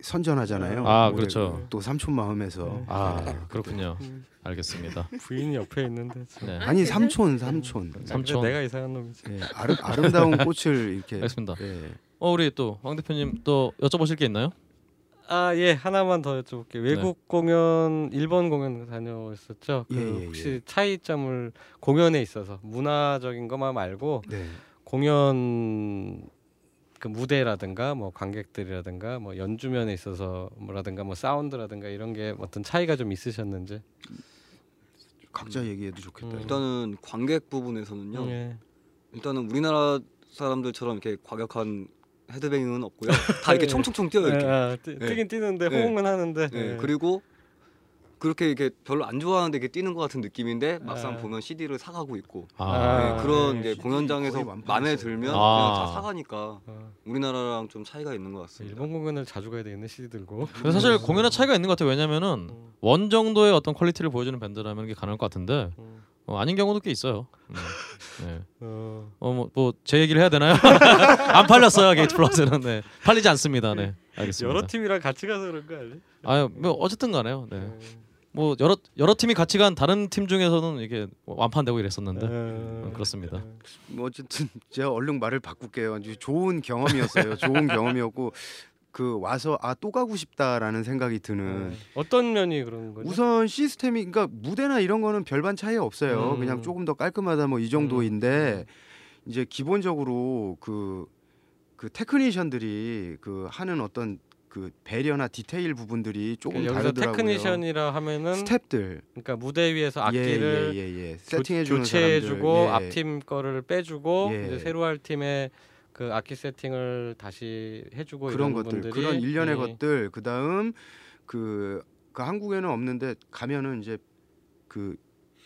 S5: 선전하잖아요.
S1: 아, 그렇죠.
S5: 그또 삼촌 마음에서.
S1: 아
S5: 네.
S1: 그렇군요. 알겠습니다.
S3: 부인이 옆에 있는데 참.
S1: 네.
S5: 아니 삼촌 삼촌.
S1: 삼촌.
S3: 내가 이상한 놈이지.
S5: 예, 아름, 아름다운 꽃을 이렇게.
S1: 알겠습니다.
S5: 예.
S1: 어 우리 또 황 대표님 또 여쭤보실 게 있나요?
S3: 아 예 하나만 더 여쭤볼게요. 외국 공연 일본 공연 다녀오셨죠? 그
S5: 예, 예, 예.
S3: 혹시 차이점을 공연에 있어서 문화적인 것만 말고
S5: 네.
S3: 공연 그 무대라든가 뭐 관객들이라든가 뭐 연주면에 있어서 뭐라든가 뭐 사운드라든가 이런 게 어떤 차이가 좀 있으셨는지.
S5: 각자 얘기해도 좋겠다.
S3: 음.
S6: 일단은 관객 부분에서는요.
S3: 예.
S6: 일단은 우리나라 사람들처럼 이렇게 과격한 headbanging은 없고요. 다 이렇게
S3: 예.
S6: 총총총 뛰어요 이렇게.
S3: 예, 아, 뛰,
S6: 예.
S3: 뛰긴 뛰는데
S6: 예.
S3: 호응은 하는데.
S6: 네,
S3: 예.
S6: 그리고 그렇게 이렇게 별로 안 좋아하는데 이렇게 뛰는 것 같은 느낌인데 막상
S3: 아.
S6: 보면 CD를 사가고 있고
S3: 아,
S6: 네, 그런
S3: 예.
S6: 이제 공연장에서
S5: 거의.
S6: 마음에 들면
S1: 아.
S6: 그냥 다 사가니까
S3: 어,
S6: 우리나라랑 좀 차이가 있는 것 같습니다.
S3: 일본 공연을 자주 가야 되겠네 CD 들고.
S1: 근데 사실 공연의 차이가 있는 것 같아요. 왜냐면은
S3: 음.
S1: 원 정도의 어떤 quality를 보여주는 밴드라면 이게 가능할 것 같은데
S3: 음.
S1: 어, 아닌 경우도 꽤 있어요. 음. 네.
S3: 어.
S1: 어뭐 제 얘기를 해야 되나요? 안 팔렸어요 게이트 플라워즈는 네. 팔리지 않습니다. 네 알겠습니다.
S3: 여러 팀이랑 같이 가서 그런 거 아니?
S1: 아유 뭐 어쨌든 간에요. 네.
S3: 예.
S1: 뭐 여러 여러 팀이 같이 간 다른 팀 중에서는 이게 완판되고 이랬었는데
S3: 예.
S1: 음, 그렇습니다.
S5: 뭐 어쨌든 제가 얼른 말을 바꿀게요. 좋은 경험이었어요. 좋은 경험이었고 그 와서 아 또 가고 싶다라는 생각이 드는.
S3: 예. 어떤 면이 그런 거죠?
S5: 우선 시스템이 그러니까 무대나 이런 거는 별반 차이 없어요.
S3: 음.
S5: 그냥 조금 더 깔끔하다 뭐 이 정도인데 이제 기본적으로 그그 테크니션들이 그 하는 어떤 그 배려나 디테일 부분들이 조금
S3: 그
S5: 다르더라고요.
S3: 테크니션이라 하면은
S5: 스탭들
S3: 그러니까 무대 위에서 악기를
S5: 예, 예, 예, 예.
S3: 조-
S5: 세팅해 주는
S3: 교체해 주고
S5: 사람들. 예.
S3: 앞팀 거를 빼주고
S5: 예.
S3: 이제 새로 할 팀의 그 악기 세팅을 다시 해주고
S5: 그런
S3: 이런
S5: 것들 그런 일련의
S3: 예.
S5: 것들 그다음 그, 그 한국에는 없는데 가면은 이제 그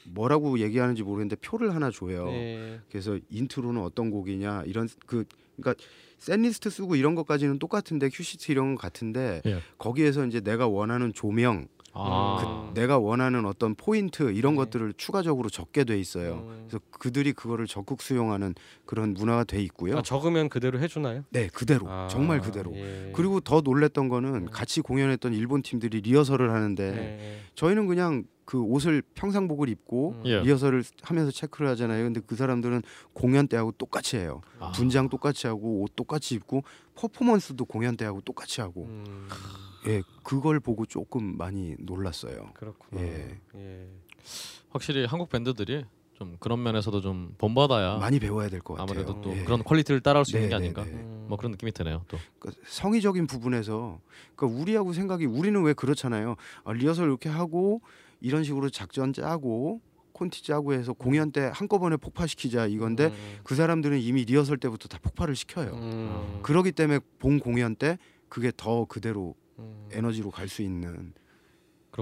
S5: 뭐라고 얘기하는지 모르겠는데 표를 하나 줘요.
S3: 예.
S5: 그래서 인트로는 어떤 곡이냐 이런 그 그러니까 setlist 쓰고 이런 것까지는 똑같은데 큐시트 이런 거 같은데
S1: 예.
S5: 거기에서 이제 내가 원하는 조명
S1: 아,
S5: 내가 원하는 어떤 포인트 이런
S3: 네.
S5: 것들을 추가적으로 적게 돼 있어요.
S3: 음.
S5: 그래서 그들이 그거를 적극 수용하는 그런 문화가 돼 있고요.
S3: 아, 적으면 그대로 해주나요?
S5: 네, 그대로
S3: 아,
S5: 정말 그대로.
S3: 예.
S5: 그리고 더 놀랬던 거는
S3: 음.
S5: 같이 공연했던 일본 팀들이 리허설을 하는데
S3: 예.
S5: 저희는 그냥 그 옷을 평상복을 입고
S3: 음.
S1: 예.
S5: 리허설을 하면서 체크를 하잖아요. 근데 그 사람들은 공연 때하고 똑같이 해요.
S1: 아.
S5: 분장 똑같이 하고 옷 똑같이 입고 퍼포먼스도 공연 때하고 똑같이 하고
S3: 음,
S5: 예 그걸 보고 조금 많이 놀랐어요.
S3: 그렇구나.
S5: 예.
S3: 예.
S1: 확실히 한국 밴드들이 좀 그런 면에서도 좀 본받아야
S5: 많이 배워야 될 것 같아요.
S1: 아무래도 또
S5: 예.
S1: 그런 quality를 따라올 수 있는 게
S5: 네,
S1: 아닌가.
S5: 네, 네.
S3: 음.
S1: 뭐 그런 느낌이 드네요. 또
S5: 그러니까 성의적인 부분에서 그러니까 우리하고 생각이 우리는 왜 그렇잖아요. 아, 리허설 이렇게 하고 이런 식으로 작전 짜고 콘티 짜고 해서 공연 때 한꺼번에 폭파시키자 이건데
S3: 음.
S5: 그 사람들은 이미 리허설 때부터 다 폭발을 시켜요.
S3: 음.
S5: 그러기 때문에 본 공연 때 그게 더 그대로
S3: 음.
S5: 에너지로 갈 수 있는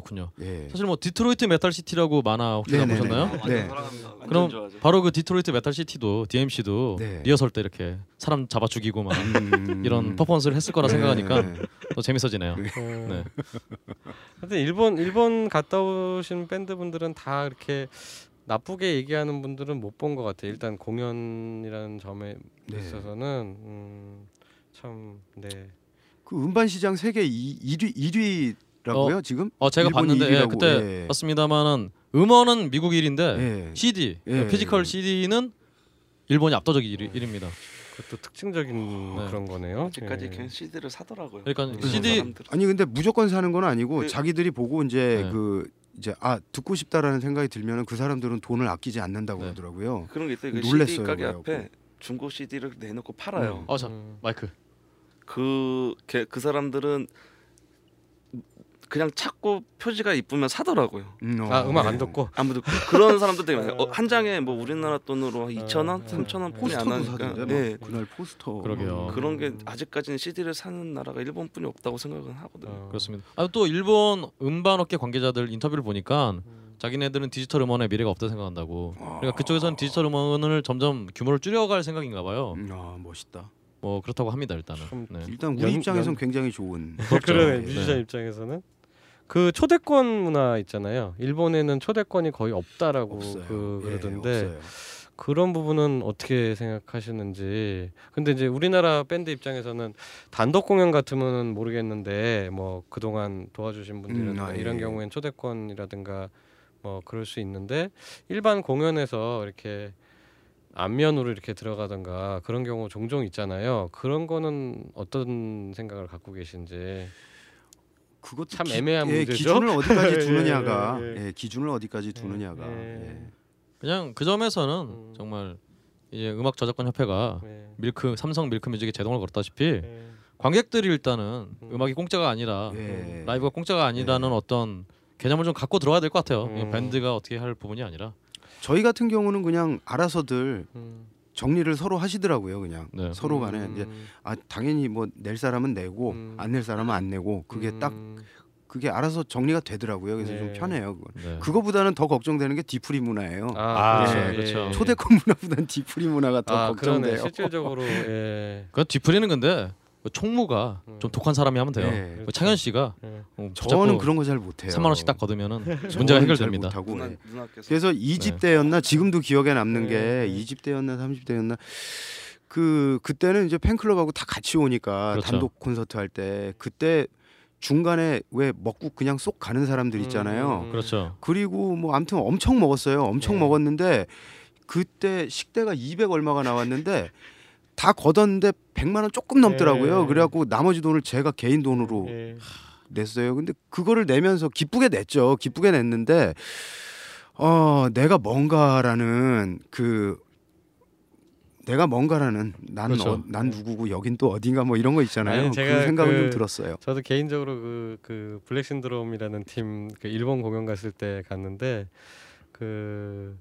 S1: 그렇군요.
S5: 예.
S1: 사실 뭐 디트로이트 메탈 시티라고 만화 혹시
S5: 네네네.
S1: 보셨나요?
S6: 아, 완전
S5: 네.
S6: 사랑합니다.
S7: 완전
S1: 그럼. 바로 그 디트로이트 메탈 시티도 DMC도
S5: 네.
S1: 리허설 때 이렇게 사람 잡아 죽이고 막
S5: 음.
S1: 이런 퍼포먼스를 했을 거라
S5: 네.
S1: 생각하니까 더 재밌어지네요.
S3: 네.
S1: 네.
S3: 하여튼 일본 일본 갔다 오신 밴드 분들은 다 이렇게 나쁘게 얘기하는 분들은 못 본 것 같아요. 일단 공연이라는 점에
S5: 네.
S3: 있어서는 음, 참 네.
S5: 그 음반 시장 세계 1위 1위 라고요 지금?
S1: 어 제가 봤는데 예. 그때
S5: 예.
S1: 봤습니다만은 음원은 미국 1위인데
S5: 예.
S1: CD
S5: 예.
S1: physical CD는 일본이 압도적 1위, 1위입니다.
S3: 그것도 특징적인
S1: 네.
S3: 그런 거네요.
S7: 아직까지
S3: 예.
S7: 그냥 CD를 사더라고요.
S1: 그러니까
S7: 일본
S1: CD
S7: 사람들은.
S5: 아니 근데 무조건 사는 건 아니고
S7: 네.
S5: 자기들이 보고 이제
S1: 네.
S5: 그 이제 아 듣고 싶다라는 생각이 들면은 그 사람들은 돈을 아끼지 않는다고
S1: 네.
S5: 그러더라고요.
S7: 그런 게 있어요. 그
S5: 놀랬어요,
S7: CD 가게
S5: 그래갖고.
S7: 앞에 중고 CD를 내놓고 팔아요.
S1: 어, 자
S3: 음.
S1: 마이크.
S7: 그, 걔- 그 사람들은 그냥 찾고 표지가 이쁘면 사더라고요.
S5: 음, 어,
S3: 아 음악
S5: 네.
S3: 안 듣고
S7: 안 듣고 그런 사람들 되게 많아요. 어, 한 장에 뭐 우리나라 돈으로 2천 원,
S3: 어,
S7: 3천 원 폰이 안 하니까. 네.
S5: 그날 포스터
S1: 그러게요.
S7: 그런 게 아직까지는 CD를 사는 나라가 일본뿐이 없다고 생각은 하거든요.
S3: 어.
S1: 그렇습니다. 아, 또 일본 음반 업계 관계자들 인터뷰를 보니까 자기네들은 디지털 음원의 미래가 없다 생각한다고. 그러니까 그쪽에서는 디지털 음원을 점점 규모를 줄여갈 생각인가 봐요.
S5: 음, 아 멋있다.
S1: 뭐 그렇다고 합니다 일단은.
S3: 참
S1: 네.
S5: 일단 우리
S3: 연-
S5: 입장에선
S3: 연-
S5: 굉장히 좋은.
S3: 그러네
S5: 네.
S3: 뮤지션 입장에서는 그 초대권 문화 있잖아요. 일본에는 초대권이 거의 없다라고
S5: 없어요.
S3: 그
S5: 예,
S3: 그러던데
S5: 없어요.
S3: 그런 부분은 어떻게 생각하시는지. 근데 이제 우리나라 밴드 입장에서는 단독 공연 같으면 모르겠는데 뭐 그동안 도와주신 분들은
S5: 음, 아,
S3: 이런
S5: 예.
S3: 경우엔 초대권이라든가 뭐 그럴 수 있는데 일반 공연에서 이렇게 안면으로 이렇게 들어가던가 그런 경우 종종 있잖아요. 그런 거는 어떤 생각을 갖고 계신지.
S5: 그것도
S3: 참
S5: 기-
S3: 애매한
S5: 예,
S3: 문제죠.
S5: 기준을 어디까지
S3: 예,
S5: 두느냐가
S3: 예, 예.
S5: 예, 기준을 어디까지 두느냐가
S3: 예.
S5: 예.
S1: 그냥 그 점에서는
S3: 음.
S1: 정말 이제 음악 저작권 협회가
S3: 네.
S1: 밀크 삼성 밀크 뮤직에 제동을 걸었다시피
S3: 네.
S1: 관객들이 일단은
S3: 음.
S1: 음. 악이 공짜가 아니라
S5: 예.
S1: 라이브가 공짜가 아니라는
S5: 예.
S1: 어떤 개념을 좀 갖고 들어가야 될 것 같아요.
S3: 음.
S1: 밴드가 어떻게 할 부분이 아니라.
S5: 저희 같은 경우는 그냥 알아서들
S3: 음.
S5: 정리를 서로 하시더라고요. 그냥
S1: 네.
S5: 서로 간에
S3: 음.
S5: 이제 아 당연히 뭐 낼 사람은 내고
S3: 음.
S5: 안낼 사람은 안 내고 그게 딱
S3: 음.
S5: 그게 알아서 정리가 되더라고요. 그래서
S3: 네.
S5: 좀 편해요. 그건.
S1: 네.
S5: 그거보다는 더 걱정되는 게 뒤풀이 문화예요.
S3: 아,
S1: 아,
S3: 그렇죠.
S1: 예,
S3: 예,
S1: 그렇죠.
S3: 예.
S5: 초대권 문화보다는 뒤풀이 문화가 더
S3: 아,
S5: 걱정돼요.
S3: 그러네. 실질적으로 예.
S1: 그 뒤풀이는 근데 그 총무가
S3: 음.
S1: 좀 독한 사람이 하면 돼요.
S5: 네.
S1: 그 창현 씨가
S3: 예.
S1: 어,
S5: 저는 그런 거 잘 못해요.
S1: 3만 원씩 딱 거두면은 문제가
S5: 잘
S1: 해결됩니다.
S5: 못하고,
S7: 누나
S5: 예.
S7: 누나께서
S5: 그래서 2집 때였나 지금도 기억에 남는
S3: 네.
S5: 게 2집 때였나 3집 때였나 그 그때는 이제 팬클럽하고 다 같이 오니까
S1: 그렇죠.
S5: 단독 콘서트 할 때 그때 중간에 왜 먹고 그냥 쏙 가는 사람들 있잖아요.
S3: 음.
S1: 그렇죠.
S5: 그리고 뭐 아무튼 엄청 먹었어요. 엄청
S3: 네.
S5: 먹었는데 그때 식대가 200 얼마가 나왔는데 다 걷었는데 100만 원 조금 넘더라고요.
S3: 네.
S5: 그래갖고 나머지 돈을 제가 개인 돈으로
S3: 예.
S5: 냈어요. 근데 그거를 내면서 기쁘게 냈죠. 기쁘게 냈는데 어 내가 뭔가라는 그 내가 뭔가라는 나는
S1: 그렇죠.
S5: 어, 난 누구고 여긴 또 어딘가 뭐 이런 거 있잖아요.
S3: 아니,
S5: 그
S3: 제가
S5: 생각은
S3: 그-
S5: 좀 들었어요.
S3: 저도 개인적으로 그, 그 블랙 신드롬이라는 팀 그 일본 공연 갔을 때 갔는데 그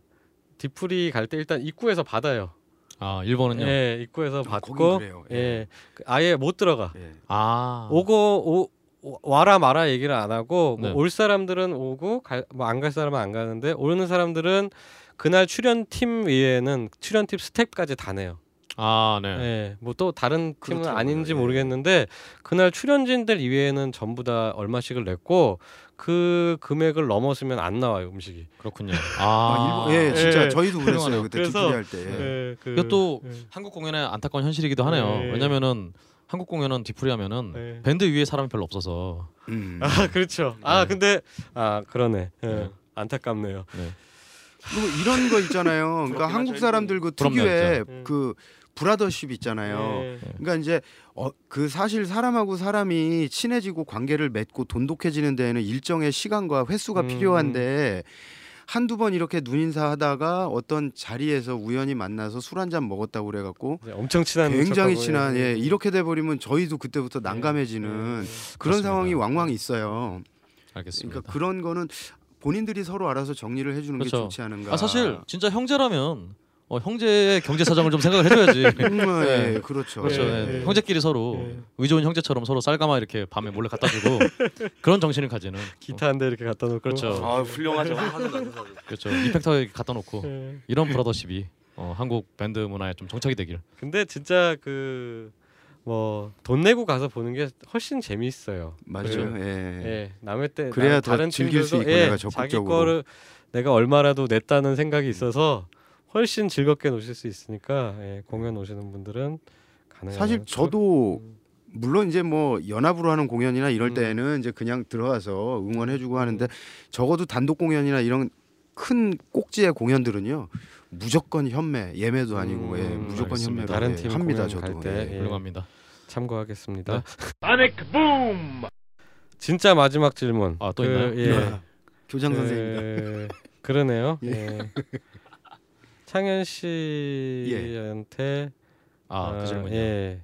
S3: 뒤풀이 갈 때 일단 입구에서 받아요.
S1: 아 일본은요.
S3: 예, 입구에서
S5: 아,
S3: 받고.
S5: 예.
S3: 예. 그 아예 못 들어가.
S5: 예.
S1: 아
S3: 오고 오, 와라 마라 얘기를 안 하고 뭐
S1: 네.
S3: 올 사람들은 오고 뭐 안 갈 사람은 안 가는데 오는 사람들은 그날 출연 팀 외에는 출연 팀 스텝까지 다 내요.
S1: 아 네.
S3: 예. 뭐또 다른 팀은
S5: 그렇더라고요.
S3: 아닌지
S5: 예.
S3: 모르겠는데 그날 출연진들 이외에는 전부 다 얼마씩을 냈고 그 금액을 넘었으면 안 나와요 음식이.
S1: 그렇군요.
S5: 아,
S1: 아,
S5: 일본, 예, 진짜
S3: 예.
S5: 저희도 그랬어요. 그때
S3: 그래서-
S5: 디프리 할 때. 예.
S3: 예, 그,
S1: 이것도
S3: 예.
S1: 한국 공연의 안타까운 현실이기도 하네요.
S3: 네.
S1: 왜냐면은 한국 공연은 뒤풀이 하면은
S3: 네.
S1: 밴드 위에 사람이 별로 없어서
S5: 음.
S3: 아 그렇죠. 아
S1: 네.
S3: 근데 아 그러네. 예.
S1: 네.
S3: 안타깝네요.
S5: 그리고 이런 거 있잖아요. 그러니까 한국 사람들 그 특유의
S3: 진짜.
S5: 그 브라더십 있잖아요.
S3: 예.
S5: 그러니까 이제 어, 그 사실 사람하고 사람이 친해지고 관계를 맺고 돈독해지는 데에는 일정의 시간과 횟수가
S3: 음.
S5: 필요한데 한두 번 이렇게 눈인사 하다가 어떤 자리에서 우연히 만나서 술 한 잔 먹었다고 그래 갖고
S3: 이제 엄청 친한
S5: 굉장히 친한
S3: 예.
S5: 예 이렇게 돼 버리면 저희도 그때부터 난감해지는
S3: 예.
S5: 그런
S1: 그렇습니다.
S5: 상황이 왕왕 있어요.
S1: 알겠습니다.
S5: 그러니까 그런 거는 본인들이 서로 알아서 정리를 해주는 게
S1: 그렇죠.
S5: 좋지 않은가.
S1: 아 사실 진짜 형제라면 어, 형제의 경제 사정을 좀 생각을 해줘야지.
S5: 음,
S1: 네.
S5: 예, 그렇죠.
S1: 그렇죠.
S3: 예,
S1: 예.
S3: 예.
S1: 형제끼리 서로
S3: 예.
S1: 의좋은 형제처럼 서로 쌀가마 이렇게 밤에 몰래 갖다 주고 그런 정신을 가지는.
S3: 기타 한 대 이렇게 갖다 놓고
S1: 그렇죠.
S7: 아 훌륭하죠.
S1: 그렇죠. 이펙터에 갖다 놓고
S3: 예.
S1: 이런 브라더십이 어, 한국 밴드 문화에 좀 정착이 되길.
S3: 근데 진짜 그 뭐 돈 내고 가서 보는 게 훨씬 재미있어요.
S5: 맞아요.
S3: 그,
S5: 예.
S3: 예, 남의 때
S5: 그래야
S3: 다른
S5: 즐길 수 있고
S3: 예,
S5: 내가
S3: 자기
S5: 적극적으로.
S3: 거를 내가 얼마라도 냈다는 생각이 있어서 훨씬 즐겁게 노실 수 있으니까 예, 공연 오시는 분들은 가능하면
S5: 사실
S3: 그-
S5: 저도
S3: 음.
S5: 물론 이제 뭐 연합으로 하는 공연이나 이럴
S3: 음.
S5: 때는 이제 그냥 들어가서 응원해주고 하는데 적어도 단독 공연이나 이런 큰 꼭지의 공연들은요 무조건 현매 예매도 아니고
S3: 음,
S5: 예, 무조건
S1: 알겠습니다.
S5: 현매로
S3: 다른
S5: 예,
S3: 팀
S5: 합니다
S3: 공연 갈
S5: 저도
S3: 때,
S5: 예.
S3: 예.
S1: 훌륭합니다.
S3: 참고하겠습니다.
S1: 네.
S9: Sonic Boom!
S3: 진짜 마지막 질문.
S1: 아, 또
S3: 그,
S1: 있나요?
S3: 예.
S5: 교장
S3: 그,
S5: 선생님이다.
S3: 그러네요.
S5: 예.
S3: 예. 창현 씨한테
S1: 아,
S3: 어,
S1: 그 질문이요.
S3: 예.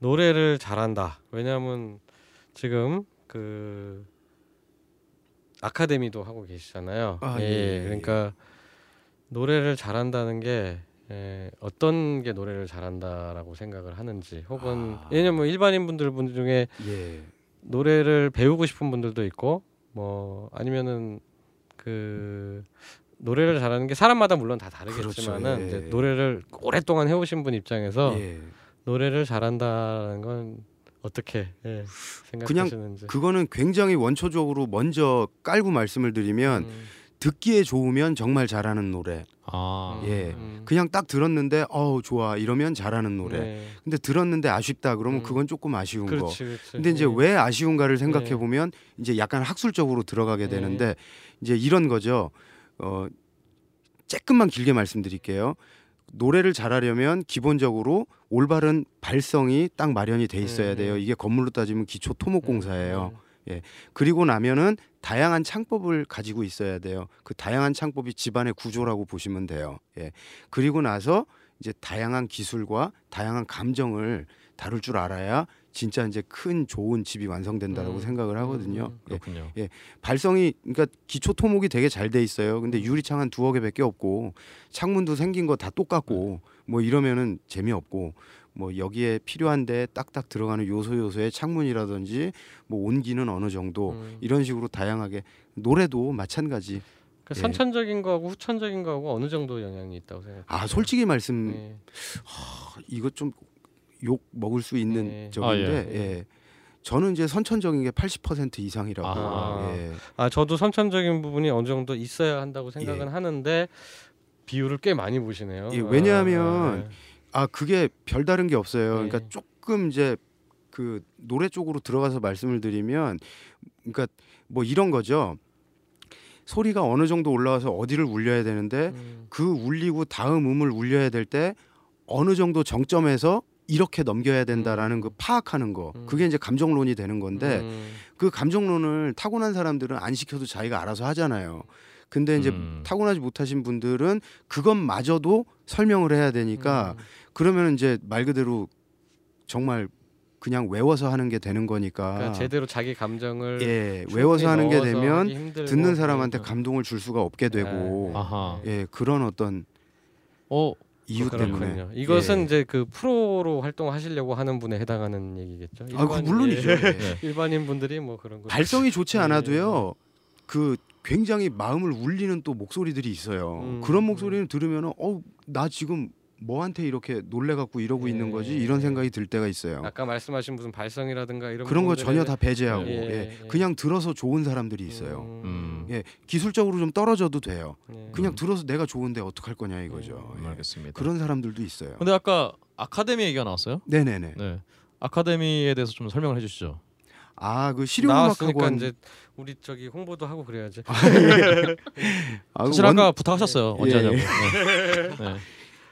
S3: 노래를 잘한다. 왜냐하면 지금 그 아카데미도 하고 계시잖아요.
S5: 아,
S3: 예,
S5: 예, 예,
S3: 그러니까 노래를 잘한다는 게 예, 어떤 게 노래를 잘한다라고 생각을 하는지 혹은
S5: 아.
S3: 왜냐면 뭐 일반인 분들 분들 중에
S5: 예.
S3: 노래를 배우고 싶은 분들도 있고 뭐 아니면은 그 노래를 잘하는 게 사람마다 물론 다 다르겠지만은
S5: 그렇죠. 예.
S3: 이제 노래를 오랫동안 해오신 분 입장에서
S5: 예.
S3: 노래를 잘한다는 건 어떻게 예, 생각하시는지
S5: 그거는 굉장히 원초적으로 먼저 깔고 말씀을 드리면
S3: 음,
S5: 듣기에 좋으면 정말 잘하는 노래.
S1: 아,
S5: 예.
S3: 음,
S5: 그냥 딱 들었는데 어우 좋아 이러면 잘하는 노래.
S3: 네.
S5: 근데 들었는데 아쉽다 그러면
S3: 음.
S5: 그건 조금 아쉬운 거.
S3: 그렇지, 그렇지.
S5: 근데 이제
S3: 예.
S5: 왜 아쉬운가를 생각해
S3: 네.
S5: 보면 이제 약간 학술적으로 들어가게
S3: 네.
S5: 되는데 이제 이런 거죠. 어 조금만 길게 말씀드릴게요. 노래를 잘하려면 기본적으로 올바른 발성이 딱 마련이 돼 있어야
S3: 음,
S5: 돼요.
S3: 음.
S5: 이게 건물로 따지면 기초 토목공사예요.
S3: 음,
S5: 그리고 나면은 다양한 창법을 가지고 있어야 돼요. 그 다양한 창법이 집안의 구조라고 보시면 돼요. 예. 그리고 나서 이제 다양한 기술과 다양한 감정을 다룰 줄 알아야 진짜 이제 큰 좋은 집이 완성된다라고
S3: 음.
S5: 생각을 하거든요.
S3: 음.
S5: 예.
S1: 그렇군요.
S5: 발성이 그러니까 기초 토목이 되게 잘 돼 있어요. 근데 유리창 한 두어 개밖에 없고 창문도 생긴 거 다 똑같고 뭐 이러면은 재미없고 뭐 여기에 필요한데 딱딱 들어가는 요소 요소의 창문이라든지 뭐 온기는 어느 정도
S3: 음.
S5: 이런 식으로 다양하게 노래도 마찬가지.
S3: 그
S5: 예.
S3: 선천적인 거하고 후천적인 거하고 어느 정도 영향이 있다고 생각해요.
S5: 아 솔직히 말씀
S3: 예.
S5: 이거 좀 욕 먹을 수 있는
S3: 네.
S5: 적인데
S3: 아, 예.
S5: 예. 저는 이제 선천적인 게 80% 이상이라고.
S3: 아.
S5: 예.
S3: 아 저도 선천적인 부분이 어느 정도 있어야 한다고 생각은
S5: 예.
S3: 하는데 비율을 꽤 많이 보시네요.
S5: 예,
S3: 아,
S5: 왜냐하면
S3: 네.
S5: 아 그게 별다른 게 없어요.
S3: 네.
S5: 그러니까 조금 이제 그 노래 쪽으로 들어가서 말씀을 드리면, 그러니까 뭐 이런 거죠. 소리가 어느 정도 올라와서 어디를 울려야 되는데
S3: 음,
S5: 그 울리고 다음 음을 울려야 될 때 어느 정도 정점에서 이렇게 넘겨야 된다라는 그 파악하는 거
S3: 음.
S5: 그게 이제 감정론이 되는 건데
S3: 음,
S5: 그 감정론을 타고난 사람들은 안 시켜도 자기가 알아서 하잖아요. 근데 이제
S1: 음.
S5: 타고나지 못하신 분들은 그것마저도 설명을 해야 되니까
S3: 음.
S5: 그러면 이제 말 그대로 정말 그냥 외워서 하는 게 되는 거니까
S3: 그러니까 제대로 자기 감정을
S5: 예 외워서 하는 게 되면
S3: 힘들고,
S5: 듣는 사람한테
S3: 네.
S5: 감동을 줄 수가 없게 되고
S3: 네.
S1: 아하.
S5: 예 그런 어떤
S1: 어,
S5: 이유
S3: 그렇군요.
S5: 때문에
S3: 이것은
S5: 예.
S3: 이제 그 프로로 활동하시려고 하는 분에 해당하는 얘기겠죠.
S5: 아, 그 물론이죠.
S3: 예.
S5: 예.
S3: 일반인 분들이 뭐 그런 거
S5: 발성이 좋지
S3: 예.
S5: 않아도요. 그 굉장히 마음을 울리는 또 목소리들이 있어요.
S3: 음,
S5: 그런
S3: 음.
S5: 목소리는 들으면은 어나 지금 뭐한테 이렇게 놀래 갖고 이러고
S3: 예,
S5: 있는 거지
S3: 예,
S5: 이런
S3: 예.
S5: 생각이 들 때가 있어요.
S3: 아까 말씀하신 무슨 발성이라든가 이런
S5: 그런 거 전혀 다 배제하고
S3: 예,
S5: 예,
S3: 예.
S5: 그냥 들어서 좋은 사람들이 있어요.
S1: 음.
S5: 예, 기술적으로 좀 떨어져도 돼요.
S3: 예.
S5: 그냥 들어서 내가 좋은데 어떡할 거냐 이거죠.
S1: 음,
S5: 예.
S1: 알겠습니다.
S5: 그런 사람들도 있어요.
S1: 근데 아까 아카데미 얘기가 나왔어요?
S5: 네네네.
S1: 네. 아카데미에 대해서 좀 설명을 해주시죠.
S5: 아그
S3: 나왔으니까
S5: 실용음악학원
S3: 이제 우리 저기 홍보도 하고 그래야지.
S5: 아,
S1: 사실
S5: 원-
S1: 아까 부탁하셨어요.
S5: 예,
S1: 언제
S5: 예.
S1: 하냐고. 네. 네.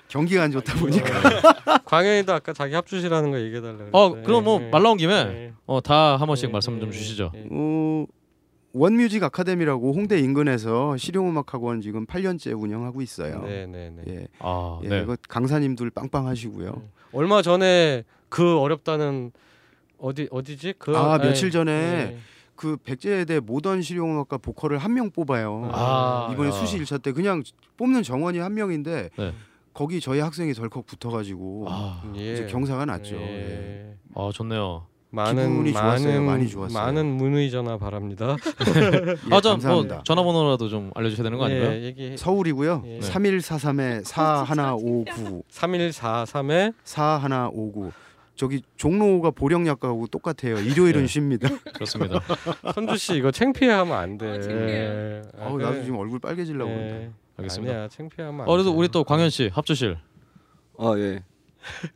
S5: 경기가 안 좋다 보니까
S3: 광현이도 아까 자기 합주시라는 거 얘기해 달라고.
S1: 어, 그럼 뭐 말 나온 김에
S3: 예.
S1: 어, 다 한 번씩 말씀 좀 주시죠.
S5: 어, 원뮤직 아카데미라고 홍대 인근에서 실용음악학원 지금 8년째 운영하고 있어요.
S3: 네네네.
S5: 예.
S1: 아,
S5: 예,
S1: 네.
S5: 이거 강사님들 빵빵하시고요.
S3: 얼마 전에 그 어렵다는 어디 어디지? 그
S5: 아
S3: 아니,
S5: 며칠 전에
S3: 예.
S5: 그 백제대 모던 실용음악과 보컬을 한 명 뽑아요.
S1: 아,
S5: 이번에
S1: 야.
S5: 수시 1차 때 그냥 뽑는 정원이 한 명인데
S1: 네.
S5: 거기 저희 학생이 덜컥 붙어가지고
S1: 아,
S3: 예.
S5: 이제 경사가 났죠.
S3: 예.
S5: 예.
S1: 아 좋네요.
S3: 많은
S5: 기분이 좋았어요.
S3: 많은
S5: 많이 좋았어요.
S3: 많은 문의 전화 바랍니다.
S5: 예,
S1: 아, 저
S5: 감사합니다.
S1: 뭐 전화번호라도 좀 알려주셔야 되는 거 아닌가요?
S3: 예, 얘기
S5: 서울이고요.
S3: 예.
S5: 3143에 4159
S3: 3143에
S5: 4159 저기 종로가 보령약과하고 똑같아요. 일요일은
S1: 네.
S5: 쉽니다.
S1: 그렇습니다.
S3: 선주 씨 이거 창피해하면 안 돼.
S4: 어, 창피해요.
S3: 예. 아.
S5: 나도 지금 얼굴 빨개지려고 그러는데.
S3: 예.
S1: 알겠습니다.
S3: 아니야 창피하면. 안
S1: 어, 그래도
S3: 돼.
S1: 우리 또 광현 씨 합주실.
S6: 아 예.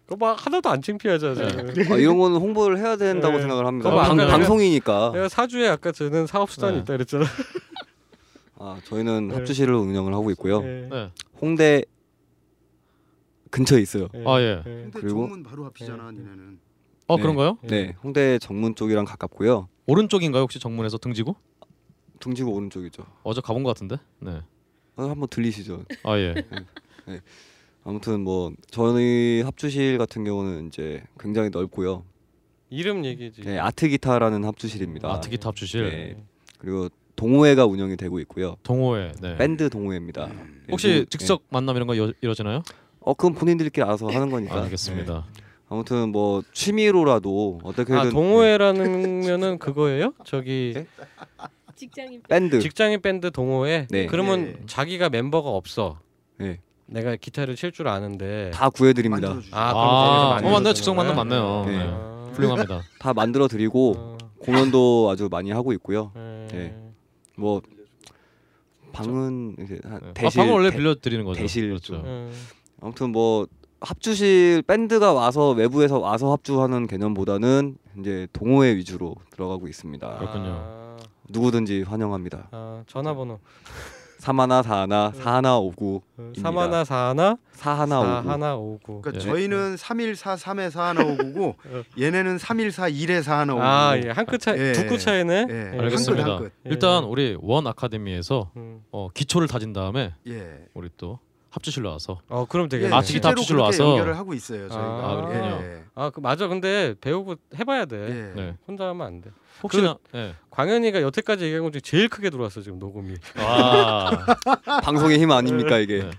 S3: 그거 막 하나도 안 창피하잖아.
S6: 아, 이런 거는 홍보를 해야 된다고
S3: 네.
S6: 생각을 합니다.
S3: 그거
S6: 방, 방송이니까.
S3: 내가 사주에 아까 저는 사업 수단이
S1: 네.
S3: 있다 그랬잖아.
S6: 아 저희는
S3: 네.
S6: 합주실을 운영을 하고 있고요.
S3: 예.
S1: 네.
S6: 홍대 근처에 있어요.
S3: 예.
S1: 아, 예.
S6: 그리고-
S5: 정문 바로 앞이잖아, 니네는.
S1: 어
S6: 네.
S1: 그런가요?
S6: 네, 홍대 정문 쪽이랑 가깝고요.
S1: 오른쪽인가요 혹시 정문에서 등지고?
S6: 둥지구 오른쪽이죠.
S1: 어제 가본 것 같은데. 네.
S6: 어, 한번 들리시죠.
S1: 아 예.
S6: 아무튼 뭐 저희 합주실 같은 경우는 이제 굉장히 넓고요.
S3: 이름 얘기지.
S6: 네, 아트 기타라는 합주실입니다.
S1: 아트 기타 합주실.
S6: 네. 그리고 동호회가 운영이 되고 있고요.
S1: 동호회. 네.
S6: 밴드 동호회입니다.
S1: 혹시
S6: 네.
S1: 즉석 만남 이런 거 여- 이루어지나요?
S6: 어 그건 본인들끼리 알아서 하는 거니까.
S1: 아, 알겠습니다.
S6: 네. 아무튼 뭐 취미로라도 어떻게든
S3: 아 동호회라는 면은 그거예요? 저기
S6: 네?
S4: 직장인
S6: 밴드
S3: 직장인 밴드 동호회.
S6: 네.
S3: 그러면
S5: 네.
S3: 자기가 멤버가 없어.
S6: 네.
S3: 내가 기타를 칠 줄 아는데.
S6: 다 구해드립니다.
S5: 만들어주죠.
S3: 아, 그럼
S1: 아, 어
S3: 만들어주는
S1: 맞네. 직석 만남
S3: 거야?
S1: 맞네요.
S6: 네.
S1: 네.
S3: 아.
S1: 훌륭합니다.
S6: 다 만들어 드리고
S3: 어,
S6: 공연도 아주 많이 하고 있고요.
S3: 네.
S6: 네. 뭐 방은 이제 한
S1: 네.
S6: 대실
S1: 아, 방을 원래
S6: 대-
S1: 빌려 드리는 거죠.
S6: 대실
S1: 그렇죠.
S6: 좀.
S3: 음.
S6: 아무튼 뭐 합주실 밴드가 와서 외부에서 와서 합주하는 개념보다는 이제 동호회 위주로 들어가고 있습니다.
S1: 그렇군요.
S3: 아,
S6: 누구든지 환영합니다.
S3: 아, 전화번호
S6: 삼하나 사하나 사하나 오구
S3: 삼하나 사하나
S6: 사하나 오구
S3: 사하나 오구.
S5: 그러니까
S1: 네.
S5: 저희는 314 3에 4159고
S3: 어.
S5: 얘네는 314 1에 4159.
S3: 아, 예. 한 끗 차이,
S5: 예.
S3: 두끗 차이네.
S5: 예.
S3: 예.
S1: 알겠습니다.
S5: 한 끗, 한 끗.
S1: 일단 우리 원 아카데미에서
S3: 음.
S1: 어, 기초를 다진 다음에
S5: 예.
S1: 우리 또 합주실로 와서
S3: 어, 그럼 되게.
S5: 예,
S1: 아, 기타
S5: 실제로
S1: 합주실로
S5: 그렇게
S1: 와서?
S5: 연결을 하고 있어요. 저희가.
S3: 아,
S1: 그렇군요.
S5: 예.
S3: 아, 그 맞아. 근데 배우고 해봐야 돼.
S5: 예.
S1: 네.
S3: 혼자 하면 안 돼.
S1: 혹시나 예.
S3: 광현이가 여태까지 얘기한 것 중에 제일 크게 들어왔어 지금 녹음이.
S1: 아,
S6: 방송의 힘 아닙니까 이게
S1: 네.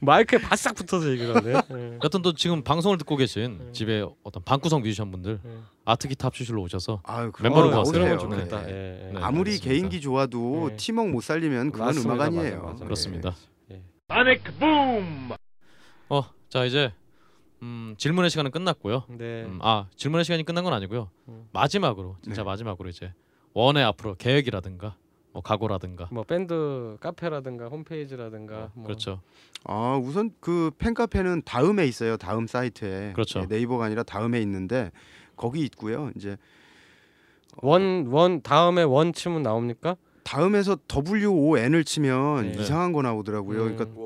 S3: 마이크에 바싹 붙어서 얘기를 하네. 예.
S1: 여튼 또 지금 방송을 듣고 계신
S3: 네.
S1: 집에 어떤 방구석 뮤지션 분들
S3: 예.
S1: 아트 기타 합주실로 오셔서
S5: 아유,
S1: 멤버로
S3: 건
S5: 나오세요.
S3: 좋겠다.
S5: 네.
S3: 예, 예.
S1: 네.
S5: 아무리
S1: 알겠습니다.
S5: 개인기 좋아도
S3: 네.
S5: 팀워크 못 살리면 그건
S3: 맞습니다.
S5: 음악 아니에요.
S3: 맞아, 맞아.
S1: 그렇습니다.
S9: Sonic Boom!
S1: 어, 자 이제 음, 질문의 시간은 끝났고요.
S3: 네.
S1: 음, 아 질문의 시간이 끝난 건 아니고요.
S3: 음.
S1: 마지막으로 진짜
S5: 네.
S1: 마지막으로 이제 원의 앞으로 계획이라든가 뭐 각오라든가
S3: 뭐 밴드 카페라든가 홈페이지라든가 뭐.
S1: 그렇죠.
S5: 아 우선 그 팬카페는 다음에 있어요. 다음 사이트에
S1: 그렇죠.
S5: 예, 네이버가 아니라 다음에 있는데 거기 있고요. 이제
S3: 원, 원 다음에 원 치면 나옵니까?
S5: 다음에서 WON을 치면
S3: 네.
S5: 이상한 거 나오더라고요.
S3: 음.
S5: 그러니까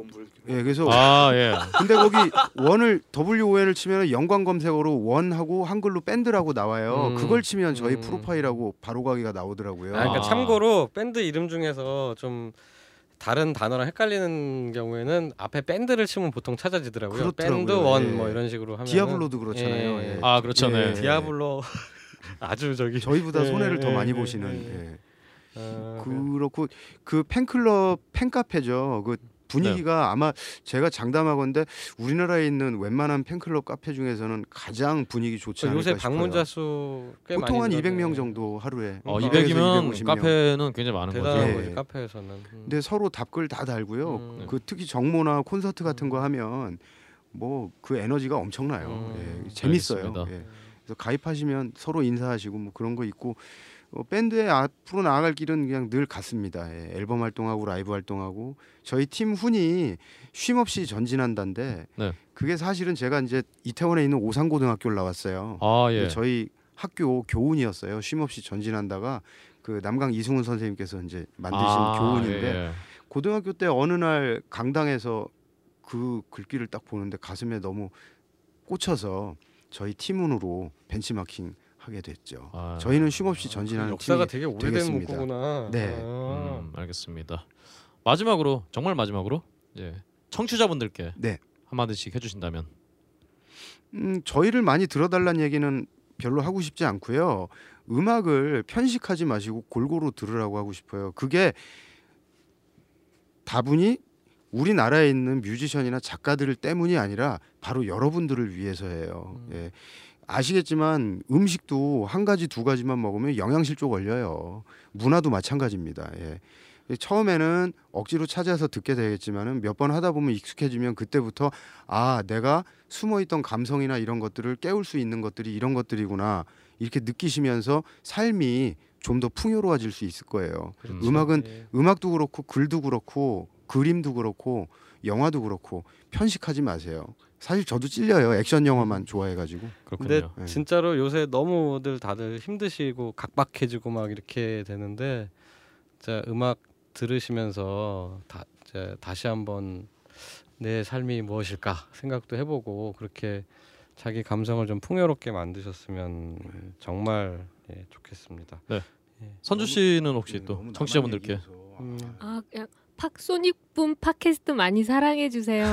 S5: 예 그래서
S1: 아 예.
S5: 근데 거기 원을 WON을 치면 연관 검색어로 원하고 한글로 밴드라고 나와요.
S3: 음.
S5: 그걸 치면 저희
S3: 음.
S5: 프로파일하고 바로 가기가 나오더라고요.
S3: 아, 그러니까
S1: 아.
S3: 참고로 밴드 이름 중에서 좀 다른 단어랑 헷갈리는 경우에는 앞에 밴드를 치면 보통 찾아지더라고요.
S5: 그렇더라고요.
S3: 밴드 원
S5: 예.
S3: 뭐 이런 식으로 하면
S5: 디아블로도 그렇잖아요. 예.
S1: 아 그렇죠. 네.
S5: 예.
S3: 디아블로 아주 저기
S5: 저희보다
S3: 예,
S5: 손해를 더
S3: 예,
S5: 많이
S3: 예,
S5: 보시는.
S3: 아,
S5: 그렇고 그 팬클럽 팬카페죠. 그 분위기가
S3: 네.
S5: 아마 제가 장담하건데 우리나라에 있는 웬만한 팬클럽 카페 중에서는 가장 분위기 좋지 않을까
S3: 요새
S5: 싶어요.
S3: 방문자 수꽤
S5: 보통 한
S3: 많이
S5: 200명
S3: 늘었네.
S5: 정도 하루에.
S1: 어,
S3: 그러니까
S1: 200이면
S5: 250명.
S1: 카페는 굉장히 많은 거죠.
S3: 대단한
S5: 예.
S3: 거지 카페에서는. 음.
S5: 근데 서로 답글 다 달고요.
S3: 음.
S5: 그 특히 정모나 콘서트 같은 거 하면 뭐 그 에너지가 엄청나요.
S3: 음.
S5: 예, 재밌어요. 예. 그래서 가입하시면 서로 인사하시고 뭐 그런 거 있고 어, 밴드의 앞으로 나아갈 길은 그냥 늘 같습니다. 예, 앨범 활동하고 라이브 활동하고 저희 팀 훈이 쉼 없이 전진한다인데
S1: 네.
S5: 그게 사실은 제가 이제 이태원에 있는 오산고등학교를 나왔어요.
S1: 아 예.
S5: 저희 학교 교훈이었어요. 쉼 없이 전진한다가 그 남강 이승훈 선생님께서 이제 만드신
S1: 아,
S5: 교훈인데
S1: 예, 예.
S5: 고등학교 때 어느 날 강당에서 그 글귀를 딱 보는데 가슴에 너무 꽂혀서 저희 팀운으로 벤치마킹 하게 됐죠.
S1: 아,
S5: 저희는 쉼없이 전진하는
S3: 역사가
S5: 팀이
S3: 되게 오래된
S5: 되겠습니다.
S3: 문구구나.
S5: 네.
S3: 아.
S1: 음, 알겠습니다. 마지막으로 정말 마지막으로 이제 청취자분들께
S5: 네.
S1: 한마디씩 해주신다면
S5: 음, 저희를 많이 들어달라는 얘기는 별로 하고 싶지 않고요. 음악을 편식하지 마시고 골고루 들으라고 하고 싶어요. 그게 다분히 우리나라에 있는 뮤지션이나 작가들 때문이 아니라 바로 여러분들을 위해서예요. 예. 아시겠지만 음식도 한 가지 두 가지만 먹으면 영양실조 걸려요. 문화도 마찬가지입니다. 예. 처음에는 억지로 찾아서 듣게 되겠지만은 몇 번 하다 보면 익숙해지면 그때부터 아 내가 숨어있던 감성이나 이런 것들을 깨울 수 있는 것들이 이런 것들이구나 이렇게 느끼시면서 삶이 좀 더 풍요로워질 수 있을 거예요.
S3: 그렇죠.
S5: 음악은
S3: 예.
S5: 음악도 그렇고 글도 그렇고 그림도 그렇고 영화도 그렇고 편식하지 마세요. 사실 저도 찔려요. 액션 영화만 좋아해가지고.
S1: 그렇군요.
S3: 근데
S5: 네.
S3: 진짜로 요새 너무들 다들 힘드시고 각박해지고 막 이렇게 되는데 자 음악 들으시면서 다, 이제 다시 한번 내 삶이 무엇일까 생각도 해보고 그렇게 자기 감성을 좀 풍요롭게 만드셨으면 정말 예, 좋겠습니다.
S1: 선주 씨는 혹시
S5: 네,
S1: 또 청취자분들께.
S3: 음,
S4: 아, 그냥 팍소닉붐 팟캐스트 많이 사랑해 주세요.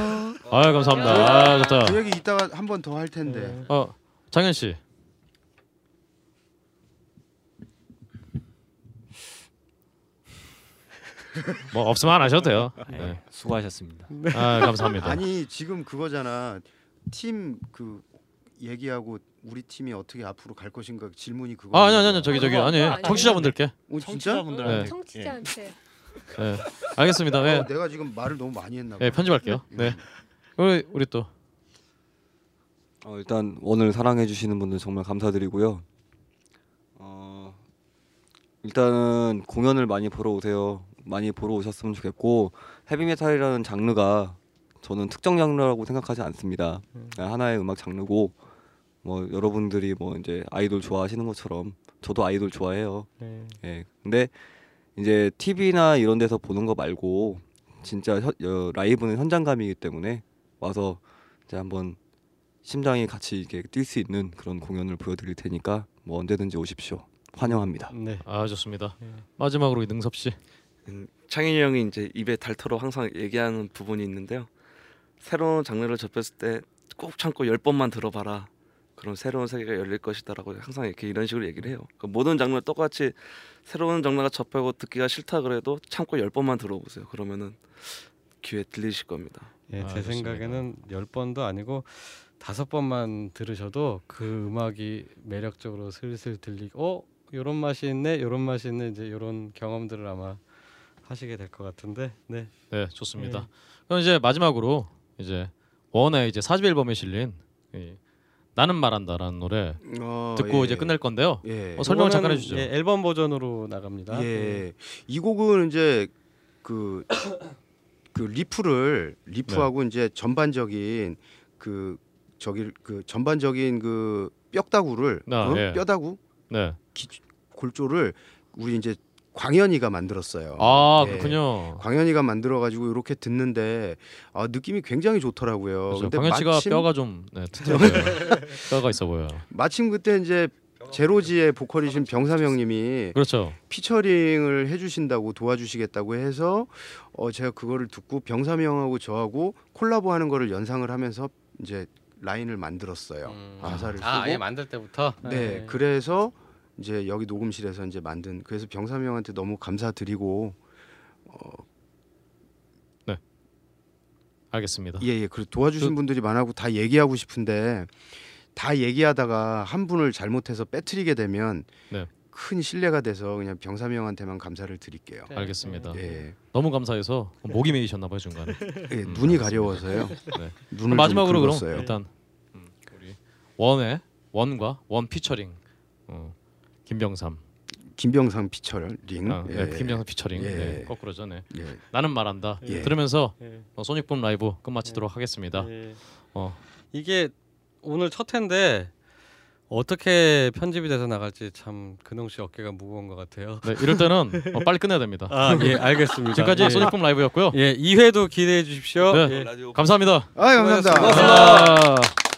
S1: 아 감사합니다. 아 좋다.
S5: 그 얘기 이따가 한 번 더 할 텐데.
S3: 네.
S1: 어 장현 씨. 뭐 없으면 안 하셔도 돼요. 네.
S8: 수고하셨습니다.
S1: 아 감사합니다.
S5: 아니 지금 그거잖아. 팀 그 얘기하고 우리 팀이 어떻게 앞으로 갈 것인가 질문이 그거.
S1: 아 아니 아니 아니 저기 저기 아니. 청취자분들께.
S5: 어, 진짜?
S8: 청취자분들한테.
S1: 네.
S4: 청취자한테
S1: 네. 알겠습니다. 네.
S5: 어, 내가 지금 말을 너무 많이 했나 봐.
S1: 네 편집할게요. 네. 우리 우리 또
S6: 어, 일단 원을 사랑해 주시는 분들 정말 감사드리고요. 어, 일단은 공연을 많이 보러 오세요. 많이 보러 오셨으면 좋겠고 헤비메탈이라는 장르가 저는 특정 장르라고 생각하지 않습니다. 그냥 하나의 음악 장르고 뭐 여러분들이 뭐 이제 아이돌 좋아하시는 것처럼 저도 아이돌 좋아해요.
S3: 네.
S6: 예. 근데 이제 TV나 이런 데서 보는 거 말고 진짜 현- 어, 라이브는 현장감이기 때문에 와서 이제 한번 심장이 같이 이렇게 뛸 수 있는 그런 공연을 보여드릴 테니까 뭐 언제든지 오십시오. 환영합니다.
S3: 네.
S1: 아 좋습니다.
S3: 네.
S1: 마지막으로 능섭 씨.
S7: 음, 창인이 형이 이제 입에 닳도록 항상 얘기하는 부분이 있는데요. 새로운 장르를 접했을 때 꼭 참고 열 번만 들어봐라. 그럼 새로운 세계가 열릴 것이다라고 항상 이렇게 이런 식으로 얘기를 해요. 그 모든 장르 똑같이 새로운 장르가 접하고 듣기가 싫다 그래도 참고 열 번만 들어보세요. 그러면은 귀에 들리실 겁니다.
S3: 예,
S1: 아,
S3: 제
S1: 좋습니다.
S3: 생각에는 열 번도 아니고 다섯 번만 들으셔도 그 음악이 매력적으로 슬슬 들리고 어 요런 맛이 있네 요런 맛이 있네 이제 요런 경험들을 아마 하시게 될 것 같은데 네
S1: 네 좋습니다. 그럼 이제 마지막으로 이제 원의 이제 4집 앨범에 실린 이 나는 말한다라는 노래
S5: 어,
S1: 듣고
S5: 예.
S1: 이제 끝낼 건데요.
S5: 예.
S1: 어, 설명을 잠깐 해주죠.
S3: 예, 앨범 버전으로 나갑니다.
S5: 예. 이 곡은 이제 그, 그 riff를 riff하고 이제 전반적인 그 저기 그 전반적인 그 뼈다구를
S1: 아,
S5: 어?
S1: 예.
S5: 뼈다구
S1: 네.
S5: 골조를 우리 이제 광현이가 만들었어요.
S1: 아
S5: 예.
S1: 그렇군요.
S5: 광현이가 만들어 가지고 이렇게 듣는데 아, 느낌이 굉장히 좋더라고요.
S1: 그렇죠.
S5: 근데
S1: 광현 씨가
S5: 마침,
S1: 뼈가 좀 네, 튼튼해 보여요. 뼈가 있어 보여요.
S5: 마침 그때 이제 제로지의 보컬이신 병삼 형님이
S1: 그렇죠.
S5: 피처링을 해주신다고 도와주시겠다고 해서 어 제가 그거를 듣고 병삼 형하고 저하고 콜라보하는 거를 연상을 하면서 이제 라인을 만들었어요.
S3: 음.
S5: 가사를 쓰고
S3: 아, 아예 만들 때부터
S5: 네,
S3: 예.
S5: 그래서 이제 여기 녹음실에서 이제 만든 그래서 병삼 형한테 너무 감사드리고
S1: 알겠습니다.
S5: 예 예 그 도와주신
S1: 그-
S5: 분들이 많아고 다 얘기하고 싶은데 다 얘기하다가 한 분을 잘못해서 빼뜨리게 되면
S1: 네.
S5: 큰 신뢰가 돼서 그냥 병삼 형한테만 감사를 드릴게요.
S3: 네.
S1: 알겠습니다.
S5: 예,
S1: 너무 감사해서 목이 메이셨나 봐요 중간에.
S5: 예,
S1: 음,
S5: 눈이
S1: 알겠습니다.
S5: 가려워서요.
S1: 네.
S5: 눈을
S1: 마지막으로
S5: 좀
S1: 그럼. 일단 음, 우리 원의 원과 원 피처링 어, 김병삼.
S5: 김병삼 피처링.
S1: 아,
S5: 예.
S1: 네, 김병삼 피처링.
S5: 예.
S1: 네, 거꾸로죠. 네.
S5: 예.
S1: 나는 말한다.
S5: 예.
S1: 들으면서
S3: 예.
S1: 어, 소닉붐 라이브 끝마치도록 하겠습니다.
S3: 예.
S1: 어,
S3: 이게 오늘 첫 회인데 어떻게 편집이 돼서 나갈지 참 근홍 씨 어깨가 무거운 것 같아요.
S1: 네, 이럴 때는 어, 빨리 끝내야 됩니다.
S3: 아, 예, 알겠습니다.
S1: 지금까지
S3: 예.
S1: 소닉붐 라이브였고요.
S3: 예, 2회도 기대해 주십시오.
S1: 네.
S3: 예.
S1: 감사합니다.
S5: 아 감사합니다.
S1: 아,
S11: 다른 길